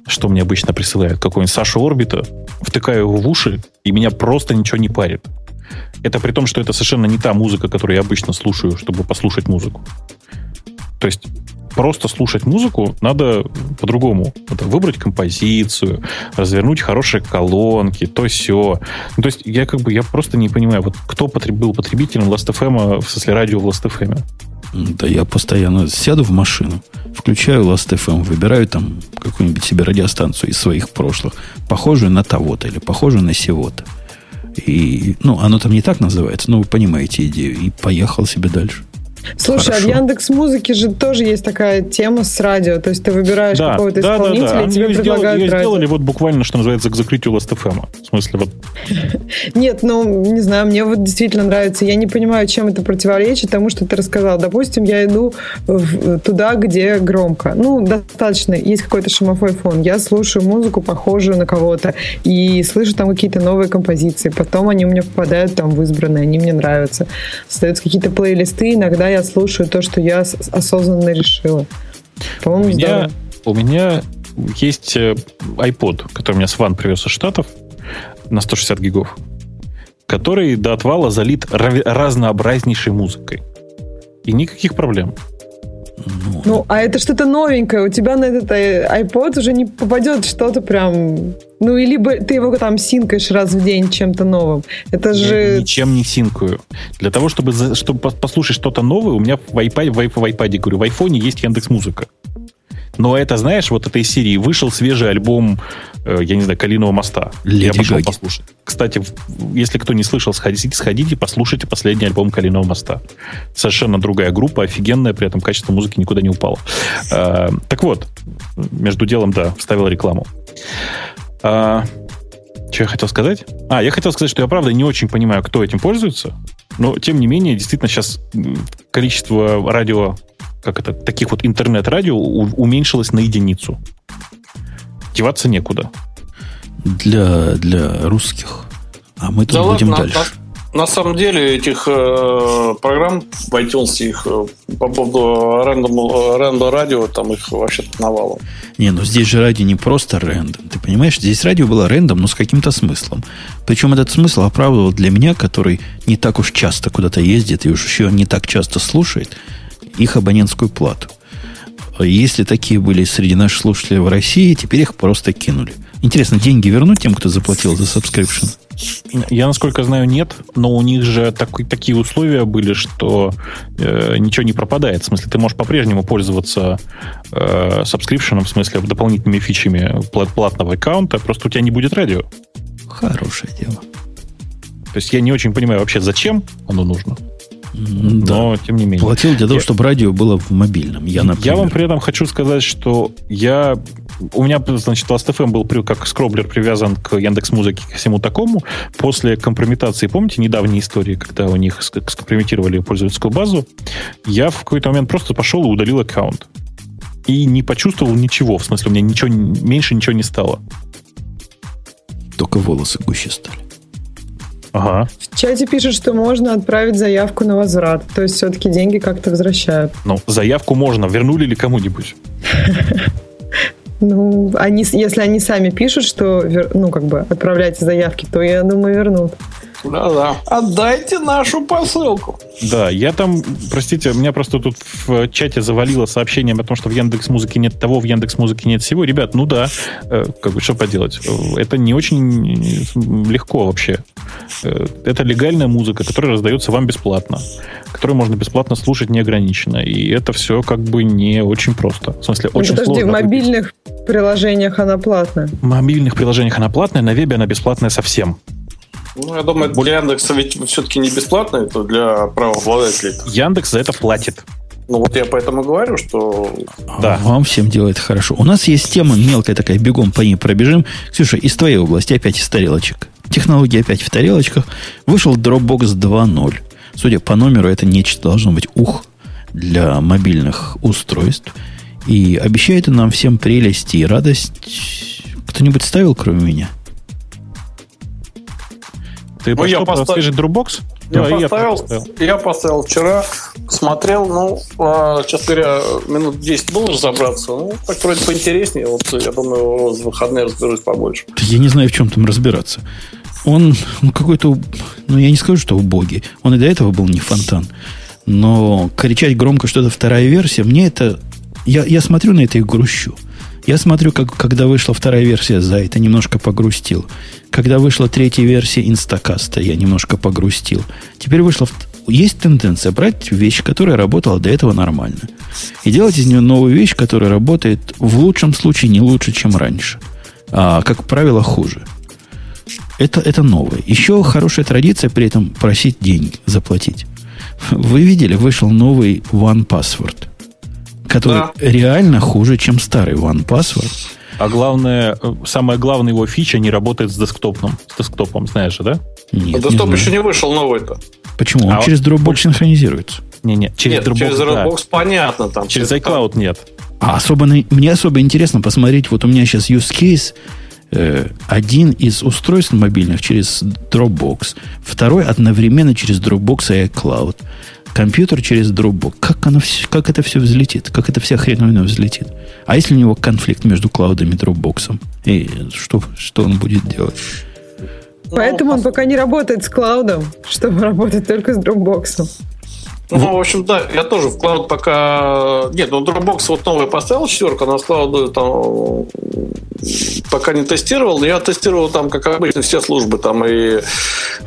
что мне обычно присылают, какой-нибудь Сашу Орбита, втыкаю его в уши, и меня просто ничего не парит. Это при том, что это совершенно не та музыка, которую я обычно слушаю, чтобы послушать музыку. То есть просто слушать музыку надо по-другому. Надо выбрать композицию, развернуть хорошие колонки, то все. Ну, то есть я как бы я просто не понимаю, вот кто потреб- был потребителем Last.fm, в смысле радио в Last.fm?
Да я постоянно сяду в машину, включаю Last.fm, выбираю там какую-нибудь себе радиостанцию из своих прошлых, похожую на того-то или похожую на сего-то. И, ну, оно там не так называется, но вы понимаете идею. И поехал себе дальше.
Слушай,
Хорошо.
а в Яндекс Музыке же тоже есть такая тема с радио. То есть ты выбираешь
Да,
какого-то
да, да,
исполнителя,
да.
и
Они
тебе
ее
предлагают
ее
радио.
сделали вот буквально, что называется, к закрытию Last.fm. В смысле, вот
Нет, ну, не знаю, мне вот действительно нравится. Я не понимаю, чем это противоречит тому, что ты рассказал. Допустим, я иду в- туда, где громко. Ну, достаточно, есть какой-то шумовой фон. Я слушаю музыку, похожую на кого-то, и слышу там какие-то новые композиции. Потом они у меня попадают там в избранные, они мне нравятся. Остаются какие-то плейлисты, иногда я слушаю то, что я осознанно решила.
у
По-моему,
меня,
здорово.
у меня есть э, iPod, который меня Сван привез из Штатов на 160 гигов, который до отвала залит разнообразнейшей музыкой. И никаких проблем.
Ну,
Ну, а это что-то новенькое. У тебя на этот iPod уже не попадет что-то прям... Ну, и либо ты его там синкаешь раз в день чем-то новым. Это
Я
же...
ничем не синкаю. Для того, чтобы, за- чтобы пос- послушать что-то новое, у меня в iPad, в, в iPad, говорю, в айфоне есть Яндекс Музыка. Но это, знаешь, вот этой серии вышел свежий альбом, э, я не знаю, Калиного моста.
Леди
я пошел
Гаги.
послушать. Кстати, если кто не слышал, сходите, сходите, послушайте последний альбом Калиного моста. Совершенно другая группа, офигенная, при этом качество музыки никуда не упало. Э, так вот, между делом, да, вставил рекламу. А, что я хотел сказать? А, я хотел сказать, что я правда не очень понимаю, кто этим пользуется, но тем не менее, действительно, сейчас количество радио, как это, таких вот интернет-радио уменьшилось на единицу. Деваться некуда.
для, для русских. А мы тут
Да
будем
ладно,
дальше.
на, на самом деле этих э, программ в iTunes, их э, по поводу рандом, рандом радио, там их вообще навалом.
Не, ну здесь же радио не просто рендом. Ты понимаешь, здесь радио было рендом, но с каким-то смыслом. Причем этот смысл оправдывал для меня, который не так уж часто куда-то ездит и уж еще не так часто слушает, их абонентскую плату. Если такие были среди наших слушателей в России, теперь их просто кинули. Интересно, деньги вернуть тем, кто заплатил за subscription?
Я, насколько знаю, нет, но у них же такой- такие условия были, что э, ничего не пропадает. В смысле, ты можешь по-прежнему пользоваться э, subscription, в смысле, дополнительными фичами пла- платного аккаунта, просто у тебя не будет радио.
Хорошее дело.
То есть я не очень понимаю вообще, зачем оно нужно,
Да.
но тем не менее.
Платил для того,
Я-
чтобы радио было в мобильном. Я, например.
Я вам при этом хочу сказать, что я... У меня, значит, Last.fm был как скроблер привязан к Яндекс Музыке, ко всему такому. После компрометации, помните, недавние истории, когда у них ск- скомпрометировали пользовательскую базу, я в какой-то момент просто пошел и удалил аккаунт. И не почувствовал ничего. В смысле, у меня ничего, меньше ничего не стало.
Только волосы гуще стали.
Ага.
В чате пишут, что можно отправить заявку на возврат. То есть все-таки деньги как-то возвращают.
Ну, заявку можно. Вернули ли кому-нибудь?
Ну, они, если они сами пишут, что, ну, как бы, отправляйте заявки, то, я думаю, вернут.
Да-да. Отдайте нашу посылку.
Да, я там, простите, меня просто тут в чате завалило сообщением о том, что в Яндекс Музыке нет того, в Яндекс Музыке нет всего. Ребят, ну да, э, как бы что поделать? Э, Это не очень легко вообще. Э, Это легальная музыка, которая раздается вам бесплатно, которую можно бесплатно слушать неограниченно. И это все как бы не очень просто. В смысле,
Ну,
очень
подожди, в
сложно. выбить.
мобильных приложениях она платная.
В мобильных приложениях она платная, на вебе она бесплатная совсем.
Ну, я думаю, для Яндекса ведь все-таки не бесплатно, это для правообладателей.
Яндекс за это платит.
Ну, вот я поэтому говорю, что
Да.
Вам всем делает хорошо. У нас есть тема мелкая такая, бегом по ней пробежим. Ксюша, из твоей области опять из тарелочек. Технологии опять в тарелочках. Вышел Dropbox 2.0. Судя по номеру, это нечто должно быть ух для мобильных устройств. И обещает он нам всем прелесть и радость. Кто-нибудь ставил, кроме меня?
Ты
Ну, я поставил-
свежий Dropbox?
Я,
Да, и
поставил,
поставил.
я поставил вчера, смотрел, ну, а, честно говоря, минут 10 было разобраться. Ну, так вроде поинтереснее. Вот я думаю, в выходные разберусь побольше.
Да Я не знаю, в чем там разбираться. Он ну, какой-то, ну, я не скажу, что убогий. Он и до этого был не фонтан. Но кричать громко, что это вторая версия, мне это... Я, я смотрю на это и грущу. Я смотрю, как, когда вышла вторая версия Зайта, немножко погрустил. Когда вышла третья версия Инстакаста, я немножко погрустил. Теперь вышла... Есть тенденция брать вещь, которая работала до этого нормально. И делать из нее новую вещь, которая работает в лучшем случае не лучше, чем раньше. А, как правило, хуже. Это, это новое. Еще хорошая традиция при этом просить деньги, заплатить. Вы видели, вышел новый One Password, который
Да.
реально хуже, чем старый One Password.
А главное, самая главная его фича не работает с десктопом. С десктопом, знаешь же, да?
Нет,
А
не
Десктоп
знаю.
еще не вышел новый-то.
Почему? Он
А
через Dropbox синхронизируется.
Не-не, через
Нет,
Dropbox,
через
да.
Dropbox понятно. Там,
Через iCloud нет.
А особо, мне особо интересно посмотреть, вот у меня сейчас use case, э, один из устройств мобильных через Dropbox, второй одновременно через Dropbox и iCloud, компьютер через Dropbox. Как, оно, как это все взлетит? Как это вся хреновина взлетит? А если у него конфликт между клаудом и Dropbox? И что, что он будет делать?
Поэтому он пока не работает с клаудом, чтобы работать только с Dropbox.
Ну, в общем, да, я тоже в клауд пока... Нет, ну, Dropbox вот новый поставил четверку, на клауду там пока не тестировал, но я тестировал там, как обычно, все службы там, и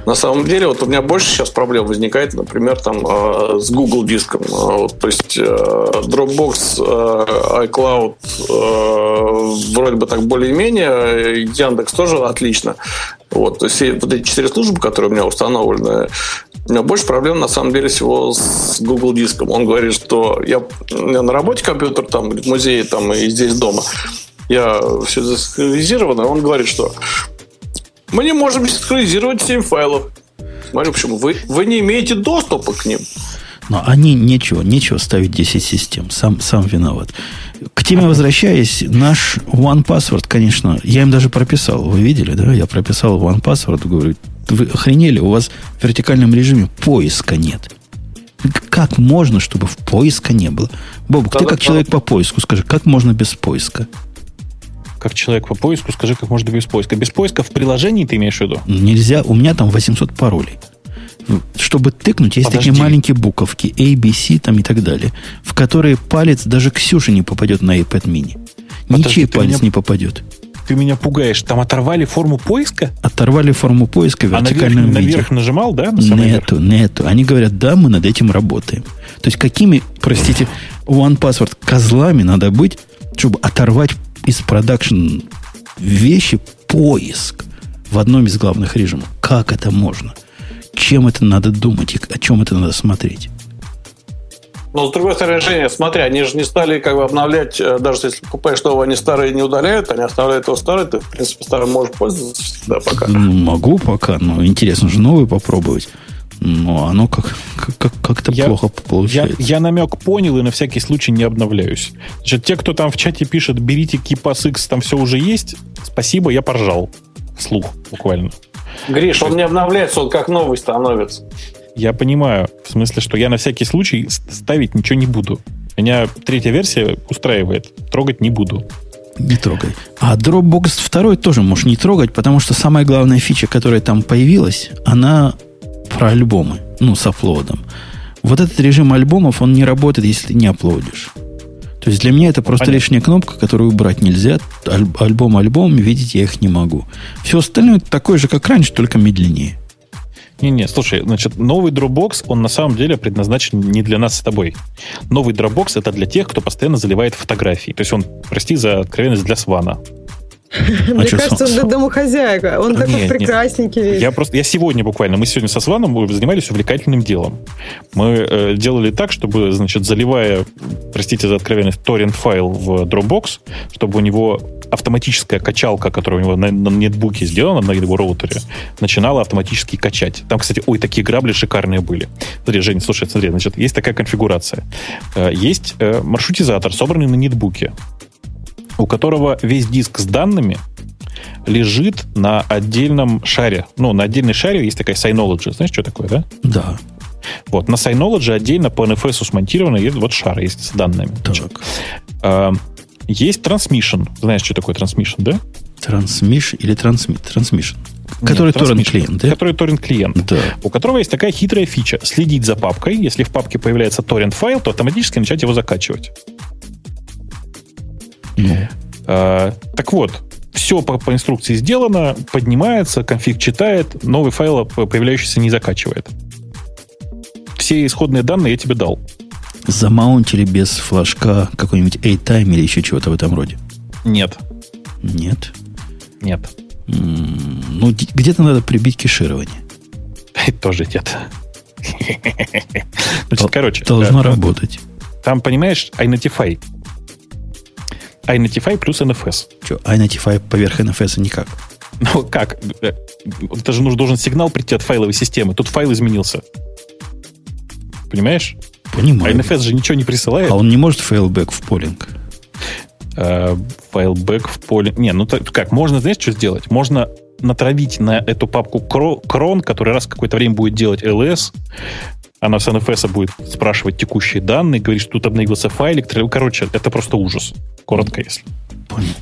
на самом деле вот у меня больше сейчас проблем возникает, например, там э, с Google диском. А, вот, то есть э, Dropbox, э, iCloud э, вроде бы так более-менее, Яндекс тоже отлично. Вот, то есть вот эти четыре службы, которые у меня установлены, у меня больше проблем, на самом деле, всего с Google диском. Он говорит, что я, у меня на работе компьютер, там, в музее, там, и здесь дома. Я все засинхронизировано. Он говорит, что мы не можем синхронизировать 7 файлов. Смотрю, почему? Вы, вы не имеете доступа к ним.
Но они нечего, нечего ставить 10 систем. Сам, сам виноват. К теме возвращаясь, наш One Password, конечно, я им даже прописал. Вы видели, да? Я прописал One Password, говорю, вы охренели, у вас в вертикальном режиме поиска нет. Как можно, чтобы в поиска не было? Бобук, ты
Да-да,
как
да.
человек по поиску, скажи, как можно без поиска?
Как человек по поиску, скажи, как можно без поиска. Без поиска в приложении ты имеешь в виду?
Нельзя, у меня там 800 паролей. Чтобы тыкнуть, есть
Подожди.
такие маленькие буковки, A, B, C там и так далее, в которые палец даже Ксюши не попадет на iPad mini.
Подожди,
Ничей палец
меня-
не попадет.
Ты меня пугаешь. Там оторвали форму поиска?
Оторвали форму поиска в
А наверх,
вертикальном виде.
наверх нажимал, да? На самый верх?
Нету, нету. Они говорят, да, мы над этим работаем. То есть какими, простите, One Password козлами надо быть, чтобы оторвать из продакшн вещи поиск в одном из главных режимов. Как это можно? Чем это надо думать и о чем это надо смотреть?
Но с другой стороны, Женя, смотри, они же не стали как бы обновлять, э, даже если покупаешь нового, они старые не удаляют, они оставляют его старый, ты, в принципе, старым можешь пользоваться всегда пока.
Ну, могу пока, но интересно же новый попробовать. Но оно как, как, как- как-то
Я-
плохо
Я,
получается.
я намек понял и на всякий случай не обновляюсь. Значит, те, кто там в чате пишет, берите KeePass X, там все уже есть, спасибо, я поржал. Вслух, буквально.
Гриш, он не обновляется, он как новый становится.
Я понимаю, в смысле, что я на всякий случай ставить ничего не буду. Меня третья версия устраивает. Трогать не буду.
Не трогай. А Dropbox 2 тоже можешь не трогать, потому что самая главная фича, которая там появилась, она про альбомы, ну, с аплодом. Вот этот режим альбомов, он не работает, если ты не аплодишь. То есть для меня это просто
Понятно.
лишняя кнопка, которую убрать нельзя. Аль- альбом альбом, видеть я их не могу. Все остальное такое же, как раньше, только медленнее.
Не-не, слушай, значит, новый Dropbox, он на самом деле предназначен не для нас с тобой. Новый Dropbox это для тех, кто постоянно заливает фотографии. То есть он, прости за откровенность, для свана.
Мне
чё,
кажется, он домохозяйка. Он такой
не.
прекрасненький.
Я просто, я сегодня буквально, мы сегодня со Сваном занимались увлекательным делом. Мы э, делали так, чтобы, значит, заливая, простите за откровенность, торрент-файл в Dropbox, чтобы у него автоматическая качалка, которая у него на, на нетбуке сделана, на его роутере, начинала автоматически качать. Там, кстати, ой, такие грабли шикарные были. Смотри, Женя, слушай, смотри, значит, есть такая конфигурация. Э, Есть э, маршрутизатор, собранный на нетбуке, у которого весь диск с данными лежит на отдельном шаре. Ну, на отдельной шаре есть такая Synology. Знаешь, что такое, да?
Да,
Вот, на Synology отдельно по NFS смонтировано есть вот шар есть с данными.
так.
А, есть Transmission. Знаешь, что такое Transmission, да?
Трансмиш или трансмит? Трансмишн. Который торрент
Transmission.
клиент, да?
Который торрент-клиент.
Да.
У которого есть такая хитрая фича. Следить за папкой. Если в папке появляется торрент-файл, то автоматически начать его закачивать.
Ну,
А, так вот, все по, по инструкции сделано, поднимается, конфиг читает, новый файл появляющийся не закачивает. Все исходные данные я тебе дал.
замаунтили без флажка какой-нибудь A-Time или еще чего-то в этом роде?
Нет,
Нет.
нет.
Ну, где-то надо прибить кеширование.
Тоже нет. Значит, короче.
Должно работать.
Там, понимаешь, iNotify. iNotify плюс NFS.
Что, iNotify поверх NFS никак?
Ну, как? Э, это же нужно, должен сигнал прийти от файловой системы. Тут файл изменился. Понимаешь?
Понимаю.
А NFS же ничего не присылает.
А он не может fallback в polling?
Fallback в polling. Не, ну так, как, можно, знаешь, что сделать? Можно натравить на эту папку крон, который раз какое-то время будет делать LS, она с NFS будет спрашивать текущие данные, говорит, что тут обновился файлик. Короче, это просто ужас. Коротко, если.
Понял.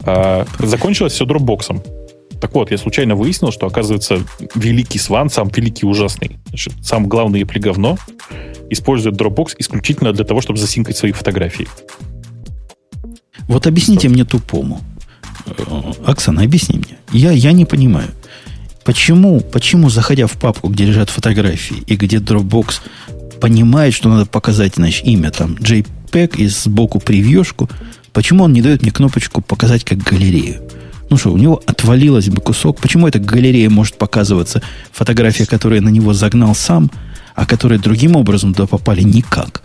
А, закончилось все дропбоксом. Так вот, я случайно выяснил, что, оказывается, великий сван, сам великий ужасный, значит, сам главный Apple говно, использует Dropbox исключительно для того, чтобы засинкать свои фотографии.
Вот объясните мне тупому. Э, Оксана, объясни мне. Я, я не понимаю. Почему, почему, заходя в папку, где лежат фотографии, и где Dropbox понимает, что надо показать, значит, имя там JPEG и сбоку превьюшку, почему он не дает мне кнопочку показать как галерею? Ну что, у него отвалилось бы кусок. Почему эта галерея может показываться фотография, которую я на него загнал сам, а которые другим образом туда попали никак?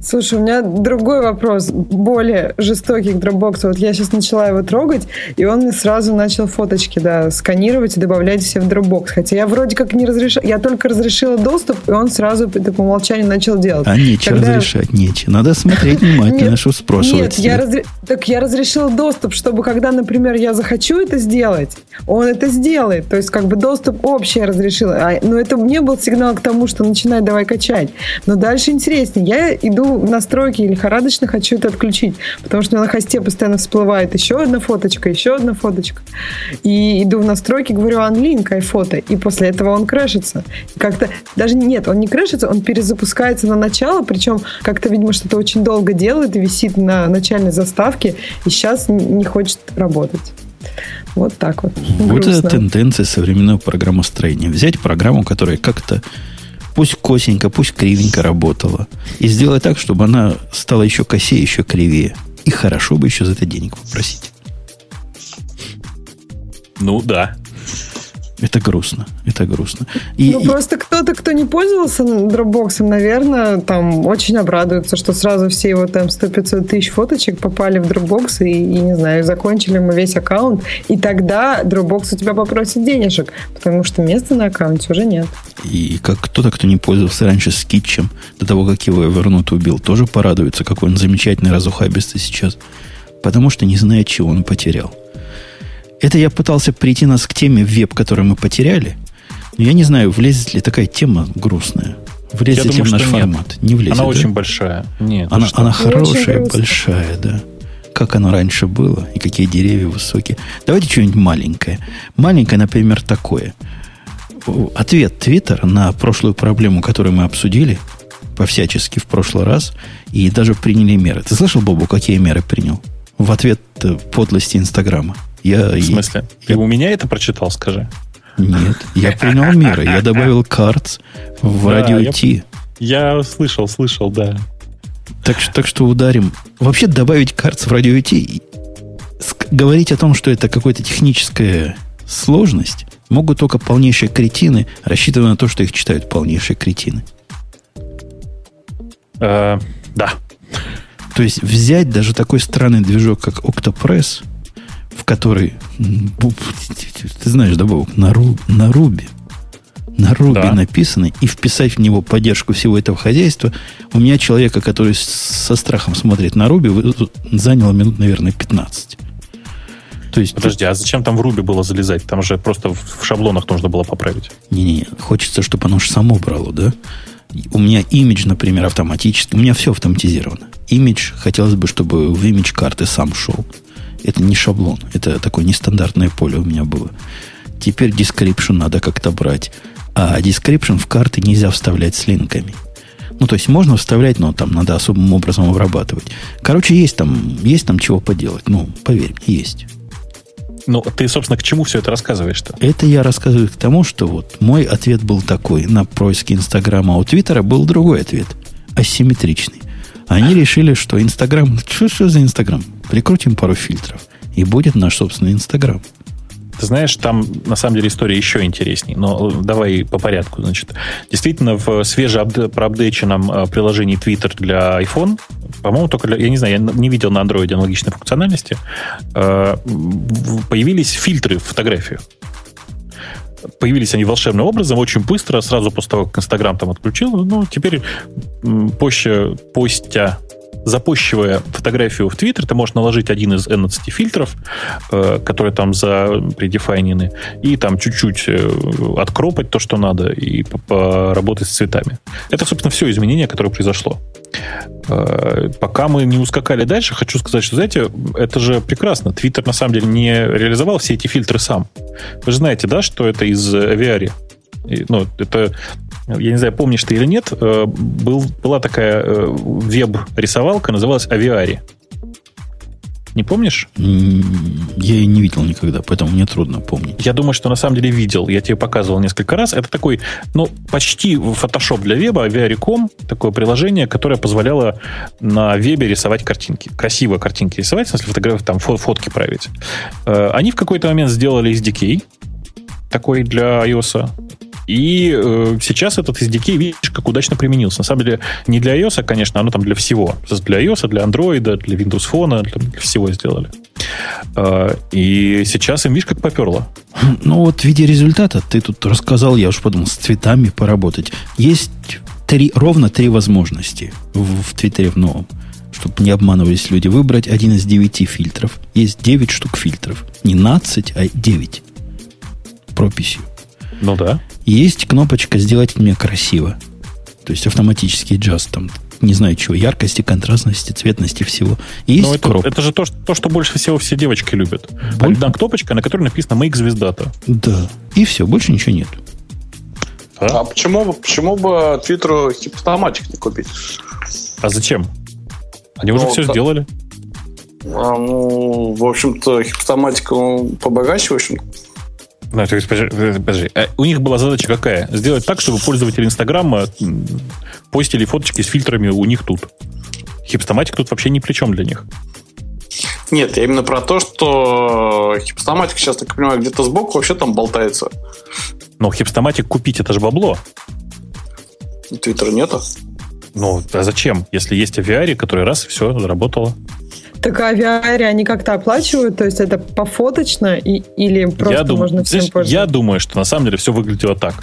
Слушай, у меня другой вопрос, более жестокий к Dropbox. Вот я сейчас начала его трогать, и он мне сразу начал фоточки, да, сканировать и добавлять все в Dropbox. Хотя я вроде как не разрешила, я только разрешила доступ, и он сразу по умолчанию начал делать.
А нечего Когда... разрешать, нечего. Надо смотреть внимательно, что спрашивать.
Нет, я разре... так я разрешила доступ, чтобы когда, например, я захочу это сделать, он это сделает. То есть как бы доступ общий я разрешила. А, но это мне был сигнал к тому, что начинай давай качать. Но дальше интереснее. Я иду в настройки и лихорадочно хочу это отключить, потому что на хосте постоянно всплывает еще одна фоточка, еще одна фоточка. И иду в настройки, говорю unlink iPhoto, и после этого он крэшится. Как-то, даже нет, он не крэшится, он перезапускается на начало, причем как-то, видимо, что-то очень долго делает и висит на начальной заставке, и сейчас не хочет работать. Вот так вот.
Вот Грустно. это тенденция современного программостроения. Взять программу, которая как-то пусть косенько, пусть кривенько работала. И сделать так, чтобы она стала еще косее, еще кривее. И хорошо бы еще за это денег попросить.
Ну да.
Это грустно. Это грустно. И,
ну,
и...
просто кто-то, кто не пользовался Dropbox, наверное, там очень обрадуется, что сразу все его там 100-500 тысяч фоточек попали в Dropbox и, и, не знаю, закончили мы весь аккаунт. И тогда Dropbox у тебя попросит денежек, потому что места на аккаунте уже нет.
И как кто-то, кто не пользовался раньше скетчем, до того, как его Evernote убил, тоже порадуется, какой он замечательный разухабистый сейчас. Потому что не знает, чего он потерял. Это я пытался прийти нас к теме веб, которую мы потеряли. Но я не знаю, влезет ли такая тема грустная. Влезет я ли в наш нет. формат? Не влезет.
Она
да?
очень большая. Нет,
она, она хорошая, большая, да. Как оно раньше было и какие деревья высокие. Давайте что-нибудь маленькое. Маленькое, например, такое. Ответ Твиттера на прошлую проблему, которую мы обсудили по-всячески в прошлый раз, и даже приняли меры. Ты слышал, Бобу, какие меры принял? В ответ э, подлости Инстаграма.
Я, в смысле? Я, Ты я... у меня это прочитал, скажи?
Нет, я принял меры. Я добавил картс в да, радио.
Я, я слышал, слышал, да.
Так, так что ударим. Вообще добавить картс в радио Ти, говорить о том, что это какая-то техническая сложность, могут только полнейшие кретины, рассчитывая на то, что их читают полнейшие кретины.
Э, да.
То есть взять даже такой странный движок, как Octopress – в который, ты знаешь, да, Бог, на, Ру, на Руби, на Руби да. написано, и вписать в него поддержку всего этого хозяйства, у меня человека, который со страхом смотрит на Руби, заняло минут, наверное, 15.
То есть, Подожди, а зачем там в Руби было залезать? Там же просто в шаблонах нужно было поправить.
Не-не, хочется, чтобы оно же само брало, да? У меня имидж, например, автоматически. У меня все автоматизировано. Имидж, хотелось бы, чтобы в имидж карты сам шел. Это не шаблон. Это такое нестандартное поле у меня было. Теперь description надо как-то брать. А description в карты нельзя вставлять с линками. Ну, то есть можно вставлять, но там надо особым образом обрабатывать. Короче, есть там, есть там чего поделать. Ну, поверь мне, есть.
Ну, ты, собственно, к чему все это рассказываешь-то?
Это я рассказываю к тому, что вот мой ответ был такой на поиске Инстаграма, а у Твиттера был другой ответ, асимметричный. Они решили, что Инстаграм... Что, что за Инстаграм? Прикрутим пару фильтров. И будет наш собственный Инстаграм.
Ты знаешь, там на самом деле история еще интересней. Но давай по порядку. Значит, действительно, в свежепроапдейченном э, приложении Twitter для iPhone, по-моему, только для, я не знаю, я не видел на Android аналогичной функциональности, э, появились фильтры в фотографиях. Появились они волшебным образом, очень быстро, сразу после того, как Инстаграм там отключил. Ну, теперь позже, постя запущивая фотографию в Твиттер, ты можешь наложить один из 11 фильтров, э, которые там за предефайнены, и там чуть-чуть э, откропать то, что надо, и поработать с цветами. Это, собственно, все изменение, которое произошло. Э, пока мы не ускакали дальше, хочу сказать, что, знаете, это же прекрасно. Твиттер, на самом деле, не реализовал все эти фильтры сам. Вы же знаете, да, что это из Aviary? ну, это я не знаю, помнишь ты или нет, э, был, была такая э, веб-рисовалка, называлась Авиари. Не помнишь? Я
ее не видел никогда, поэтому мне трудно помнить.
Я думаю, что на самом деле видел. Я тебе показывал несколько раз. Это такой, ну, почти фотошоп для веба, Aviary.com, такое приложение, которое позволяло на вебе рисовать картинки. Красиво картинки рисовать, в смысле фотографии, там фотки править. Э, они в какой-то момент сделали SDK, такой для iOS. И э, сейчас этот SDK, видишь, как удачно применился. На самом деле, не для iOS, конечно, оно там для всего. Для iOS, для Android, для Windows Phone, для всего сделали. Э, и сейчас им, видишь, как поперло.
Ну вот в виде результата ты тут рассказал, я уж подумал, с цветами поработать. Есть три, ровно три возможности в, в Твиттере в новом чтобы не обманывались люди, выбрать один из девяти фильтров. Есть девять штук фильтров. Не 12, а 9 прописью.
Ну да.
Есть кнопочка «Сделать мне красиво». То есть автоматический джаз там, не знаю чего, яркости, контрастности, цветности всего. И есть
Но это, кроп. это же то, то, что больше всего все девочки любят. Боль... Одна кнопочка, на которой написано «Make звездата».
Да. И все, больше ничего нет.
А, а почему, почему бы Твиттеру хипстоматик не купить?
А зачем? Они ну, уже все да. сделали.
А, ну, в общем-то, хипстоматика побогаче, в общем
ну, то есть, подожди, подожди. А у них была задача какая? Сделать так, чтобы пользователи Инстаграма постили фоточки с фильтрами у них тут. Хипстоматик тут вообще ни при чем для них.
Нет, я именно про то, что хипстоматик сейчас, так понимаю, где-то сбоку вообще там болтается.
Но хипстоматик купить это же бабло.
Твиттера нету.
Ну, а зачем? Если есть авиари, который раз, все, заработало.
Так а авиари они как-то оплачивают? То есть это пофоточно и, или просто я дум... можно всем Знаешь,
пользоваться? Я думаю, что на самом деле все выглядело так.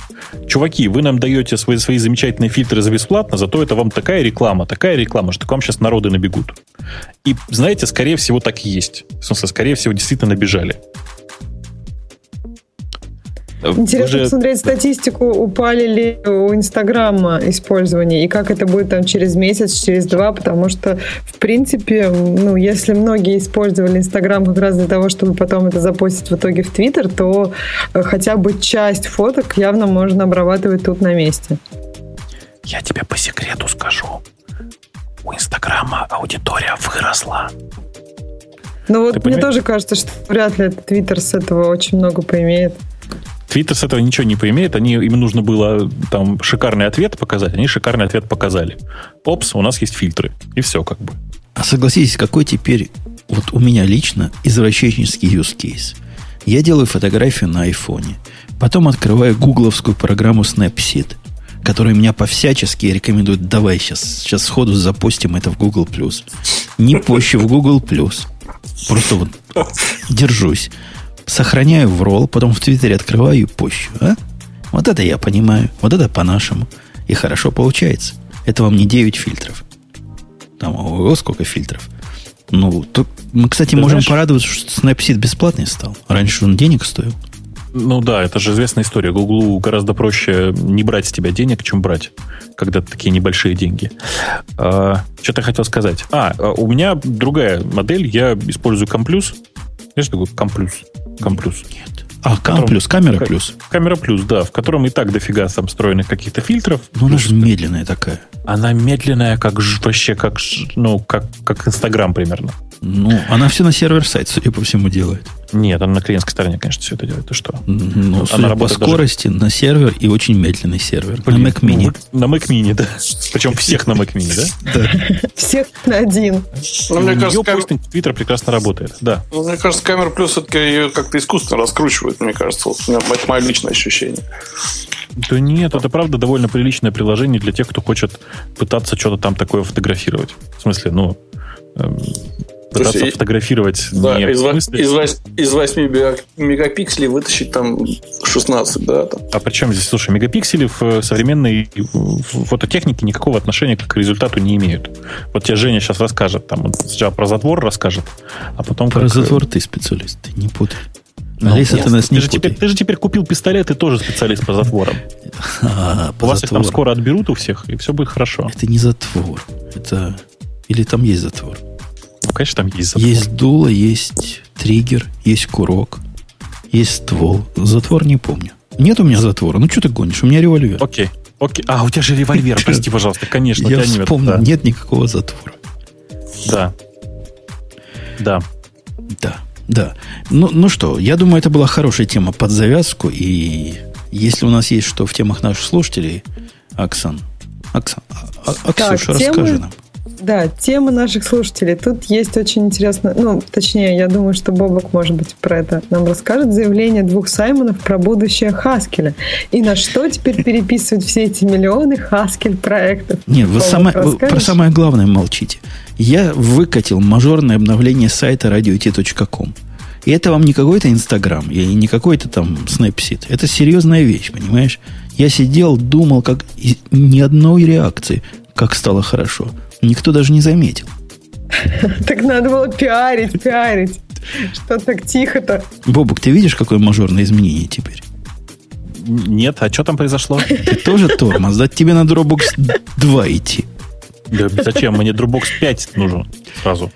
Чуваки, вы нам даете свои, свои замечательные фильтры за бесплатно, зато это вам такая реклама, такая реклама, что к вам сейчас народы набегут. И знаете, скорее всего так и есть. В смысле, скорее всего действительно набежали.
Интересно же... посмотреть статистику, упали ли у Инстаграма использование, и как это будет там через месяц, через два, потому что, в принципе, ну, если многие использовали Инстаграм как раз для того, чтобы потом это запустить в итоге в Твиттер, то э, хотя бы часть фоток явно можно обрабатывать тут на месте.
Я тебе по секрету скажу. У Инстаграма аудитория выросла.
Ну вот Ты мне понимаешь? тоже кажется, что вряд ли Твиттер с этого очень много поимеет.
Твиттер с этого ничего не поимеет. Они, им нужно было там шикарный ответ показать. Они шикарный ответ показали. Опс, у нас есть фильтры. И все как бы.
А согласитесь, какой теперь вот у меня лично извращенческий use case? Я делаю фотографию на айфоне. Потом открываю гугловскую программу Snapseed, которая меня повсячески рекомендует, давай сейчас, сейчас сходу запустим это в Google+. Не позже в Google+. Просто вот держусь сохраняю в ролл, потом в Твиттере открываю и пощу. А? Вот это я понимаю. Вот это по-нашему. И хорошо получается. Это вам не 9 фильтров. Там, ого, сколько фильтров. Ну, тут мы, кстати, Ты можем знаешь, порадоваться, что Snapseed бесплатный стал. Раньше он денег стоил.
Ну да, это же известная история. Гуглу гораздо проще не брать с тебя денег, чем брать, когда такие небольшие деньги. А, что-то хотел сказать. А, а, у меня другая модель. Я использую Комплюс. Знаешь, такой Комплюс?
Комплюс. Нет. А, Кам плюс, камера плюс.
Камера плюс, да, в котором и так дофига там встроенных каких-то фильтров.
Ну, она же медленная такая.
Она медленная, как вообще, как, ну, как, как Инстаграм примерно.
Ну, она все на сервер-сайт, судя по всему, делает.
Нет, она на клиентской стороне, конечно, все это делает. Ты что?
Ну,
Она
судя по
работает даже-
скорости, на сервер и очень медленный сервер.
Блин,
на Mac Mini.
ну, На Mac Mini, да. Причем всех на Mac Mini, да?
Всех на один.
Ну, мне кажется,
постинг в Twitter прекрасно работает. Да.
ну, мне кажется, камера плюс все-таки ее как-то искусственно раскручивают, мне кажется. Вот, у меня- это мое личное ощущение.
Да нет, это правда довольно приличное приложение для тех, кто хочет пытаться что-то там такое фотографировать. В смысле, ну, эм, пытаться
есть
фотографировать
Да,
не
из,
смысле-
из, вось- из 8 мега- мегапикселей вытащить там 16, да, там.
А причем здесь, слушай, мегапиксели в э, современной в- фототехнике никакого отношения к результату не имеют. Вот тебе Женя сейчас расскажет, там, он сначала про затвор расскажет, а потом
Про
как, э,
затвор ты специалист, ты не путай.
ну,
Алиса, ты нас
ты
не
же, теперь,
путай.
ты же теперь купил пистолет, ты тоже специалист по затворам.
А, по
У вас их там скоро отберут у всех, и все будет хорошо.
Это не затвор. Это... Или там есть затвор.
Ну, конечно, там есть затвор.
Есть дуло, есть триггер, есть курок, есть ствол. Затвор не помню. Нет у меня затвора. Ну, что ты гонишь? У меня револьвер.
Окей. Окей. А, у тебя же револьвер, прости, пожалуйста, конечно.
Я вспомнил,
да.
нет никакого затвора.
Да. Да.
Да, да. Ну, ну что, я думаю, это была хорошая тема под завязку. И если у нас есть что в темах наших слушателей, Оксан, Оксан, а, а- Оксюша,
темы-
расскажи нам.
Да, тема наших слушателей. Тут есть очень интересно, ну, точнее, я думаю, что Бобок, может быть, про это нам расскажет. Заявление двух Саймонов про будущее Хаскеля. И на что теперь переписывать все эти миллионы Хаскель проектов.
Нет, вы, самое, вы про самое главное молчите. Я выкатил мажорное обновление сайта radio.t.com. И это вам не какой-то Инстаграм и не какой-то там Снэпсит. Это серьезная вещь, понимаешь? Я сидел, думал, как и ни одной реакции, как стало хорошо. Никто даже не заметил.
Так надо было пиарить, пиарить. Что так тихо-то?
Бобук, ты видишь, какое мажорное изменение теперь?
Нет, а что там произошло?
Ты тоже тормоз, да? Тебе на Dropbox 2 идти.
Да зачем? Мне Dropbox 5 нужен сразу.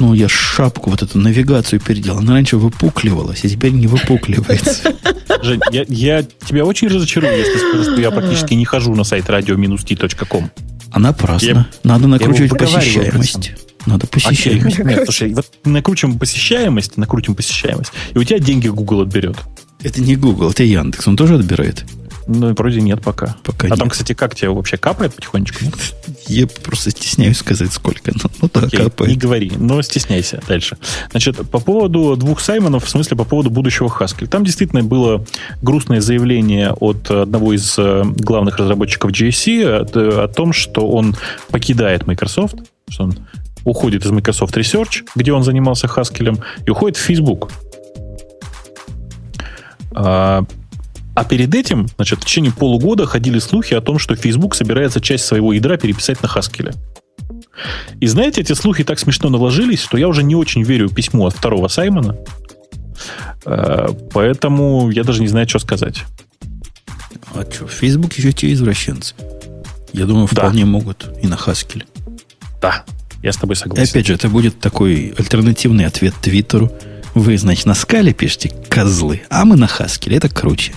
Ну, я шапку, вот эту навигацию переделал. Она раньше выпукливалась, а теперь не выпукливается.
Жень, я, я тебя очень разочарую, если скажу, что я практически не хожу на сайт radio-t.com.
А напрасно.
Я-
Надо накручивать
выговариваю
посещаемость. Надо посещаемость.
Нет, слушай, вот накрутим посещаемость, накрутим посещаемость, и у тебя деньги Google отберет.
Это не Google, это Яндекс. Он тоже отбирает?
Ну, вроде нет пока.
Пока
а
нет.
там, кстати, как тебе вообще капает потихонечку? нет?
Я просто стесняюсь сказать, сколько. Ну, ну да,
Окей, не
капает.
говори, но стесняйся дальше. Значит, по поводу двух Саймонов, в смысле по поводу будущего Haskell. Там действительно было грустное заявление от одного из э, главных разработчиков GSC от, э, о том, что он покидает Microsoft, что он уходит из Microsoft Research, где он занимался Haskell, и уходит в Facebook. А, перед этим, значит, в течение полугода ходили слухи о том, что Facebook собирается часть своего ядра переписать на Haskell. И знаете, эти слухи так смешно наложились, что я уже не очень верю письму от второго Саймона. Э, Поэтому я даже не знаю, что сказать.
А что, в Facebook еще те извращенцы. Я думаю,
Да.
вполне могут и на Хаскеле.
Да, я с тобой
И
согласен.
опять же, это будет такой альтернативный ответ Твиттеру. Вы, значит, на скале пишете козлы, а мы на Хаскеле. Это круче.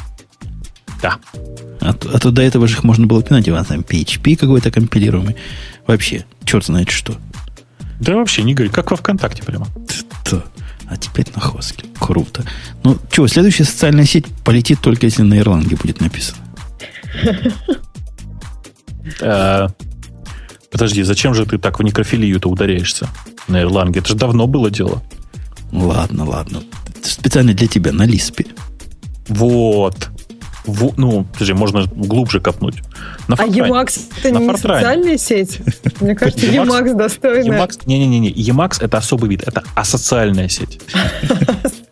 Да.
А, а то до этого же их можно было пинать, а там PHP какой-то компилируемый. Вообще, черт знает что.
Да вообще не говори, как во ВКонтакте прямо.
Т- А теперь на Хаскеле. Круто. Ну, что, следующая социальная сеть полетит только если на Ирландии будет написано.
Э, Подожди, зачем же ты так в некрофилию-то ударяешься на Ирланге? Это же давно было дело.
Ладно, ладно. Специально для тебя на Лиспе.
Вот. Во- ну, подожди, можно глубже копнуть. На
А. Emacs это
На
не
Фортране.
социальная сеть? Мне кажется,
Emacs-
Emacs достойная.
Emacs, не-не-не, Emacs это особый вид, это асоциальная сеть.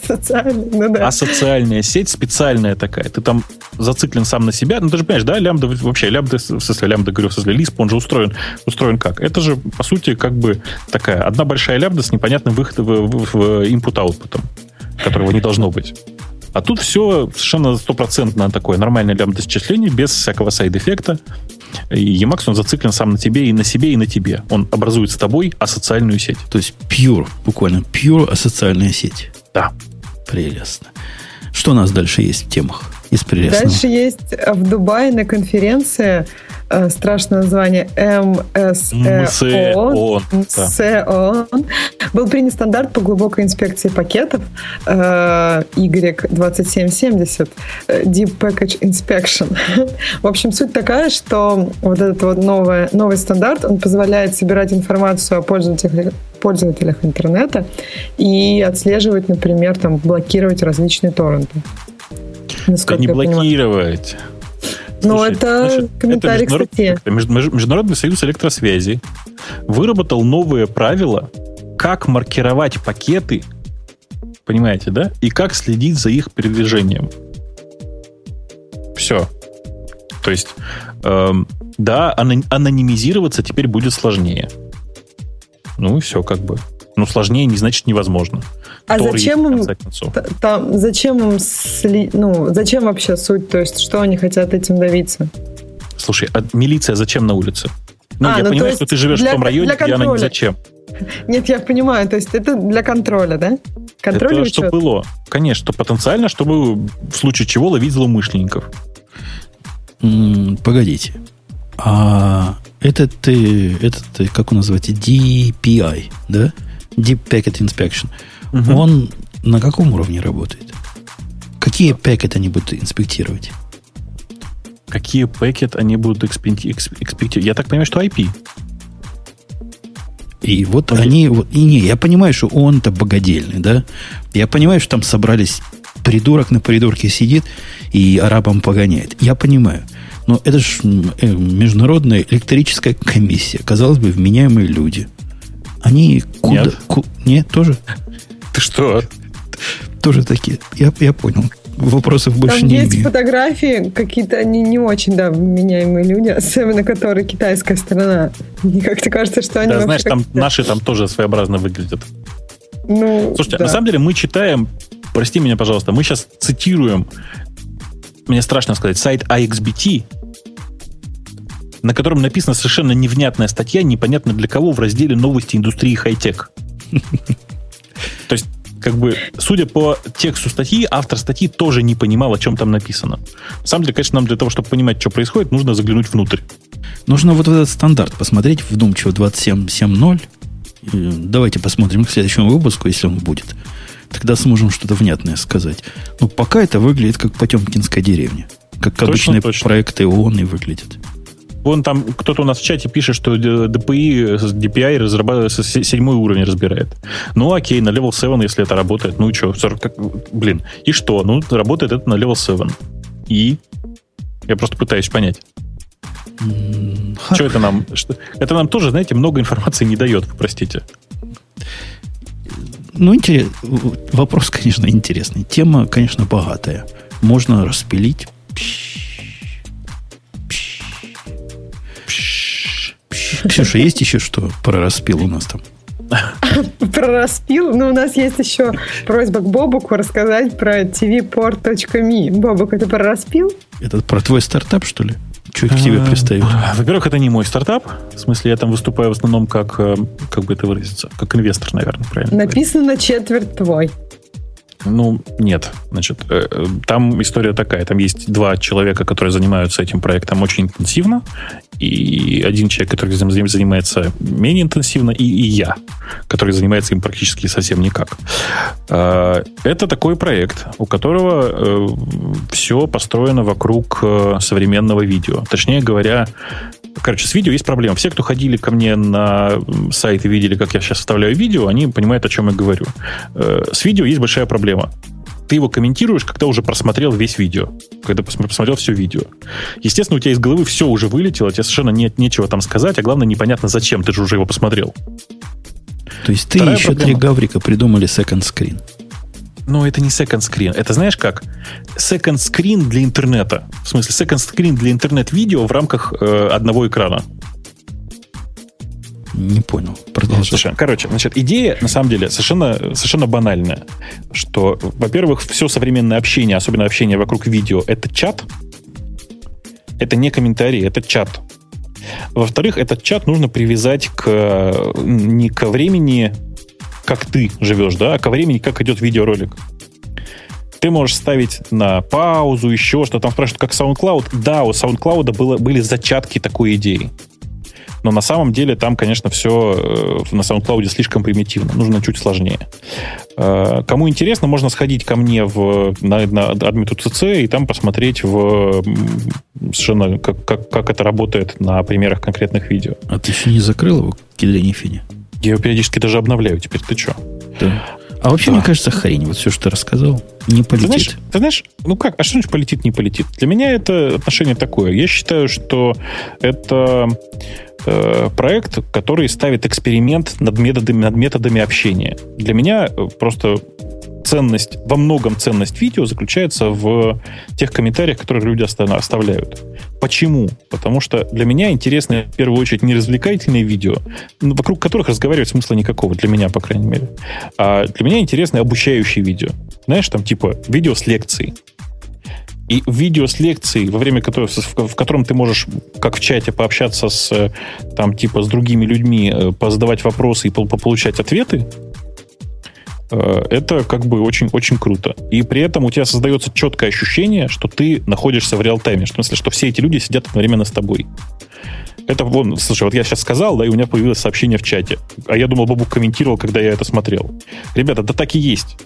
Социальная, ну да.
Асоциальная сеть специальная такая. Ты там зациклен сам на себя. Ну, ты же понимаешь, да, лямбда вообще, лямбда, в смысле, лямбда, говорю, в смысле, Lisp, он же устроен, устроен как? Это же, по сути, как бы такая одна большая лямбда с непонятным выходом в, в- в input-output, которого не должно быть. А тут все совершенно стопроцентно такое нормальное лямбда-счисление, без всякого сайд-эффекта. И Emacs, он зациклен сам на тебе, и на себе, и на тебе. Он образует с тобой асоциальную сеть.
То есть pure, буквально pure асоциальная сеть.
Да.
Прелестно. Что у нас дальше есть в темах из прелестного?
Дальше есть э, в Дубае на конференции э, страшное название МСЭО, был принят стандарт по глубокой инспекции пакетов э, Y2770 э, Deep Package Inspection. В общем, суть такая, что вот этот вот новый, новый стандарт, он позволяет собирать информацию о пользователях пользователях интернета и отслеживать, например, там, блокировать различные торренты.
Да не блокировать.
Но ну, это значит, комментарий это
к Международный союз электросвязи выработал новые правила, как маркировать пакеты, понимаете, да? И как следить за их передвижением. Все. То есть, эм, да, анонимизироваться теперь будет сложнее. Ну и все как бы. Ну, сложнее не значит невозможно.
А зачем им, там, зачем им, сли, ну, зачем вообще суть? То есть, что они хотят этим добиться?
Слушай, а милиция зачем на улице? Ну, а, я ну, понимаю, что ты живешь для, в том районе, где она не зачем.
Нет, я понимаю, то есть это для контроля, да?
Контроль это что было. Конечно, потенциально, чтобы в случае чего ловить злоумышленников.
погодите. А этот, этот, как он называется, DPI, да? Deep Packet Inspection. Угу. Он на каком уровне работает? Какие пакеты они будут инспектировать?
Какие пакеты они будут инспектировать? Я так понимаю, что IP.
И вот okay. они... И не, я понимаю, что он-то богадельный, да? Я понимаю, что там собрались придурок на придурке сидит и арабам погоняет. Я понимаю. Но это же э, международная электрическая комиссия. Казалось бы, вменяемые люди. Они куда... Нет, ку, нет тоже?
Ты что?
Тоже такие. Я, я понял. Вопросов больше
Там
не
есть
имею.
фотографии, какие-то они не очень, да, вменяемые люди, особенно которые китайская сторона. Мне как-то кажется, что они...
Да, знаешь, там наши там тоже своеобразно выглядят. Ну, Слушайте, да. на самом деле мы читаем, прости меня, пожалуйста, мы сейчас цитируем мне страшно сказать, сайт IXBT, на котором написана совершенно невнятная статья, непонятно для кого, в разделе «Новости индустрии хай-тек». Как бы, судя по тексту статьи, автор статьи тоже не понимал, о чем там написано. На самом деле, конечно, нам для того, чтобы понимать, что происходит, нужно заглянуть внутрь.
Нужно вот этот стандарт посмотреть, вдумчиво 27.7.0. Давайте посмотрим к следующему выпуску, если он будет. Тогда сможем что-то внятное сказать. Но пока это выглядит как Потемкинская деревня. Как точно, обычные точно. проекты ООН и выглядят.
Вон там кто-то у нас в чате пишет, что DPI, DPI разрабатывает седьмой уровень разбирает. Ну окей, на level 7, если это работает. Ну и что, 40, как, блин, и что? Ну, работает это на level 7. И? Я просто пытаюсь понять. Что это нам? Что? Это нам тоже, знаете, много информации не дает, простите.
Ну, интерес, вопрос, конечно, интересный. Тема, конечно, богатая. Можно распилить. Ксюша, есть еще что про распил у нас там?
Про распил? Ну, у нас есть еще просьба к Бобуку рассказать про tvport.me. Бобук, это про распил?
Это про твой стартап, что ли? Что к тебе пристают?
Во-первых, это не мой стартап. В смысле, я там выступаю в основном как, э, как бы это выразиться, как инвестор, наверное, правильно.
Написано говорить. четверть твой.
Ну, нет. Значит, э, э, там история такая. Там есть два человека, которые занимаются этим проектом очень интенсивно. И один человек, который этим занимается менее интенсивно, и, и я, который занимается им практически совсем никак. Э, это такой проект, у которого все построено вокруг современного видео. Точнее говоря, Короче, с видео есть проблема. Все, кто ходили ко мне на сайт и видели, как я сейчас вставляю видео, они понимают, о чем я говорю. С видео есть большая проблема. Ты его комментируешь, когда уже просмотрел весь видео, когда посмотрел все видео. Естественно, у тебя из головы все уже вылетело, тебе совершенно нет нечего там сказать, а главное, непонятно зачем, ты же уже его посмотрел.
То есть ты Вторая еще проблема. три гаврика придумали second screen.
Но это не second screen. Это знаешь как? Second screen для интернета. В смысле, second screen для интернет-видео в рамках э, одного экрана.
Не понял. Продолжай. Слушай,
короче, значит, идея, на самом деле, совершенно, совершенно банальная. Что, во-первых, все современное общение, особенно общение вокруг видео, это чат. Это не комментарии, это чат. Во-вторых, этот чат нужно привязать к не ко времени, как ты живешь, да, а ко времени, как идет видеоролик. Ты можешь ставить на паузу, еще что-то. Там спрашивают, как SoundCloud. Да, у SoundCloud было, были зачатки такой идеи. Но на самом деле там, конечно, все э, на SoundCloud слишком примитивно. Нужно чуть сложнее. Э, кому интересно, можно сходить ко мне в, на, на Admit CC и там посмотреть в совершенно как, как, как это работает на примерах конкретных видео.
А ты еще не закрыл его, Кедрени Фини?
Я его периодически даже обновляю теперь. Ты что?
Да. А вообще, да. мне кажется, хрень. Вот все, что ты рассказал, не полетит.
Ты знаешь, ты знаешь, ну как, а что значит полетит, не полетит? Для меня это отношение такое. Я считаю, что это Э, проект, который ставит эксперимент над методами, над методами общения. Для меня э, просто ценность, во многом ценность видео заключается в тех комментариях, которые люди оставляют. Почему? Потому что для меня интересно в первую очередь не развлекательные видео, вокруг которых разговаривать смысла никакого, для меня, по крайней мере. А для меня интересны обучающие видео. Знаешь, там типа видео с лекцией. И видео с лекцией, во время которой, в котором ты можешь, как в чате, пообщаться с, там, типа, с другими людьми, э, позадавать вопросы и получать ответы, э, это как бы очень-очень круто. И при этом у тебя создается четкое ощущение, что ты находишься в реал-тайме. В смысле, что все эти люди сидят одновременно с тобой. Это, вон, слушай, вот я сейчас сказал, да, и у меня появилось сообщение в чате. А я думал, Бабук комментировал, когда я это смотрел. Ребята, да так и есть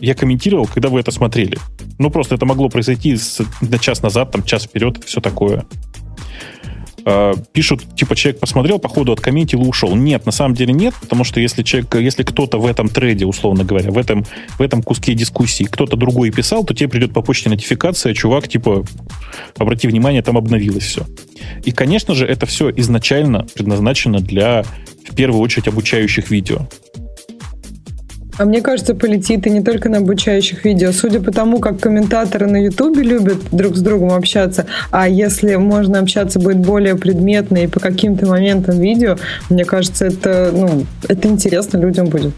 я комментировал, когда вы это смотрели. Ну, просто это могло произойти с, на час назад, там, час вперед, все такое. Э, пишут, типа, человек посмотрел, походу откомментил и ушел. Нет, на самом деле нет, потому что если человек, если кто-то в этом трейде, условно говоря, в этом, в этом куске дискуссии кто-то другой писал, то тебе придет по почте нотификация, чувак, типа, обрати внимание, там обновилось все. И, конечно же, это все изначально предназначено для, в первую очередь, обучающих видео.
А мне кажется, полетит и не только на обучающих видео. Судя по тому, как комментаторы на Ютубе любят друг с другом общаться, а если можно общаться будет более предметно и по каким-то моментам видео, мне кажется, это, ну, это интересно людям будет.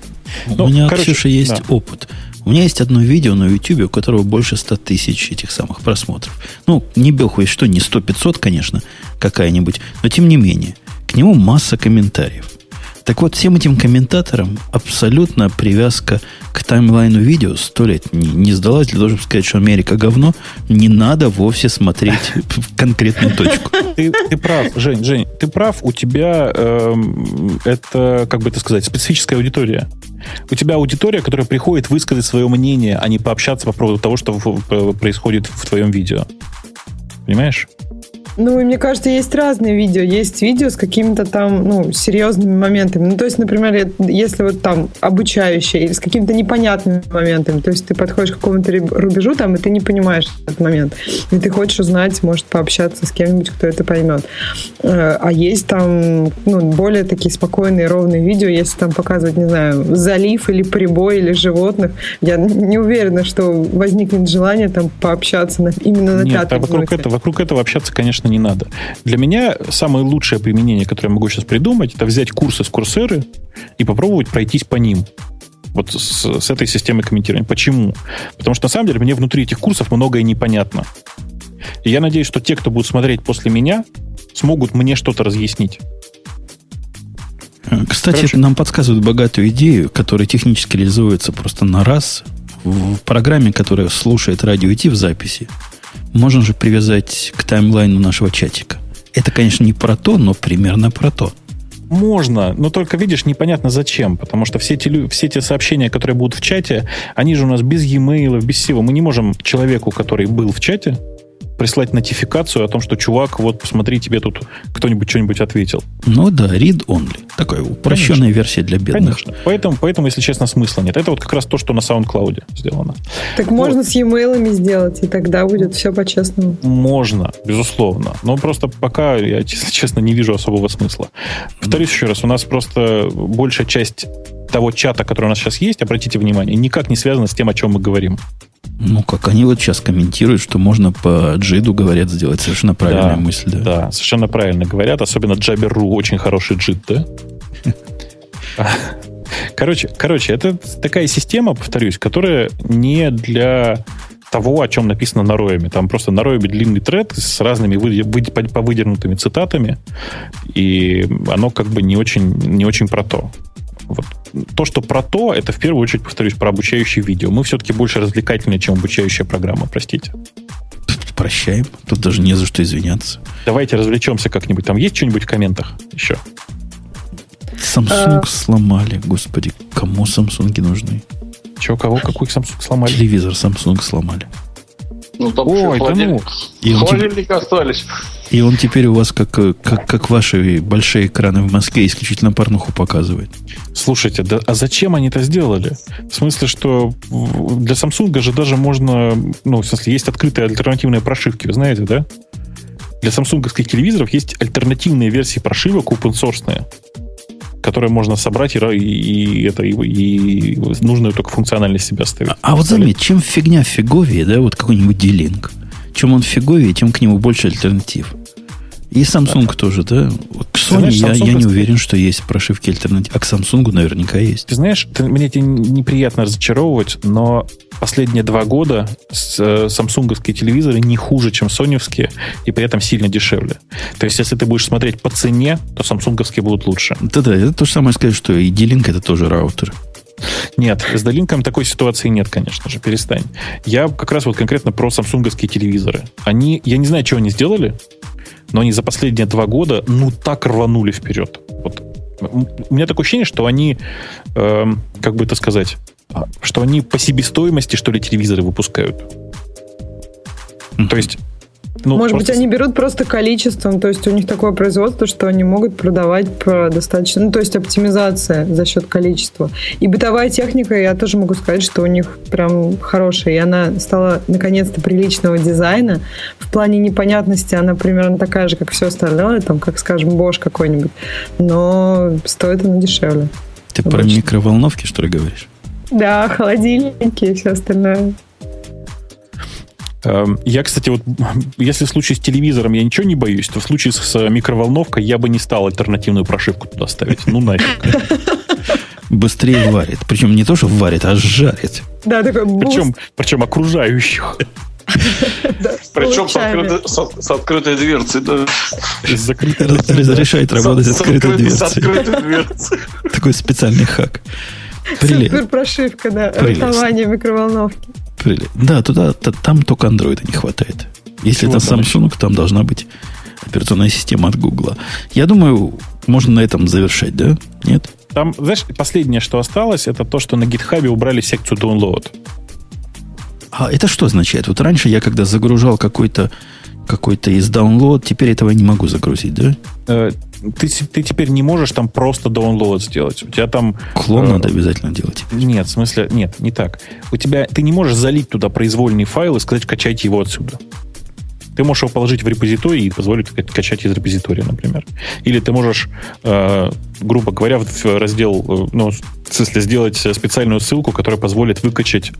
Ну, у меня, короче, Ксюша, есть да. опыт. У меня есть одно видео на YouTube, у которого больше 100 тысяч этих самых просмотров. Ну, не бехуй, что не 100-500, конечно, какая-нибудь, но тем не менее. К нему масса комментариев. Так вот, всем этим комментаторам абсолютно привязка к таймлайну видео сто лет не, не сдалась. Для того, чтобы сказать, что Америка говно, не надо вовсе смотреть в конкретную точку.
Ты, ты прав, Жень, Жень, ты прав. У тебя э, это, как бы это сказать, специфическая аудитория. У тебя аудитория, которая приходит высказать свое мнение, а не пообщаться по поводу того, что происходит в твоем видео. Понимаешь?
Ну, и мне кажется, есть разные видео. Есть видео с какими-то там, ну, серьезными моментами. Ну, то есть, например, если вот там обучающее или с какими-то непонятными моментами, то есть ты подходишь к какому-то рубежу там, и ты не понимаешь этот момент. И ты хочешь узнать, может, пообщаться с кем-нибудь, кто это поймет. Э, а есть там, ну, более такие спокойные, ровные видео, если там показывать, не знаю, залив или прибой или животных. Я не уверена, что возникнет желание там пообщаться на, именно на Нет, пятой
а вокруг этого, вокруг этого общаться, конечно, не надо. Для меня самое лучшее применение, которое я могу сейчас придумать, это взять курсы с курсеры и попробовать пройтись по ним. Вот с, с этой системой комментирования. Почему? Потому что на самом деле мне внутри этих курсов многое непонятно. И я надеюсь, что те, кто будут смотреть после меня, смогут мне что-то разъяснить.
Кстати, Короче, нам подсказывают богатую идею, которая технически реализуется просто на раз в программе, которая слушает радио идти в записи можно же привязать к таймлайну нашего чатика. Это, конечно, не про то, но примерно про то.
Можно, но только, видишь, непонятно зачем, потому что все эти, все эти сообщения, которые будут в чате, они же у нас без e-mail, без всего. Мы не можем человеку, который был в чате, прислать нотификацию о том, что, чувак, вот посмотри, тебе тут кто-нибудь что-нибудь ответил.
Ну да, read only. Такая упрощенная Конечно. версия для бедных. Конечно.
Поэтому, поэтому, если честно, смысла нет. Это вот как раз то, что на SoundCloud сделано.
Так вот. можно с e-mail сделать, и тогда будет все по-честному.
Можно, безусловно. Но просто пока я, если честно, не вижу особого смысла. Повторюсь еще раз, у нас просто большая часть того чата, который у нас сейчас есть, обратите внимание, никак не связано с тем, о чем мы говорим.
Ну, как они вот сейчас комментируют, что можно по джиду, говорят, сделать совершенно правильная да, мысль. Да.
да, совершенно правильно говорят. Особенно Jabber.ru очень хороший джид, да? Короче, короче, это такая система, повторюсь, которая не для того, о чем написано на Рояме. Там просто на Рояме длинный тред с разными вы, вы, по цитатами, и оно как бы не очень, не очень про то. Вот. то, что про то, это в первую очередь, повторюсь, про обучающие видео. Мы все-таки больше развлекательные, чем обучающая программа, простите.
Прощаем. Тут даже не за что извиняться.
Давайте развлечемся как-нибудь. Там есть что-нибудь в комментах еще?
Samsung а... сломали. Господи, кому Samsung нужны?
Че, кого? Какой Samsung сломали?
Телевизор Samsung сломали.
Ну, там Ой, да ну. И холодильник остались.
И он теперь у вас, как, как, как ваши большие экраны в Москве, исключительно порнуху показывает.
Слушайте, да, а зачем они это сделали? В смысле, что для Samsung же даже можно... Ну, в смысле, есть открытые альтернативные прошивки, вы знаете, да? Для самсунговских телевизоров есть альтернативные версии прошивок open source которые можно собрать и, и, это, и, и нужную только функциональность себя ставить.
А, а вот заметь, чем фигня фиговее, да, вот какой-нибудь D-Link, чем он фиговее, тем к нему больше альтернатив. И Samsung да. тоже, да? К Sony знаешь, я, я не уверен, что есть прошивки альтернатив. А к Samsung наверняка есть.
Ты знаешь, ты, мне тебе неприятно разочаровывать, но последние два года э, самсунговские телевизоры не хуже, чем соневские, и при этом сильно дешевле. То есть, если ты будешь смотреть по цене, то самсунговские будут лучше.
Да-да, это то же самое сказать, что и D-Link это тоже раутер.
Нет, с D-Link такой ситуации нет, конечно же, перестань. Я как раз вот конкретно про самсунговские телевизоры. Они, я не знаю, что они сделали, но они за последние два года, ну, так рванули вперед. Вот. У меня такое ощущение, что они, э, как бы это сказать, а, что они по себестоимости, что ли, телевизоры выпускают. То есть
ну, Может просто... быть, они берут просто количеством, то есть у них такое производство, что они могут продавать по достаточно, ну, то есть оптимизация за счет количества. И бытовая техника, я тоже могу сказать, что у них прям хорошая, и она стала наконец-то приличного дизайна. В плане непонятности она примерно такая же, как все остальное, там, как, скажем, Bosch какой-нибудь, но стоит она дешевле.
Ты обычно. про микроволновки, что ли, говоришь?
Да, холодильники и все остальное.
Эм, я, кстати, вот если в случае с телевизором я ничего не боюсь, то в случае с микроволновкой я бы не стал альтернативную прошивку туда ставить. Ну нафиг.
Быстрее варит. Причем не то, что варит, а жарит.
Да, такой
причем, причем окружающих.
Причем с открытой дверцей.
Разрешает работать с открытой дверцей. Такой специальный хак.
Супер прошивка, да. Рисование микроволновки.
Да, туда, там только андроида не хватает. Если это Samsung, там должна быть операционная система от Google. Я думаю, можно на этом завершать, да? Нет?
Там, знаешь, последнее, что осталось, это то, что на GitHub убрали секцию download.
А это что означает? Вот раньше я, когда загружал какой-то какой-то из download, теперь этого не могу загрузить, да?
Э, ты, ты теперь не можешь там просто download сделать. У тебя там...
Клон э, надо обязательно делать.
Нет, в смысле, нет, не так. У тебя, ты не можешь залить туда произвольный файл и сказать, качайте его отсюда. Ты можешь его положить в репозиторий и позволить качать из репозитория, например. Или ты можешь, э, грубо говоря, в раздел, э, ну, в смысле, сделать специальную ссылку, которая позволит выкачать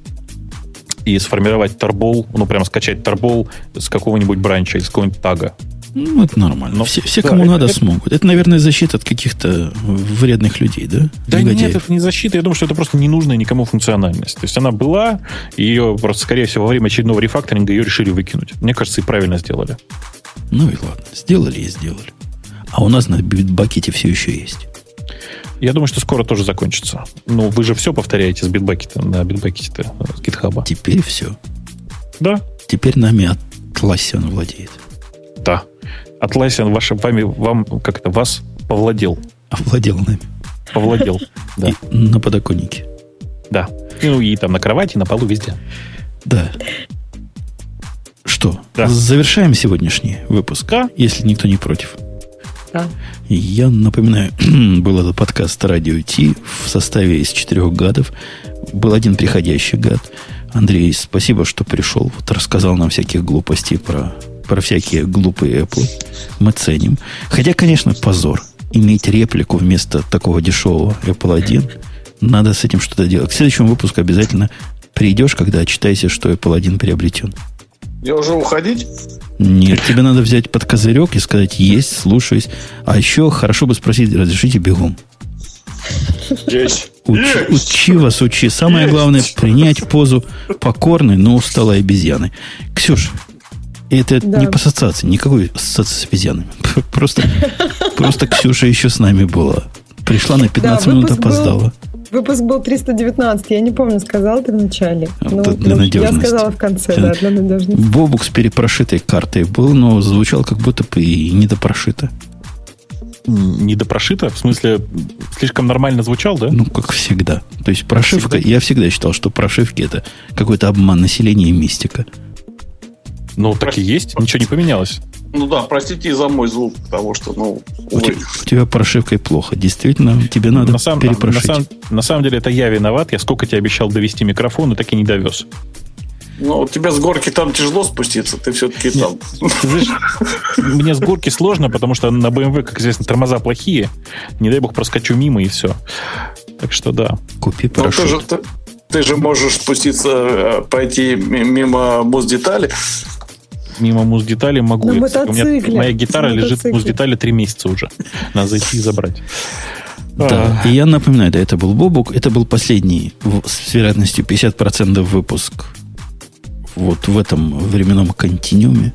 и сформировать торбол, ну, прямо скачать торбол с какого-нибудь бранча, из какого-нибудь тага.
Ну, это нормально. Но, все, все да, кому это, надо, это, смогут. Это, наверное, защита от каких-то вредных людей, да?
Да Негодяев. нет, это не защита. Я думаю, что это просто ненужная никому функциональность. То есть она была, ее просто, скорее всего, во время очередного рефакторинга ее решили выкинуть. Мне кажется, и правильно сделали.
Ну и ладно. Сделали и сделали. А у нас на битбакете все еще есть.
Я думаю, что скоро тоже закончится. Ну, вы же все повторяете с битбакета на битбакете с гитхаба.
Теперь все.
Да.
Теперь нами Atlassian владеет.
Да. Atlassian ваше, вами, вам как-то вас повладел.
Овладел нами.
Повладел, да.
на подоконнике.
Да. Ну и там на кровати, на полу, везде.
Да. Что, да. завершаем сегодняшний выпуск, да. если никто не против.
Да.
Я напоминаю, был этот подкаст «Радио Ти» в составе из четырех гадов. Был один приходящий гад. Андрей, спасибо, что пришел. Вот рассказал нам всяких глупостей про, про всякие глупые Apple. Мы ценим. Хотя, конечно, позор. Иметь реплику вместо такого дешевого Apple 1. Надо с этим что-то делать. К следующему выпуску обязательно придешь, когда читаете, что Apple 1 приобретен.
Я уже уходить?
Нет, тебе надо взять под козырек и сказать, есть, слушаюсь. А еще хорошо бы спросить, разрешите бегом.
Есть.
Учи, есть. учи вас, учи. Самое есть. главное, принять позу покорной, но усталой обезьяны. Ксюша, это да. не по ассоциации, никакой ассоциации с обезьянами. Просто, просто Ксюша еще с нами была. Пришла на 15 да, минут, опоздала.
Был Выпуск был 319, я не помню, сказал ты в начале.
Вот
Ну,
для
ну,
надежности.
Я сказала в конце,
Для-
да, для надежности.
Бобук с перепрошитой картой был, но звучал как будто бы и недопрошито.
Недопрошито? В смысле, слишком нормально звучал, да?
Ну, как всегда. То есть прошивка,
Всегда.
я всегда считал, что прошивки это какой-то обман населения и мистика.
Ну, так и есть, ничего не поменялось.
Ну да, простите за мой звук, потому что, ну,
У,
увы.
те- у тебя прошивкой плохо. Действительно, тебе надо
на, самом, на,
перепрошить.
самом, на самом деле это я виноват. Я сколько тебе обещал довести микрофон и так и не довез.
Ну, тебе с горки там тяжело спуститься, ты все-таки там.
Знаешь, мне с горки сложно, потому что на BMW, как известно, тормоза плохие. Не дай бог проскочу мимо и все. Так что да.
Купи
Ну, ты же,
парашют.
ты, ты же можешь спуститься, э, пойти ми- мимо муздетали.
Мимо муз-деталей могу.
На
Это- у меня моя гитара
На
лежит в муз-детале три месяца уже. Надо зайти и забрать.
Да, и я напоминаю, да, это был Бобук, это был последний в- с вероятностью 50% выпуск вот в этом временном континууме.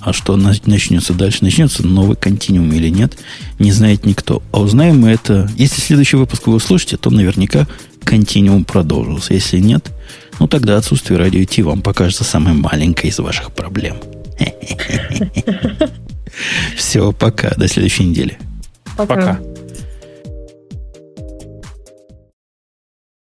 А что на- начнется дальше? Начнется новый континуум или нет, не знает никто. А узнаем мы это... Если следующий выпуск вы услышите, то наверняка континуум продолжился. Если нет, ну тогда отсутствие радио Ти вам покажется самой маленькой из ваших проблем. Все, пока. До следующей недели.
Пока.
Пока.